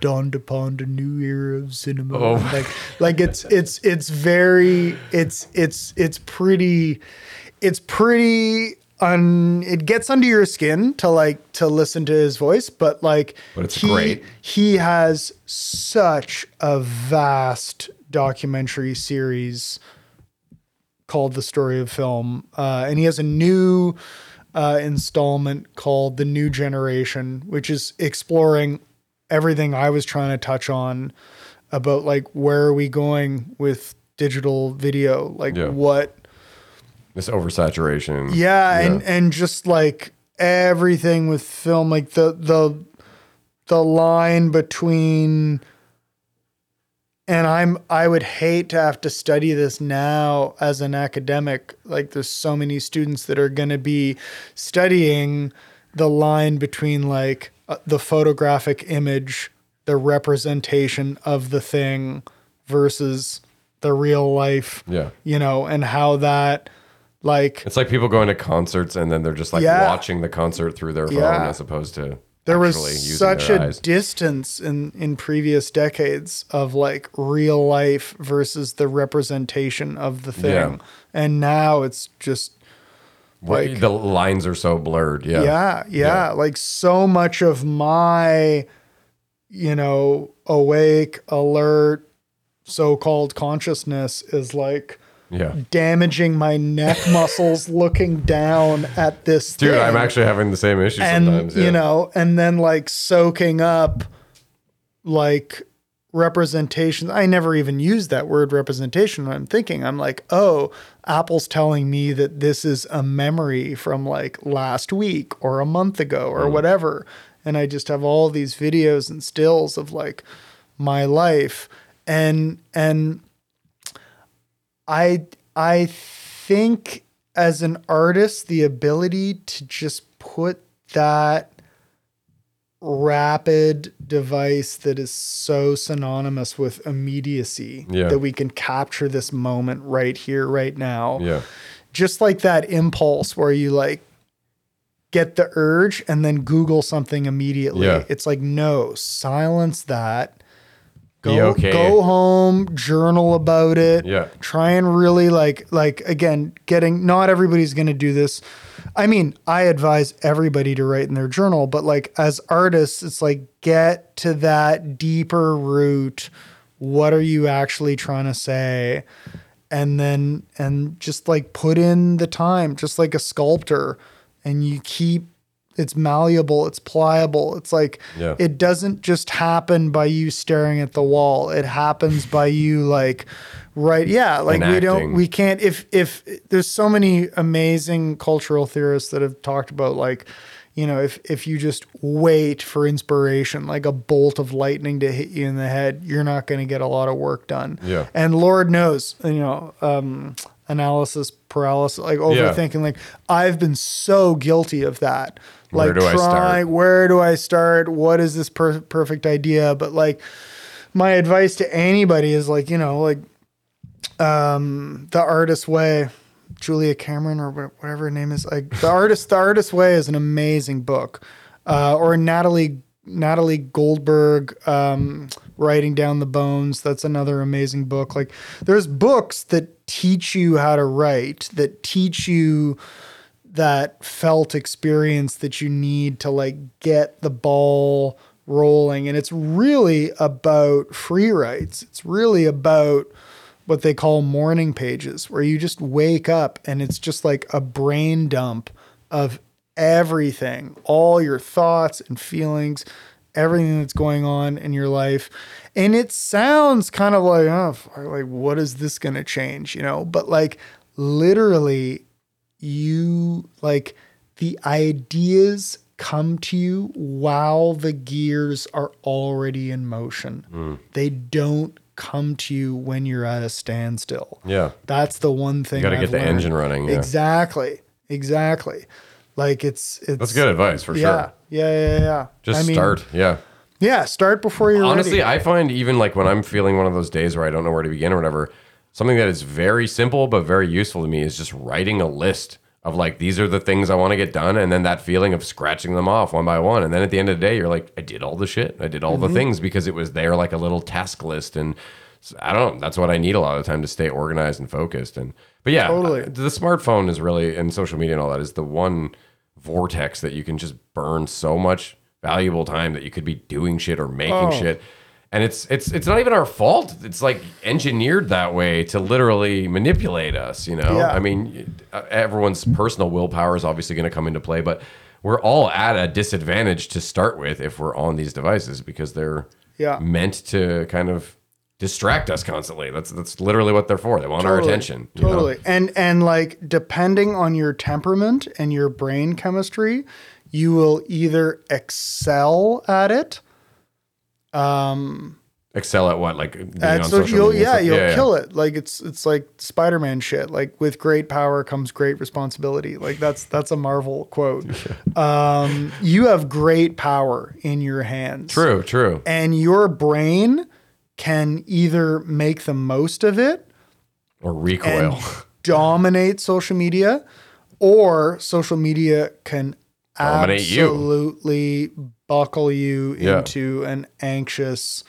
dawned upon a new era of cinema. Oh. Like like it's it's it's very it's it's it's pretty it's pretty un it gets under your skin to like to listen to his voice, but like But it's he, great. He has such a vast documentary series called The Story of Film. Uh, and he has a new uh, installment called The New Generation, which is exploring everything I was trying to touch on about like where are we going with digital video? Like Yeah. what This oversaturation. yeah, and and just like everything with film, like the the the line between and I'm I would hate to have to study this now as an academic. Like there's so many students that are going to be studying the line between like uh, the photographic image, the representation of the thing versus the real life, Yeah. you know, and how that like It's like people going to concerts and then they're just like Yeah. watching the concert through their phone Yeah. as opposed to there was such a eyes. distance in in previous decades of like real life versus the representation of the thing Yeah. and now it's just like- the lines are so blurred. Yeah. yeah, yeah like so much of my you know awake alert so-called consciousness is like Yeah. damaging my neck [LAUGHS] muscles looking down at this Dude, thing. I'm actually having the same issue and sometimes. yeah. you know and then like soaking up like representation i never even use that word representation when i'm thinking i'm like oh apple's telling me that this is a memory from like last week or a month ago or Mm. whatever and i just have all these videos and stills of like my life and and I I think as an artist, the ability to just put that rapid device that is so synonymous with immediacy Yeah. that we can capture this moment right here, right now. Yeah. Just like that impulse where you like get the urge and then Google something immediately. Yeah. It's like, no, silence that. Go, okay. go home, journal about it. Yeah. Try and really like like again, getting not everybody's gonna do this. I mean, I advise everybody to write in their journal, but like as artists, it's like get to that deeper root. What are you actually trying to say? And then and just like put in the time, just like a sculptor, and you keep it's malleable, it's pliable. It's like Yeah. it doesn't just happen by you staring at the wall. It happens by [LAUGHS] you like right yeah, like we don't we can't if if there's so many amazing cultural theorists that have talked about like you know if if you just wait for inspiration like a bolt of lightning to hit you in the head you're not going to get a lot of work done Yeah. and lord knows you know um analysis paralysis like overthinking like i've been so guilty of that like do I start? trying where do i start? What is this per- perfect idea? But like my advice to anybody is like you know like um the artist way julia cameron or whatever her name is like the artist the artist way is an amazing book. Uh or natalie natalie goldberg um writing down the bones that's another amazing book. Like there's books that teach you how to write that teach you that felt experience that you need to like get the ball rolling. And it's really about free writes it's really about what they call morning pages where you just wake up and it's just like a brain dump of everything all your thoughts and feelings everything that's going on in your life. And it sounds kind of like oh like what is this going to change? You know? But like literally you like the ideas come to you while the gears are already in motion. Mm. They don't come to you when you're at a standstill. Yeah. That's the one thing. You gotta I've get the learned. engine running, yeah. Exactly. Exactly. Like it's it's That's good advice for yeah, sure. Yeah, yeah, yeah. Just I mean, start. Yeah. Yeah, start before you're Honestly, ready. I find even like when I'm feeling one of those days where I don't know where to begin or whatever, something that is very simple but very useful to me is just writing a list of like these are the things I want to get done, and then that feeling of scratching them off one by one, and then at the end of the day, you're like, I did all the shit, I did all Mm-hmm. the things because it was there like a little task list, and I don't know, that's what I need a lot of the time to stay organized and focused, and but yeah, Totally. I- the smartphone is really and social media and all that is the one vortex that you can just burn so much valuable time that you could be doing shit or making Oh. shit and it's it's it's not even our fault it's like engineered that way to literally manipulate us you know Yeah. i mean everyone's personal willpower is obviously going to come into play but we're all at a disadvantage to start with if we're on these devices because they're Yeah. meant to kind of distract us constantly that's that's literally what they're for they want our Totally, attention you know? Totally. And and like depending on your temperament and your brain chemistry, you will either excel at it. Excel at what like being at on so social you'll yeah, you'll kill it. Like it's it's like Spider-Man shit. Like with great power comes great responsibility. Like that's that's a Marvel quote. [LAUGHS] Um you have great power in your hands. true true And your brain can either make the most of it or recoil [LAUGHS] dominate social media, or social media can Dominate you. Buckle you Yeah. into an anxious,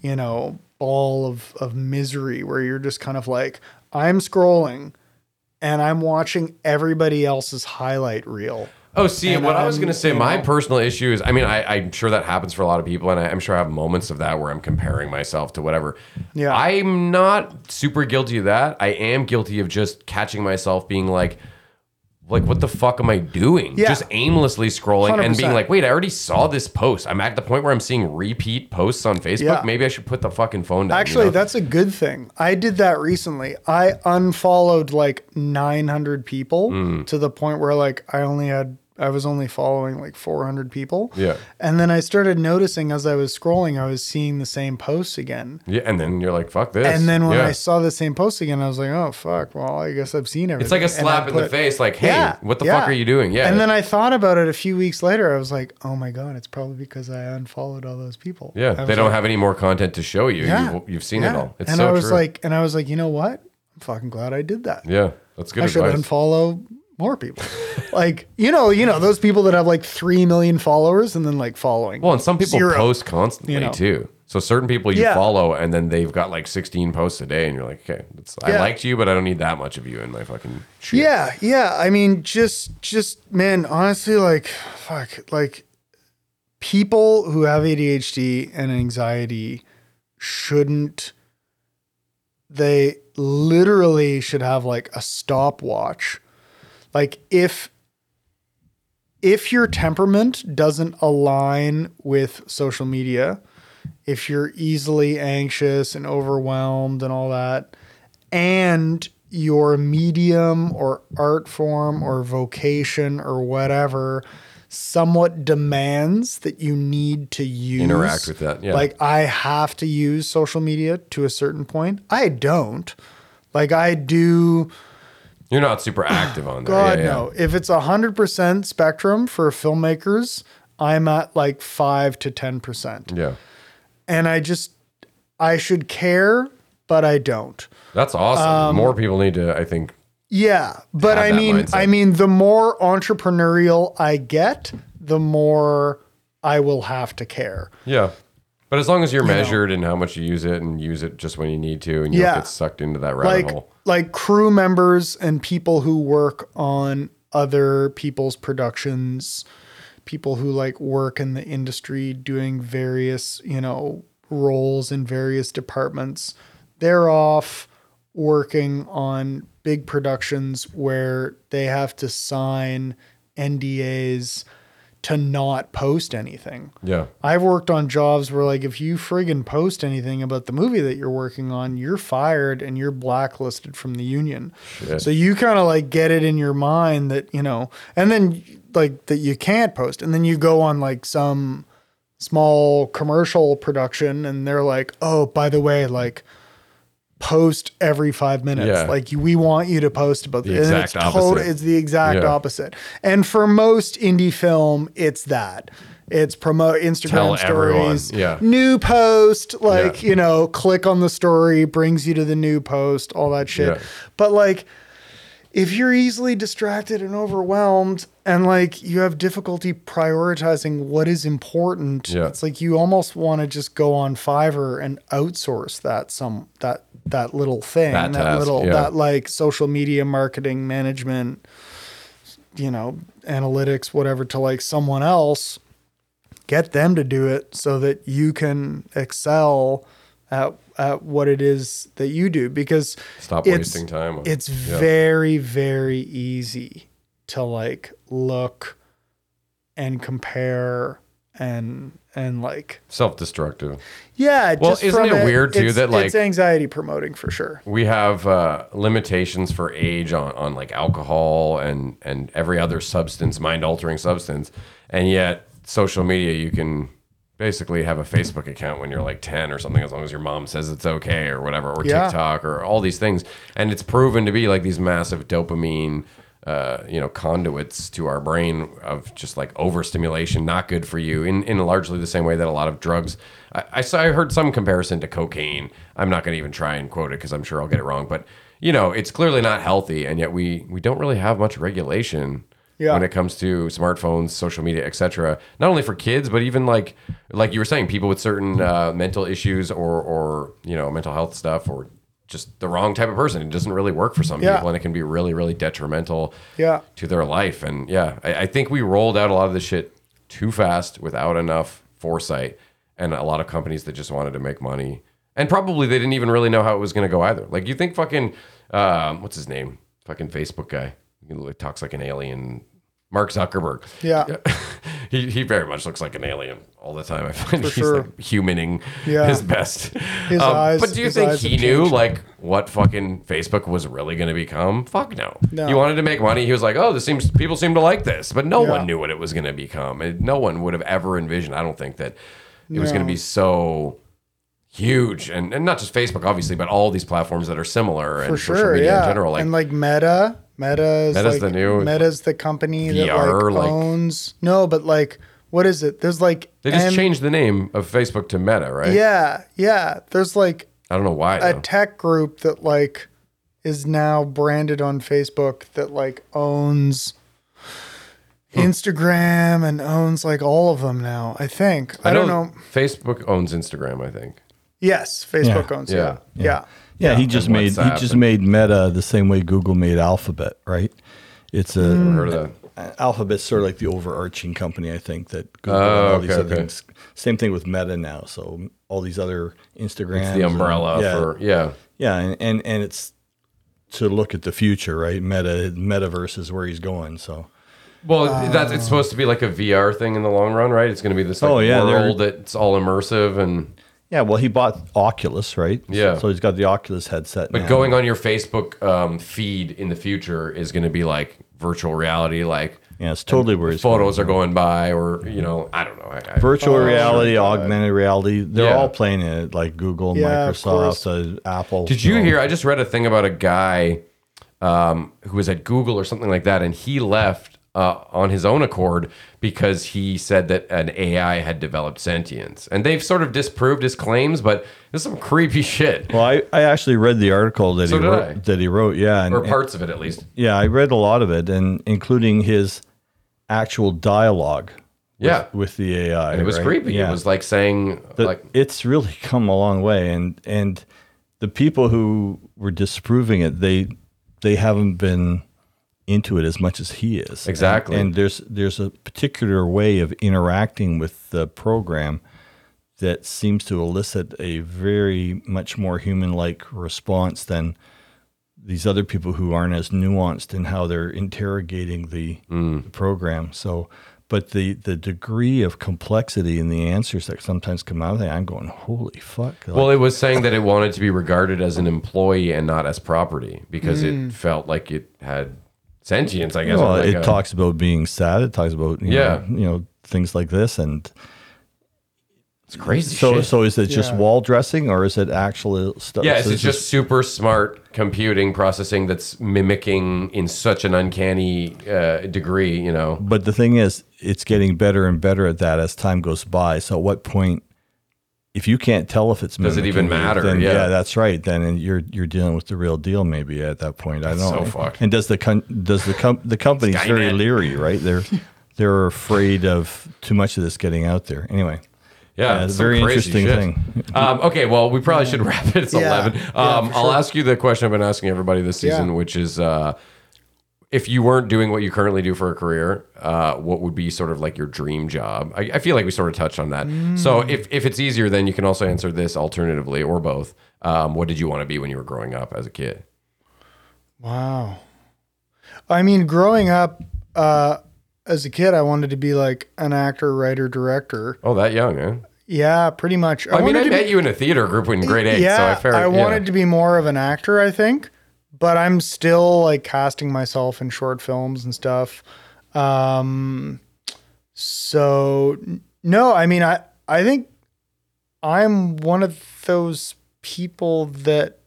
you know, ball of, of misery where you're just kind of like, I'm scrolling and I'm watching everybody else's highlight reel. Oh, see, And what I was I'm, going to say, my know- personal issue is, I mean, I, I'm sure that happens for a lot of people, and I, I'm sure I have moments of that where I'm comparing myself to whatever. Yeah. I'm not super guilty of that. I am guilty of just catching myself being like, like, what the fuck am I doing? Yeah. Just aimlessly scrolling and being like, wait, I already saw this post. I'm at the point where I'm seeing repeat posts on Facebook. Yeah. Maybe I should put the fucking phone down. you Actually, know? that's a good thing. I did that recently. I unfollowed like 900 people Mm. to the point where like I only had I was only following like 400 people. Yeah. And then I started noticing as I was scrolling, I was seeing the same posts again. yeah, and then you're like, fuck this. And then when Yeah. I saw the same post again, I was like, oh fuck. Well, I guess I've seen everything. it's like a slap in the face, like, hey, Yeah, what the yeah. fuck are you doing? Yeah. And then I thought about it a few weeks later. I was like, oh my god, it's probably because I unfollowed all those people. yeah, they don't like, have any more content to show you. Yeah. You've, you've seen it all. It's and so I was true. like, and I was like, you know what? I'm fucking glad I did that. yeah, that's good I should advice. unfollow more people. like, you know, you know, those people that have like three million followers and then like following. Well, and some people zero. post constantly you know. too. So certain people you Yeah. follow, and then they've got like 16 posts a day, and you're like, okay, it's, I liked you, but I don't need that much of you in my fucking shit. Yeah, yeah. I mean, just, just, man, honestly, like, fuck, like, people who have ADHD and anxiety shouldn't. They literally should have like a stopwatch. Like, if if your temperament doesn't align with social media, if you're easily anxious and overwhelmed and all that, and your medium or art form or vocation or whatever somewhat demands that you need to use Interact with that, yeah. like I have to use social media to a certain point. I don't. Like I do You're not super [SIGHS] active on there. God yeah, yeah. no. If it's a hundred percent spectrum for filmmakers, I'm at like five to ten percent. Yeah. And I just I should care, but I don't. That's awesome. Um, More people need to, I think. Yeah, but I mean, mindset. I mean, the more entrepreneurial I get, the more I will have to care. Yeah. But as long as you're know. measured in how much you use it and use it just when you need to and you Yeah. don't get sucked into that rabbit Like, hole. like crew members and people who work on other people's productions, people who like work in the industry doing various, you know, roles in various departments. They're off working on big productions where they have to sign NDAs to not post anything. Yeah. I've worked on jobs where like if you friggin' post anything about the movie that you're working on, you're fired and you're blacklisted from the union. Shit. So you kind of like get it in your mind that, you know, and then like that you can't post. And then you go on like some small commercial production and they're like, "Oh, by the way, like post every 5 minutes. Yeah. Like we want you to post about The this." Exact it's opposite. it's the exact Yeah. opposite. And for most indie film, it's that. It's promote Instagram Tell everyone, stories, yeah. new post, like Yeah. you know, click on the story, brings you to the new post, all that shit. But like, if you're easily distracted and overwhelmed, and like you have difficulty prioritizing what is important, Yeah. it's like you almost want to just go on Fiverr and outsource that some that that little thing, That that, task, little yeah. that like social media marketing management, you know, analytics, whatever, to like someone else. Get them to do it so that you can excel at at what it is that you do because Stop wasting time. on- it's yeah. very very easy to like look and compare and and like self-destructive. yeah Well, just isn't it weird, too, that, like- it's anxiety promoting for sure we have uh, limitations for age on, on like alcohol and and every other substance, mind altering substance, and yet social media you can basically have a Facebook account when you're like 10 or something as long as your mom says it's okay or whatever or Yeah. TikTok or all these things and it's proven to be like these massive dopamine uh, you know conduits to our brain of just like overstimulation not good for you in, in largely the same way that a lot of drugs I, I saw I heard some comparison to cocaine I'm not going to even try and quote it because I'm sure I'll get it wrong but you know it's clearly not healthy and yet we we don't really have much regulation Yeah. when it comes to smartphones, social media, etc. Not only for kids, but even like like you were saying, people with certain uh, mental issues or or you know mental health stuff or just the wrong type of person. It doesn't really work for some Yeah. people, and it can be really, really detrimental Yeah. to their life. And yeah, I, I think we rolled out a lot of this shit too fast without enough foresight, and a lot of companies that just wanted to make money, and probably they didn't even really know how it was going to go either. Like you think fucking um, what's his name? Fucking Facebook guy. He talks like an alien. Mark Zuckerberg. Yeah. [LAUGHS] he, he very much looks like an alien all the time. I find he's sure. like humaning Yeah. his best. Um, His eyes- but do you think he knew changed. like what fucking Facebook was really going to become? Fuck no. No. He wanted to make money. He was like, oh, this seems people seem to like this, but no Yeah. one knew what it was going to become. And no one would have ever envisioned. I don't think that it was going to be so huge, and, and not just Facebook, obviously, but all these platforms that are similar and For social media Yeah. in general. Like, and like Meta. Meta is Meta's like, the new- Meta's the company that VR, like like- owns. No, but like, what is it? There's like they just M- changed the name of Facebook to Meta, right? Yeah, yeah. There's like I don't know why. a though. tech group that like is now branded on Facebook that like owns hmm. Instagram and owns like all of them now. I think. I, don't know. Facebook owns Instagram, I think. Yes, Facebook Yeah. owns. Yeah. Yeah, yeah. Yeah, he just and made he just and- made Meta the same way Google made Alphabet, right? It's a Mm. Heard of that? Alphabet's sort of like the overarching company, I think that Google Oh, and all these okay, other okay. things. Same thing with Meta now. So all these other Instagrams, It's the umbrella and- yeah, for yeah. yeah, and, and and it's to look at the future, right? Meta metaverse is where he's going. So Well, that's it's supposed to be like a VR thing in the long run, right? It's going to be this like Oh, yeah, they're- world that's all immersive and yeah, well, he bought Oculus, right? Yeah. So he's got the Oculus headset. but now. going on your Facebook um, feed in the future is going to be like virtual reality, like yeah, it's totally where he's photos are going by, or you know, I don't know. I, I, virtual Oh, reality, God. augmented reality. They're Yeah. all playing it, like Google, Yeah. Microsoft, uh, Apple. Did you know. hear? I just read a thing about a guy um, who was at Google or something like that, and he left uh, on his own accord because he said that an AI had developed sentience, and they've sort of disproved his claims, but this is some creepy [LAUGHS] shit, Well, I, I actually read the article that So he wrote. I. That he wrote, yeah, and, or parts of it at least. yeah, I read a lot of it, and including his actual dialogue. with- Yeah. with the AI, And it was right? creepy. Yeah. It was like saying, The- like, it's really come a long way, and and the people who were disproving it, they they haven't been into it as much as he is. Exactly. And, and there's there's a particular way of interacting with the program that seems to elicit a very much more human-like response than these other people who aren't as nuanced in how they're interrogating the, Mm. the program. So, but the the degree of complexity in the answers that sometimes come out of there, I'm going, holy fuck! Like, well, it was saying that it wanted to be regarded as an employee and not as property because it felt like it had sentience. I guess. well, like it a- talks about being sad. It talks about you Yeah. know, you know things like this, and It's crazy. so shit. so is it just Yeah. wall dressing or is it actual stuff? Yeah, it's, so it's this just super smart computing processing that's mimicking in such an uncanny uh, degree, you know. But the thing is, it's getting better and better at that as time goes by. So at what point, if you can't tell if it's Does it even matter? Then, Yeah. that's right. Then you're you're dealing with the real deal maybe at that point. I don't so know. fucked. And does the con- does the com- the company's very leery, right? They're [LAUGHS] they're afraid of too much of this getting out there. Anyway, Yeah, Yeah, it's it's a very interesting shit. thing. Um, okay, well, we probably should wrap it. It's Yeah. eleven. Yeah, Um, for I'll sure. ask you the question I've been asking everybody this season, Yeah. which is, uh, if you weren't doing what you currently do for a career, uh, what would be sort of like your dream job? I, I feel like we sort of touched on that. So Mm. if if it's easier, then you can also answer this alternatively or both. Um, what did you want to be when you were growing up as a kid? Wow. I mean, growing up uh, as a kid, I wanted to be like an actor, writer, director. Oh, that young, huh? Yeah, pretty much. I, mean, I met be, you in a theater group in grade eight, yeah, so I fair. I yeah. wanted to be more of an actor, I think, but I'm still like casting myself in short films and stuff. Um, so no, I mean, I I think I'm one of those people that,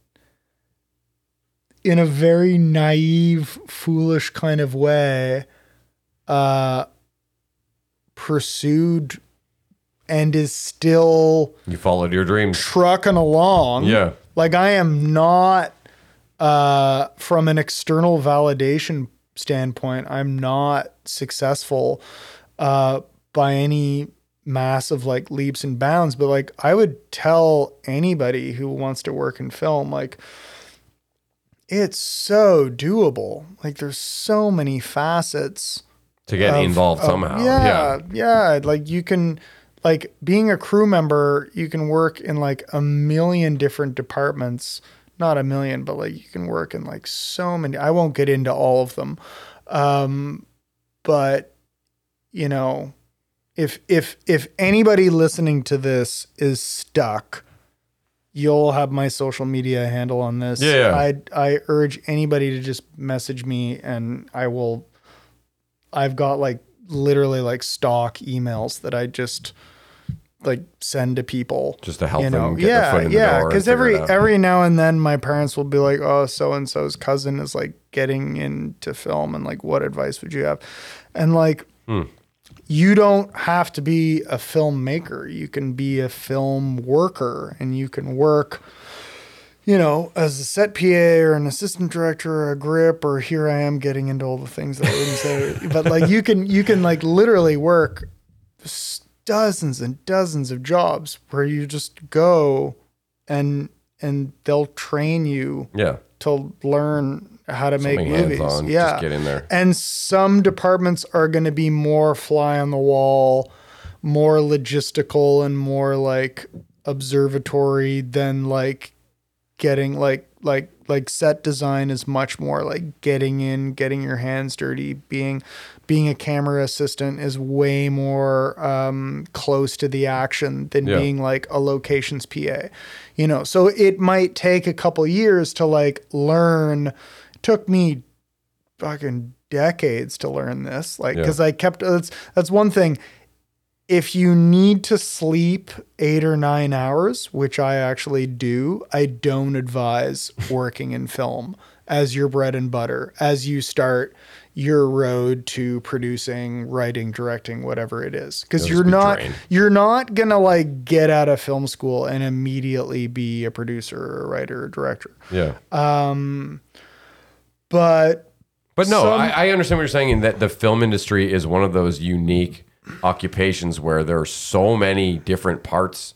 in a very naive, foolish kind of way, uh, pursued and is still You followed your dreams. trucking along. Yeah. Like I am not uh from an external validation standpoint, I'm not successful uh by any massive like leaps and bounds, but like I would tell anybody who wants to work in film, like it's so doable. Like there's so many facets to get of- involved of- somehow. Yeah, yeah. Like you can, like being a crew member, you can work in like a million different departments. Not a million, but like you can work in like so many. I won't get into all of them, um, but you know, if if if anybody listening to this is stuck, you'll have my social media handle on this. Yeah, yeah. I I urge anybody to just message me, and I will I've got like literally like stock emails that I just like send to people Just to help you know them get yeah their foot in the yeah door. and because every every now and then my parents will be like oh so and so's cousin is like getting into film and like what advice would you have and like Hmm. you don't have to be a filmmaker you can be a film worker and you can work you know, as a set PA or an assistant director or a grip, or here I am getting into all the things that I wouldn't say, [LAUGHS] but like you can, you can like literally work dozens and dozens of jobs where you just go and, and they'll train you yeah, to learn how to make movies. hands-on, yeah. get in there. And some departments are going to be more fly on the wall, more logistical and more like observatory than like getting like like like set design is much more like getting in, getting your hands dirty, being being a camera assistant is way more um, close to the action than Yeah. being like a locations PA. You know, so it might take a couple years to like learn. Took me fucking decades to learn this like Yeah. because i kept that's that's one thing if you need to sleep eight or nine hours which i actually do i don't advise working in film as your bread and butter as you start your road to producing writing directing whatever it is because you're not drained. you're not gonna like get out of film school and immediately be a producer or a writer or director yeah. Um but But no, Some- I, I understand what you're saying in that the film industry is one of those unique occupations where there are so many different parts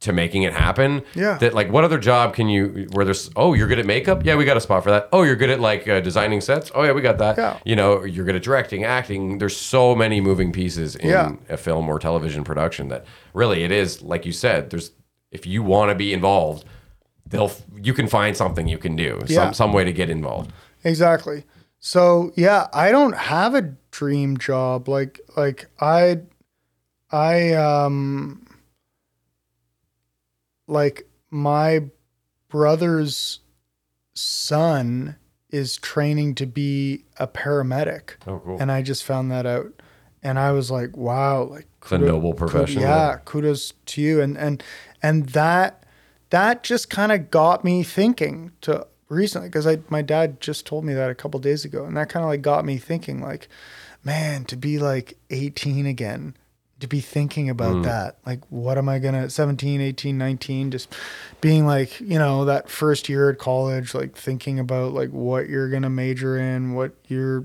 to making it happen. Yeah. That like, what other job can you where there's oh you're good at makeup? Yeah, we got a spot for that. Oh, you're good at like uh, designing sets. Oh yeah, we got that. Yeah. You know, you're good at directing, acting. There's so many moving pieces in Yeah. a film or television production that really it is like you said. There's if you want to be involved, they'll you can find something you can do Yeah. some some way to get involved. Exactly. So yeah, I don't have a dream job. Like like I I um like my brother's son is training to be a paramedic. Oh, cool. And I just found that out. And I was like, wow, like It's a noble profession, yeah, yeah. kudos to you. And and and that that just kind of got me thinking to recently because I my dad just told me that a couple days ago, and that kind of like got me thinking like, man, to be like 18 again, to be thinking about Mm. that, like what am I gonna 17, 18, 19, just being like, you know, that first year at college, like thinking about like what you're gonna major in, what you're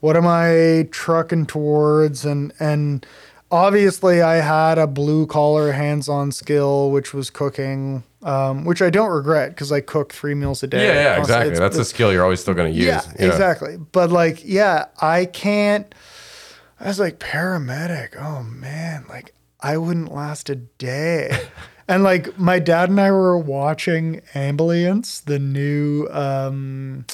what am I trucking towards and and obviously I had a blue collar hands-on skill which was cooking um, which I don't regret because I cook three meals a day. Yeah, yeah, exactly. It's- That's a skill you're always still going to use. yeah, exactly. But like, yeah, I can't. I was like paramedic. Oh man, like I wouldn't last a day. [LAUGHS] and like my dad and I were watching Ambulance, the new um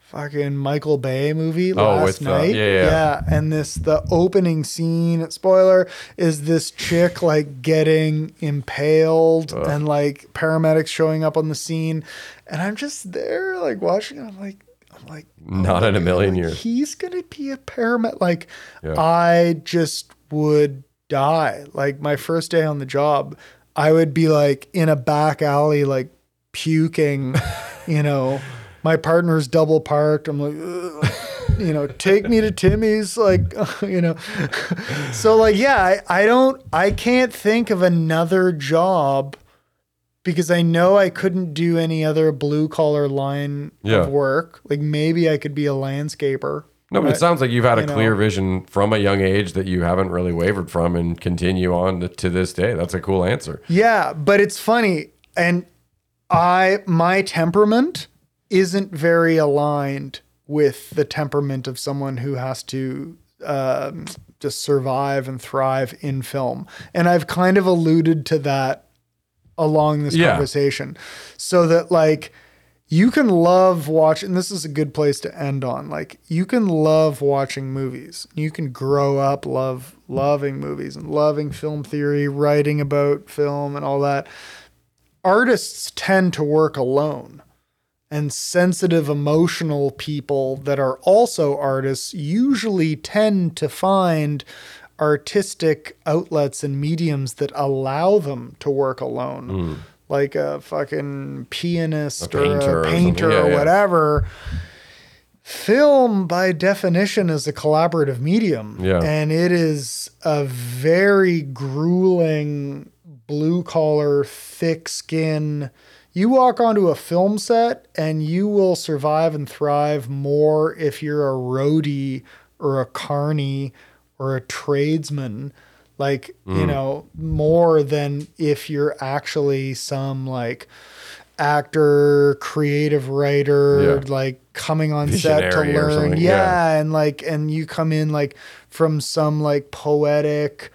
fucking Michael Bay movie Oh, last with, uh, night. yeah, yeah. and this the opening scene, spoiler, is this chick like getting impaled and like paramedics showing up on the scene. And I'm just there like watching, I'm like like Not in a million years. He's gonna be a paramedic. Like Yeah. I just would die. Like my first day on the job, I would be like in a back alley, like puking. [LAUGHS] you know, my partner's double parked. I'm like, you know, take me to Timmy's. Like, [LAUGHS] you know, [LAUGHS] so like, yeah, I, I don't, I can't think of another job. Because I know I couldn't do any other blue collar line Yeah. of work. Like maybe I could be a landscaper, No, but it sounds like you've had a You know? clear vision from a young age that you haven't really wavered from and continue on to, to this day. That's a cool answer. Yeah, but it's funny, and I my temperament isn't very aligned with the temperament of someone who has to um, just survive and thrive in film, and I've kind of alluded to that along this Yeah. conversation, so that like you can love watching and this is a good place to end on like you can love watching movies. You can grow up love loving movies and loving film theory writing about film and all that. Artists tend to work alone and sensitive emotional people that are also artists usually tend to find artistic outlets and mediums that allow them to work alone. Hmm. Like a fucking pianist A or or a painter Yeah, or yeah. whatever. Film by definition is a collaborative medium. Yeah. and it is a very grueling blue collar thick skin. You walk onto a film set and you will survive and thrive more if you're a roadie or a carney or a tradesman like you know more than if you're actually some like actor creative writer Yeah. like coming on set to learn yeah, yeah. and like and you come in like from some like poetic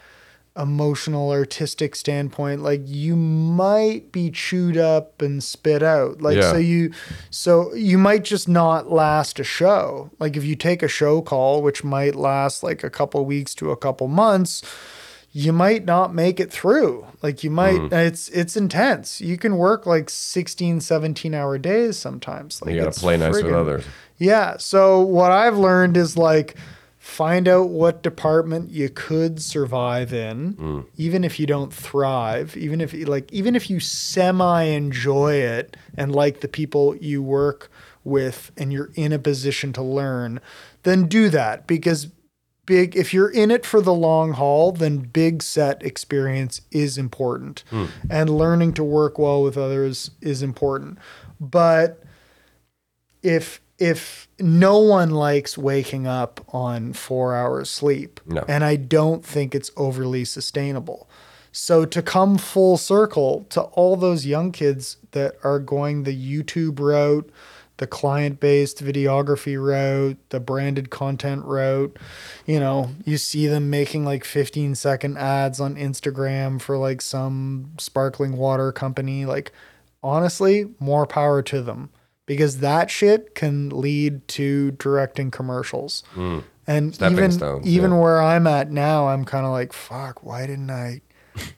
emotional artistic standpoint like you might be chewed up and spit out like Yeah. so you so you might just not last a show like if you take a show call which might last like a couple weeks to a couple months you might not make it through like you might Mm. it's it's intense you can work like 16 17 hour days sometimes like You gotta play nice with others. yeah. So what I've learned is like find out what department you could survive in, hmm. even if you don't thrive, even if you like even if you semi enjoy it and like the people you work with and you're in a position to learn, then do that. Because big if you're in it for the long haul then big set experience is important. Hmm. And learning to work well with others is important. But if if no one likes waking up on four hours sleep No. and i don't think it's overly sustainable so to come full circle to all those young kids that are going the youtube route the client-based videography route the branded content route you know you see them making like 15 second ads on instagram for like some sparkling water company like honestly more power to them because that shit can lead to directing commercials. And Stepping even stones, even yeah. where I'm at now, I'm kind of like, fuck, why didn't I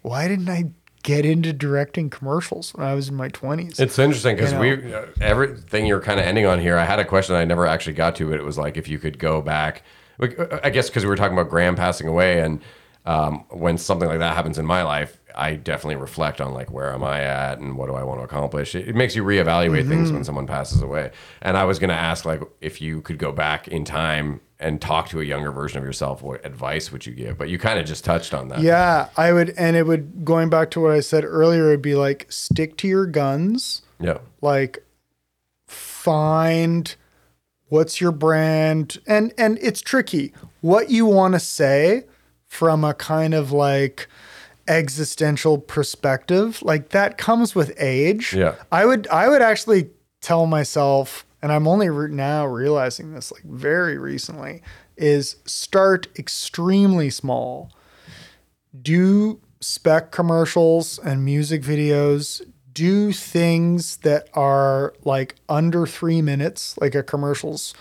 why didn't I get into directing commercials when I was in my 20s? It's interesting because You we uh, everything you're kind of ending on here. I had a question I never actually got to, but it was like if you could go back. uh, I guess because we were talking about Graham passing away, and um, when something like that happens in my life, I definitely reflect on like where am I at and what do I want to accomplish. It, it makes you reevaluate things Mm-hmm. when someone passes away. And I was going to ask like if you could go back in time and talk to a younger version of yourself, what advice would you give? But you kind of just touched on that. yeah, I would and it would going back to what I said earlier, it'd be like stick to your guns. Yeah. like find what's your brand and and it's tricky what you want to say from a kind of like existential perspective. Like that comes with age. Yeah. i would i would actually tell myself and i'm only re- now realizing this like very recently is start extremely small. Do spec commercials and music videos. Do things that are like under three minutes like a commercials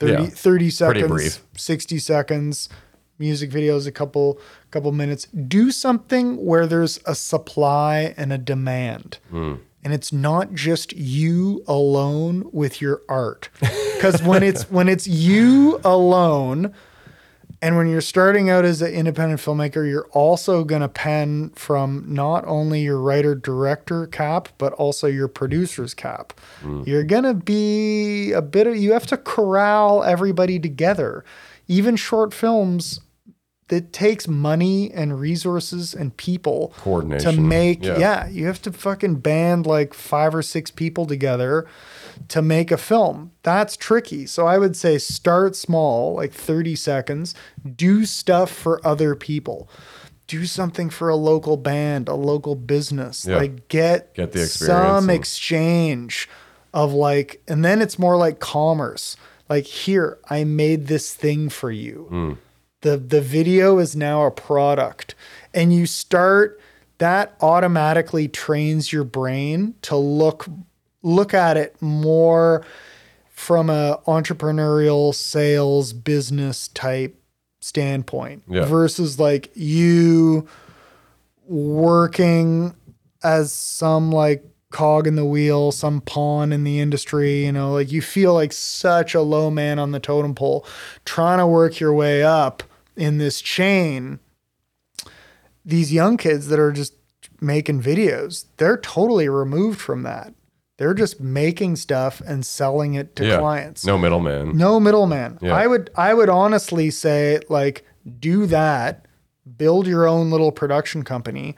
30, Yeah. 30 seconds 60 seconds music videos a couple couple minutes do something where there's a supply and a demand Hmm. and it's not just you alone with your art because when [LAUGHS] it's when it's you alone and when you're starting out as an independent filmmaker, you're also going to pen from not only your writer director cap, but also your producer's cap. You're going to be a bit of, you have to corral everybody together. Even short films, that takes money and resources and people to make Yeah. yeah. you have to fucking band like five or six people together to make a film. That's tricky. So i would say start small like 30 seconds. Do stuff for other people. Do something for a local band a local business. Yeah. like get Get the experience some and- exchange of like and then it's more like commerce like here i made this thing for you Hmm. the the video is now a product and you start that automatically trains your brain to look look at it more from a entrepreneurial sales business type standpoint Yeah. versus like you working as some like cog in the wheel, some pawn in the industry, you know, like you feel like such a low man on the totem pole trying to work your way up in this chain. These young kids that are just making videos, they're totally removed from that. They're just making stuff and selling it to Yeah. clients No middleman. no middleman. Yeah. I would I would honestly say like do that, build your own little production company,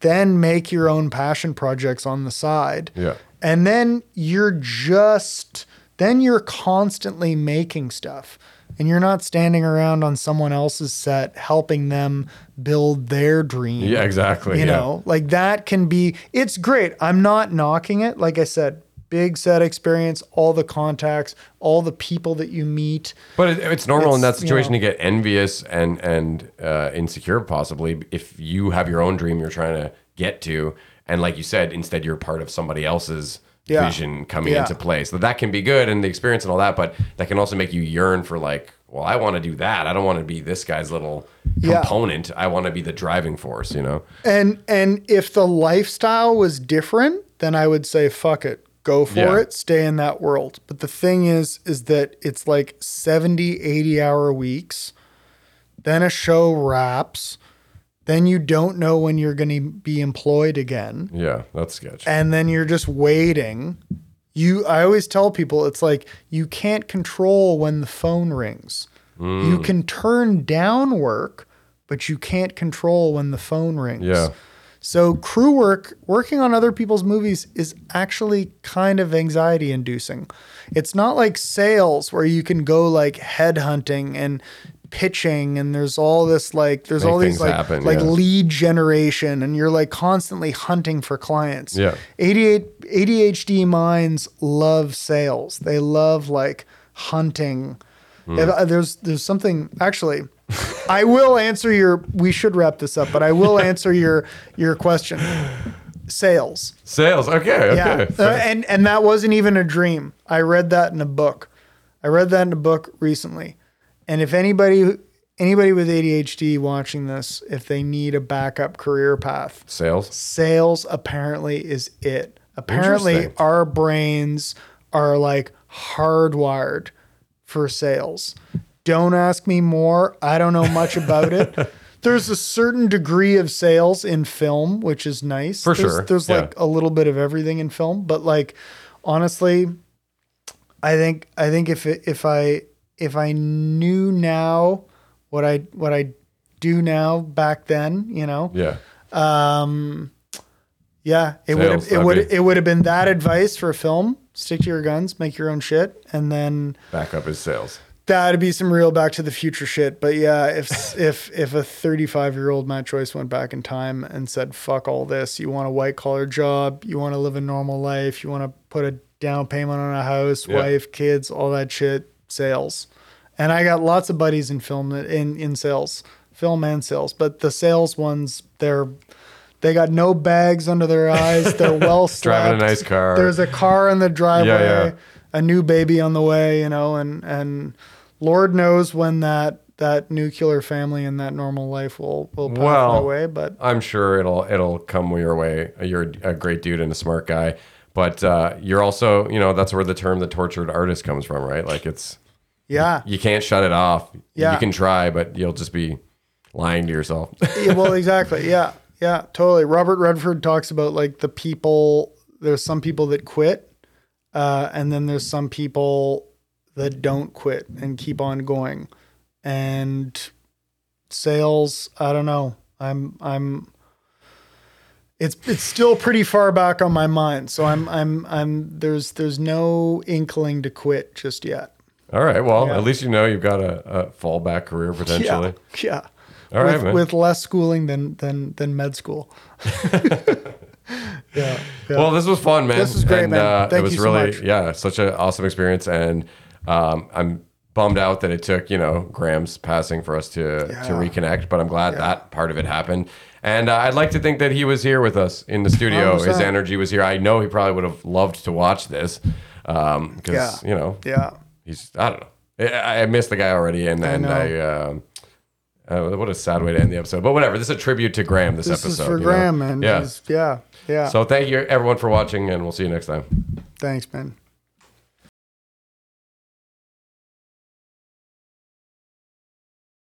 then make your own passion projects on the side. Yeah. And then you're just then you're constantly making stuff. And you're not standing around on someone else's set helping them build their dream. Yeah, exactly. You yeah. know, like that can be, it's great. I'm not knocking it. Like I said, big set experience, all the contacts, all the people that you meet. But it, it's normal in that It's, you situation know- to get envious and and uh, insecure, possibly if you have your own dream you're trying to get to, and like you said, instead you're part of somebody else's Yeah. vision coming Yeah. into play. So that can be good and the experience and all that, but that can also make you yearn for like, well, I want to do that. I don't want to be this guy's little Yeah. component. I want to be the driving force. You know? And and if the lifestyle was different, then I would say fuck it. Go for Yeah. it, stay in that world. But the thing is is that it's like 70, 80 hour weeks. Then a show wraps. Then you don't know when you're going to be employed again. Yeah, that's sketch. and then you're just waiting. You I always tell people it's like you can't control when the phone rings. Mm. You can turn down work, but you can't control when the phone rings. Yeah. So crew work, working on other people's movies is actually kind of anxiety inducing. It's not like sales where you can go like headhunting and pitching and there's all this like there's Make all these like happen, like yeah. lead generation and you're like constantly hunting for clients. Yeah. 88 ADHD minds love sales. They love like hunting. Uh, there's there's something actually I will answer your we should wrap this up, but I will answer your your question. Sales. Sales. Okay. Yeah. Okay. Uh, and and that wasn't even a dream. I read that in a book. I read that in a book recently. And if anybody anybody with ADHD watching this, if they need a backup career path, Sales. sales apparently is it. Apparently our brains are like hardwired for sales. Don't ask me more. I don't know much about it. [LAUGHS] There's a certain degree of sales in film, which is nice. For There's- sure, There's yeah. like a little bit of everything in film, but like honestly, I think I think if it, if I if I knew now what I what I do now back then, you know, Yeah. Um, yeah, it would Sales, it that'd it would have been that advice for a film. Stick to your guns, make your own shit, and then back up his sales. That'd be some real Back to the Future shit. But yeah, if [LAUGHS] if if a 35 year old Matt Joyce went back in time and said, "Fuck all this," you want a white collar job, you want to live a normal life, you want to put a down payment on a house, Yeah. wife, kids, all that shit, sales. And I got lots of buddies in film that in in sales, film and sales, but the sales ones, they're they got no bags under their eyes. They're [LAUGHS] well slept. Driving a nice car. There's a car in the driveway, Yeah, yeah. a new baby on the way, you know, and and Lord knows when that that nuclear family and that normal life will will pass Well, my way. But I'm sure it'll it'll come your way. You're a great dude and a smart guy, but uh, you're also you know that's where the term the tortured artist comes from, right? Like it's yeah, you can't shut it off. Yeah. you can try, but you'll just be lying to yourself. [LAUGHS] Yeah, well, exactly. Yeah, yeah, totally. Robert Redford talks about like the people. There's some people that quit, uh, and then there's some people that don't quit and keep on going. And sales. I don't know. I'm I'm. It's it's still pretty far back on my mind, so I'm I'm I'm there's there's no inkling to quit just yet. All right. Well, Yeah. at least you know you've got a, a fallback career [LAUGHS] potentially. Yeah, yeah. All right, with, man. with less schooling than than than med school. yeah, [LAUGHS] yeah. Well, this was fun, man. This was great, and, man. Uh, Thank it was you so really, much. yeah, such an awesome experience. And um, I'm bummed out that it took, you know, Graham's passing for us to to reconnect. But I'm glad that part of it happened. And uh, I'd like to think that he was here with us in the studio. His 100%. energy was here. I know he probably would have loved to watch this because Yeah. you know yeah. he's I don't know. I, I missed the guy already, and and know. I. um uh, what a sad way to end the episode, but whatever. This is a tribute to Graham. This, This episode, is for you know? Graham, man. Yeah. Yeah, yeah. So thank you everyone for watching, and we'll see you next time. Thanks, man.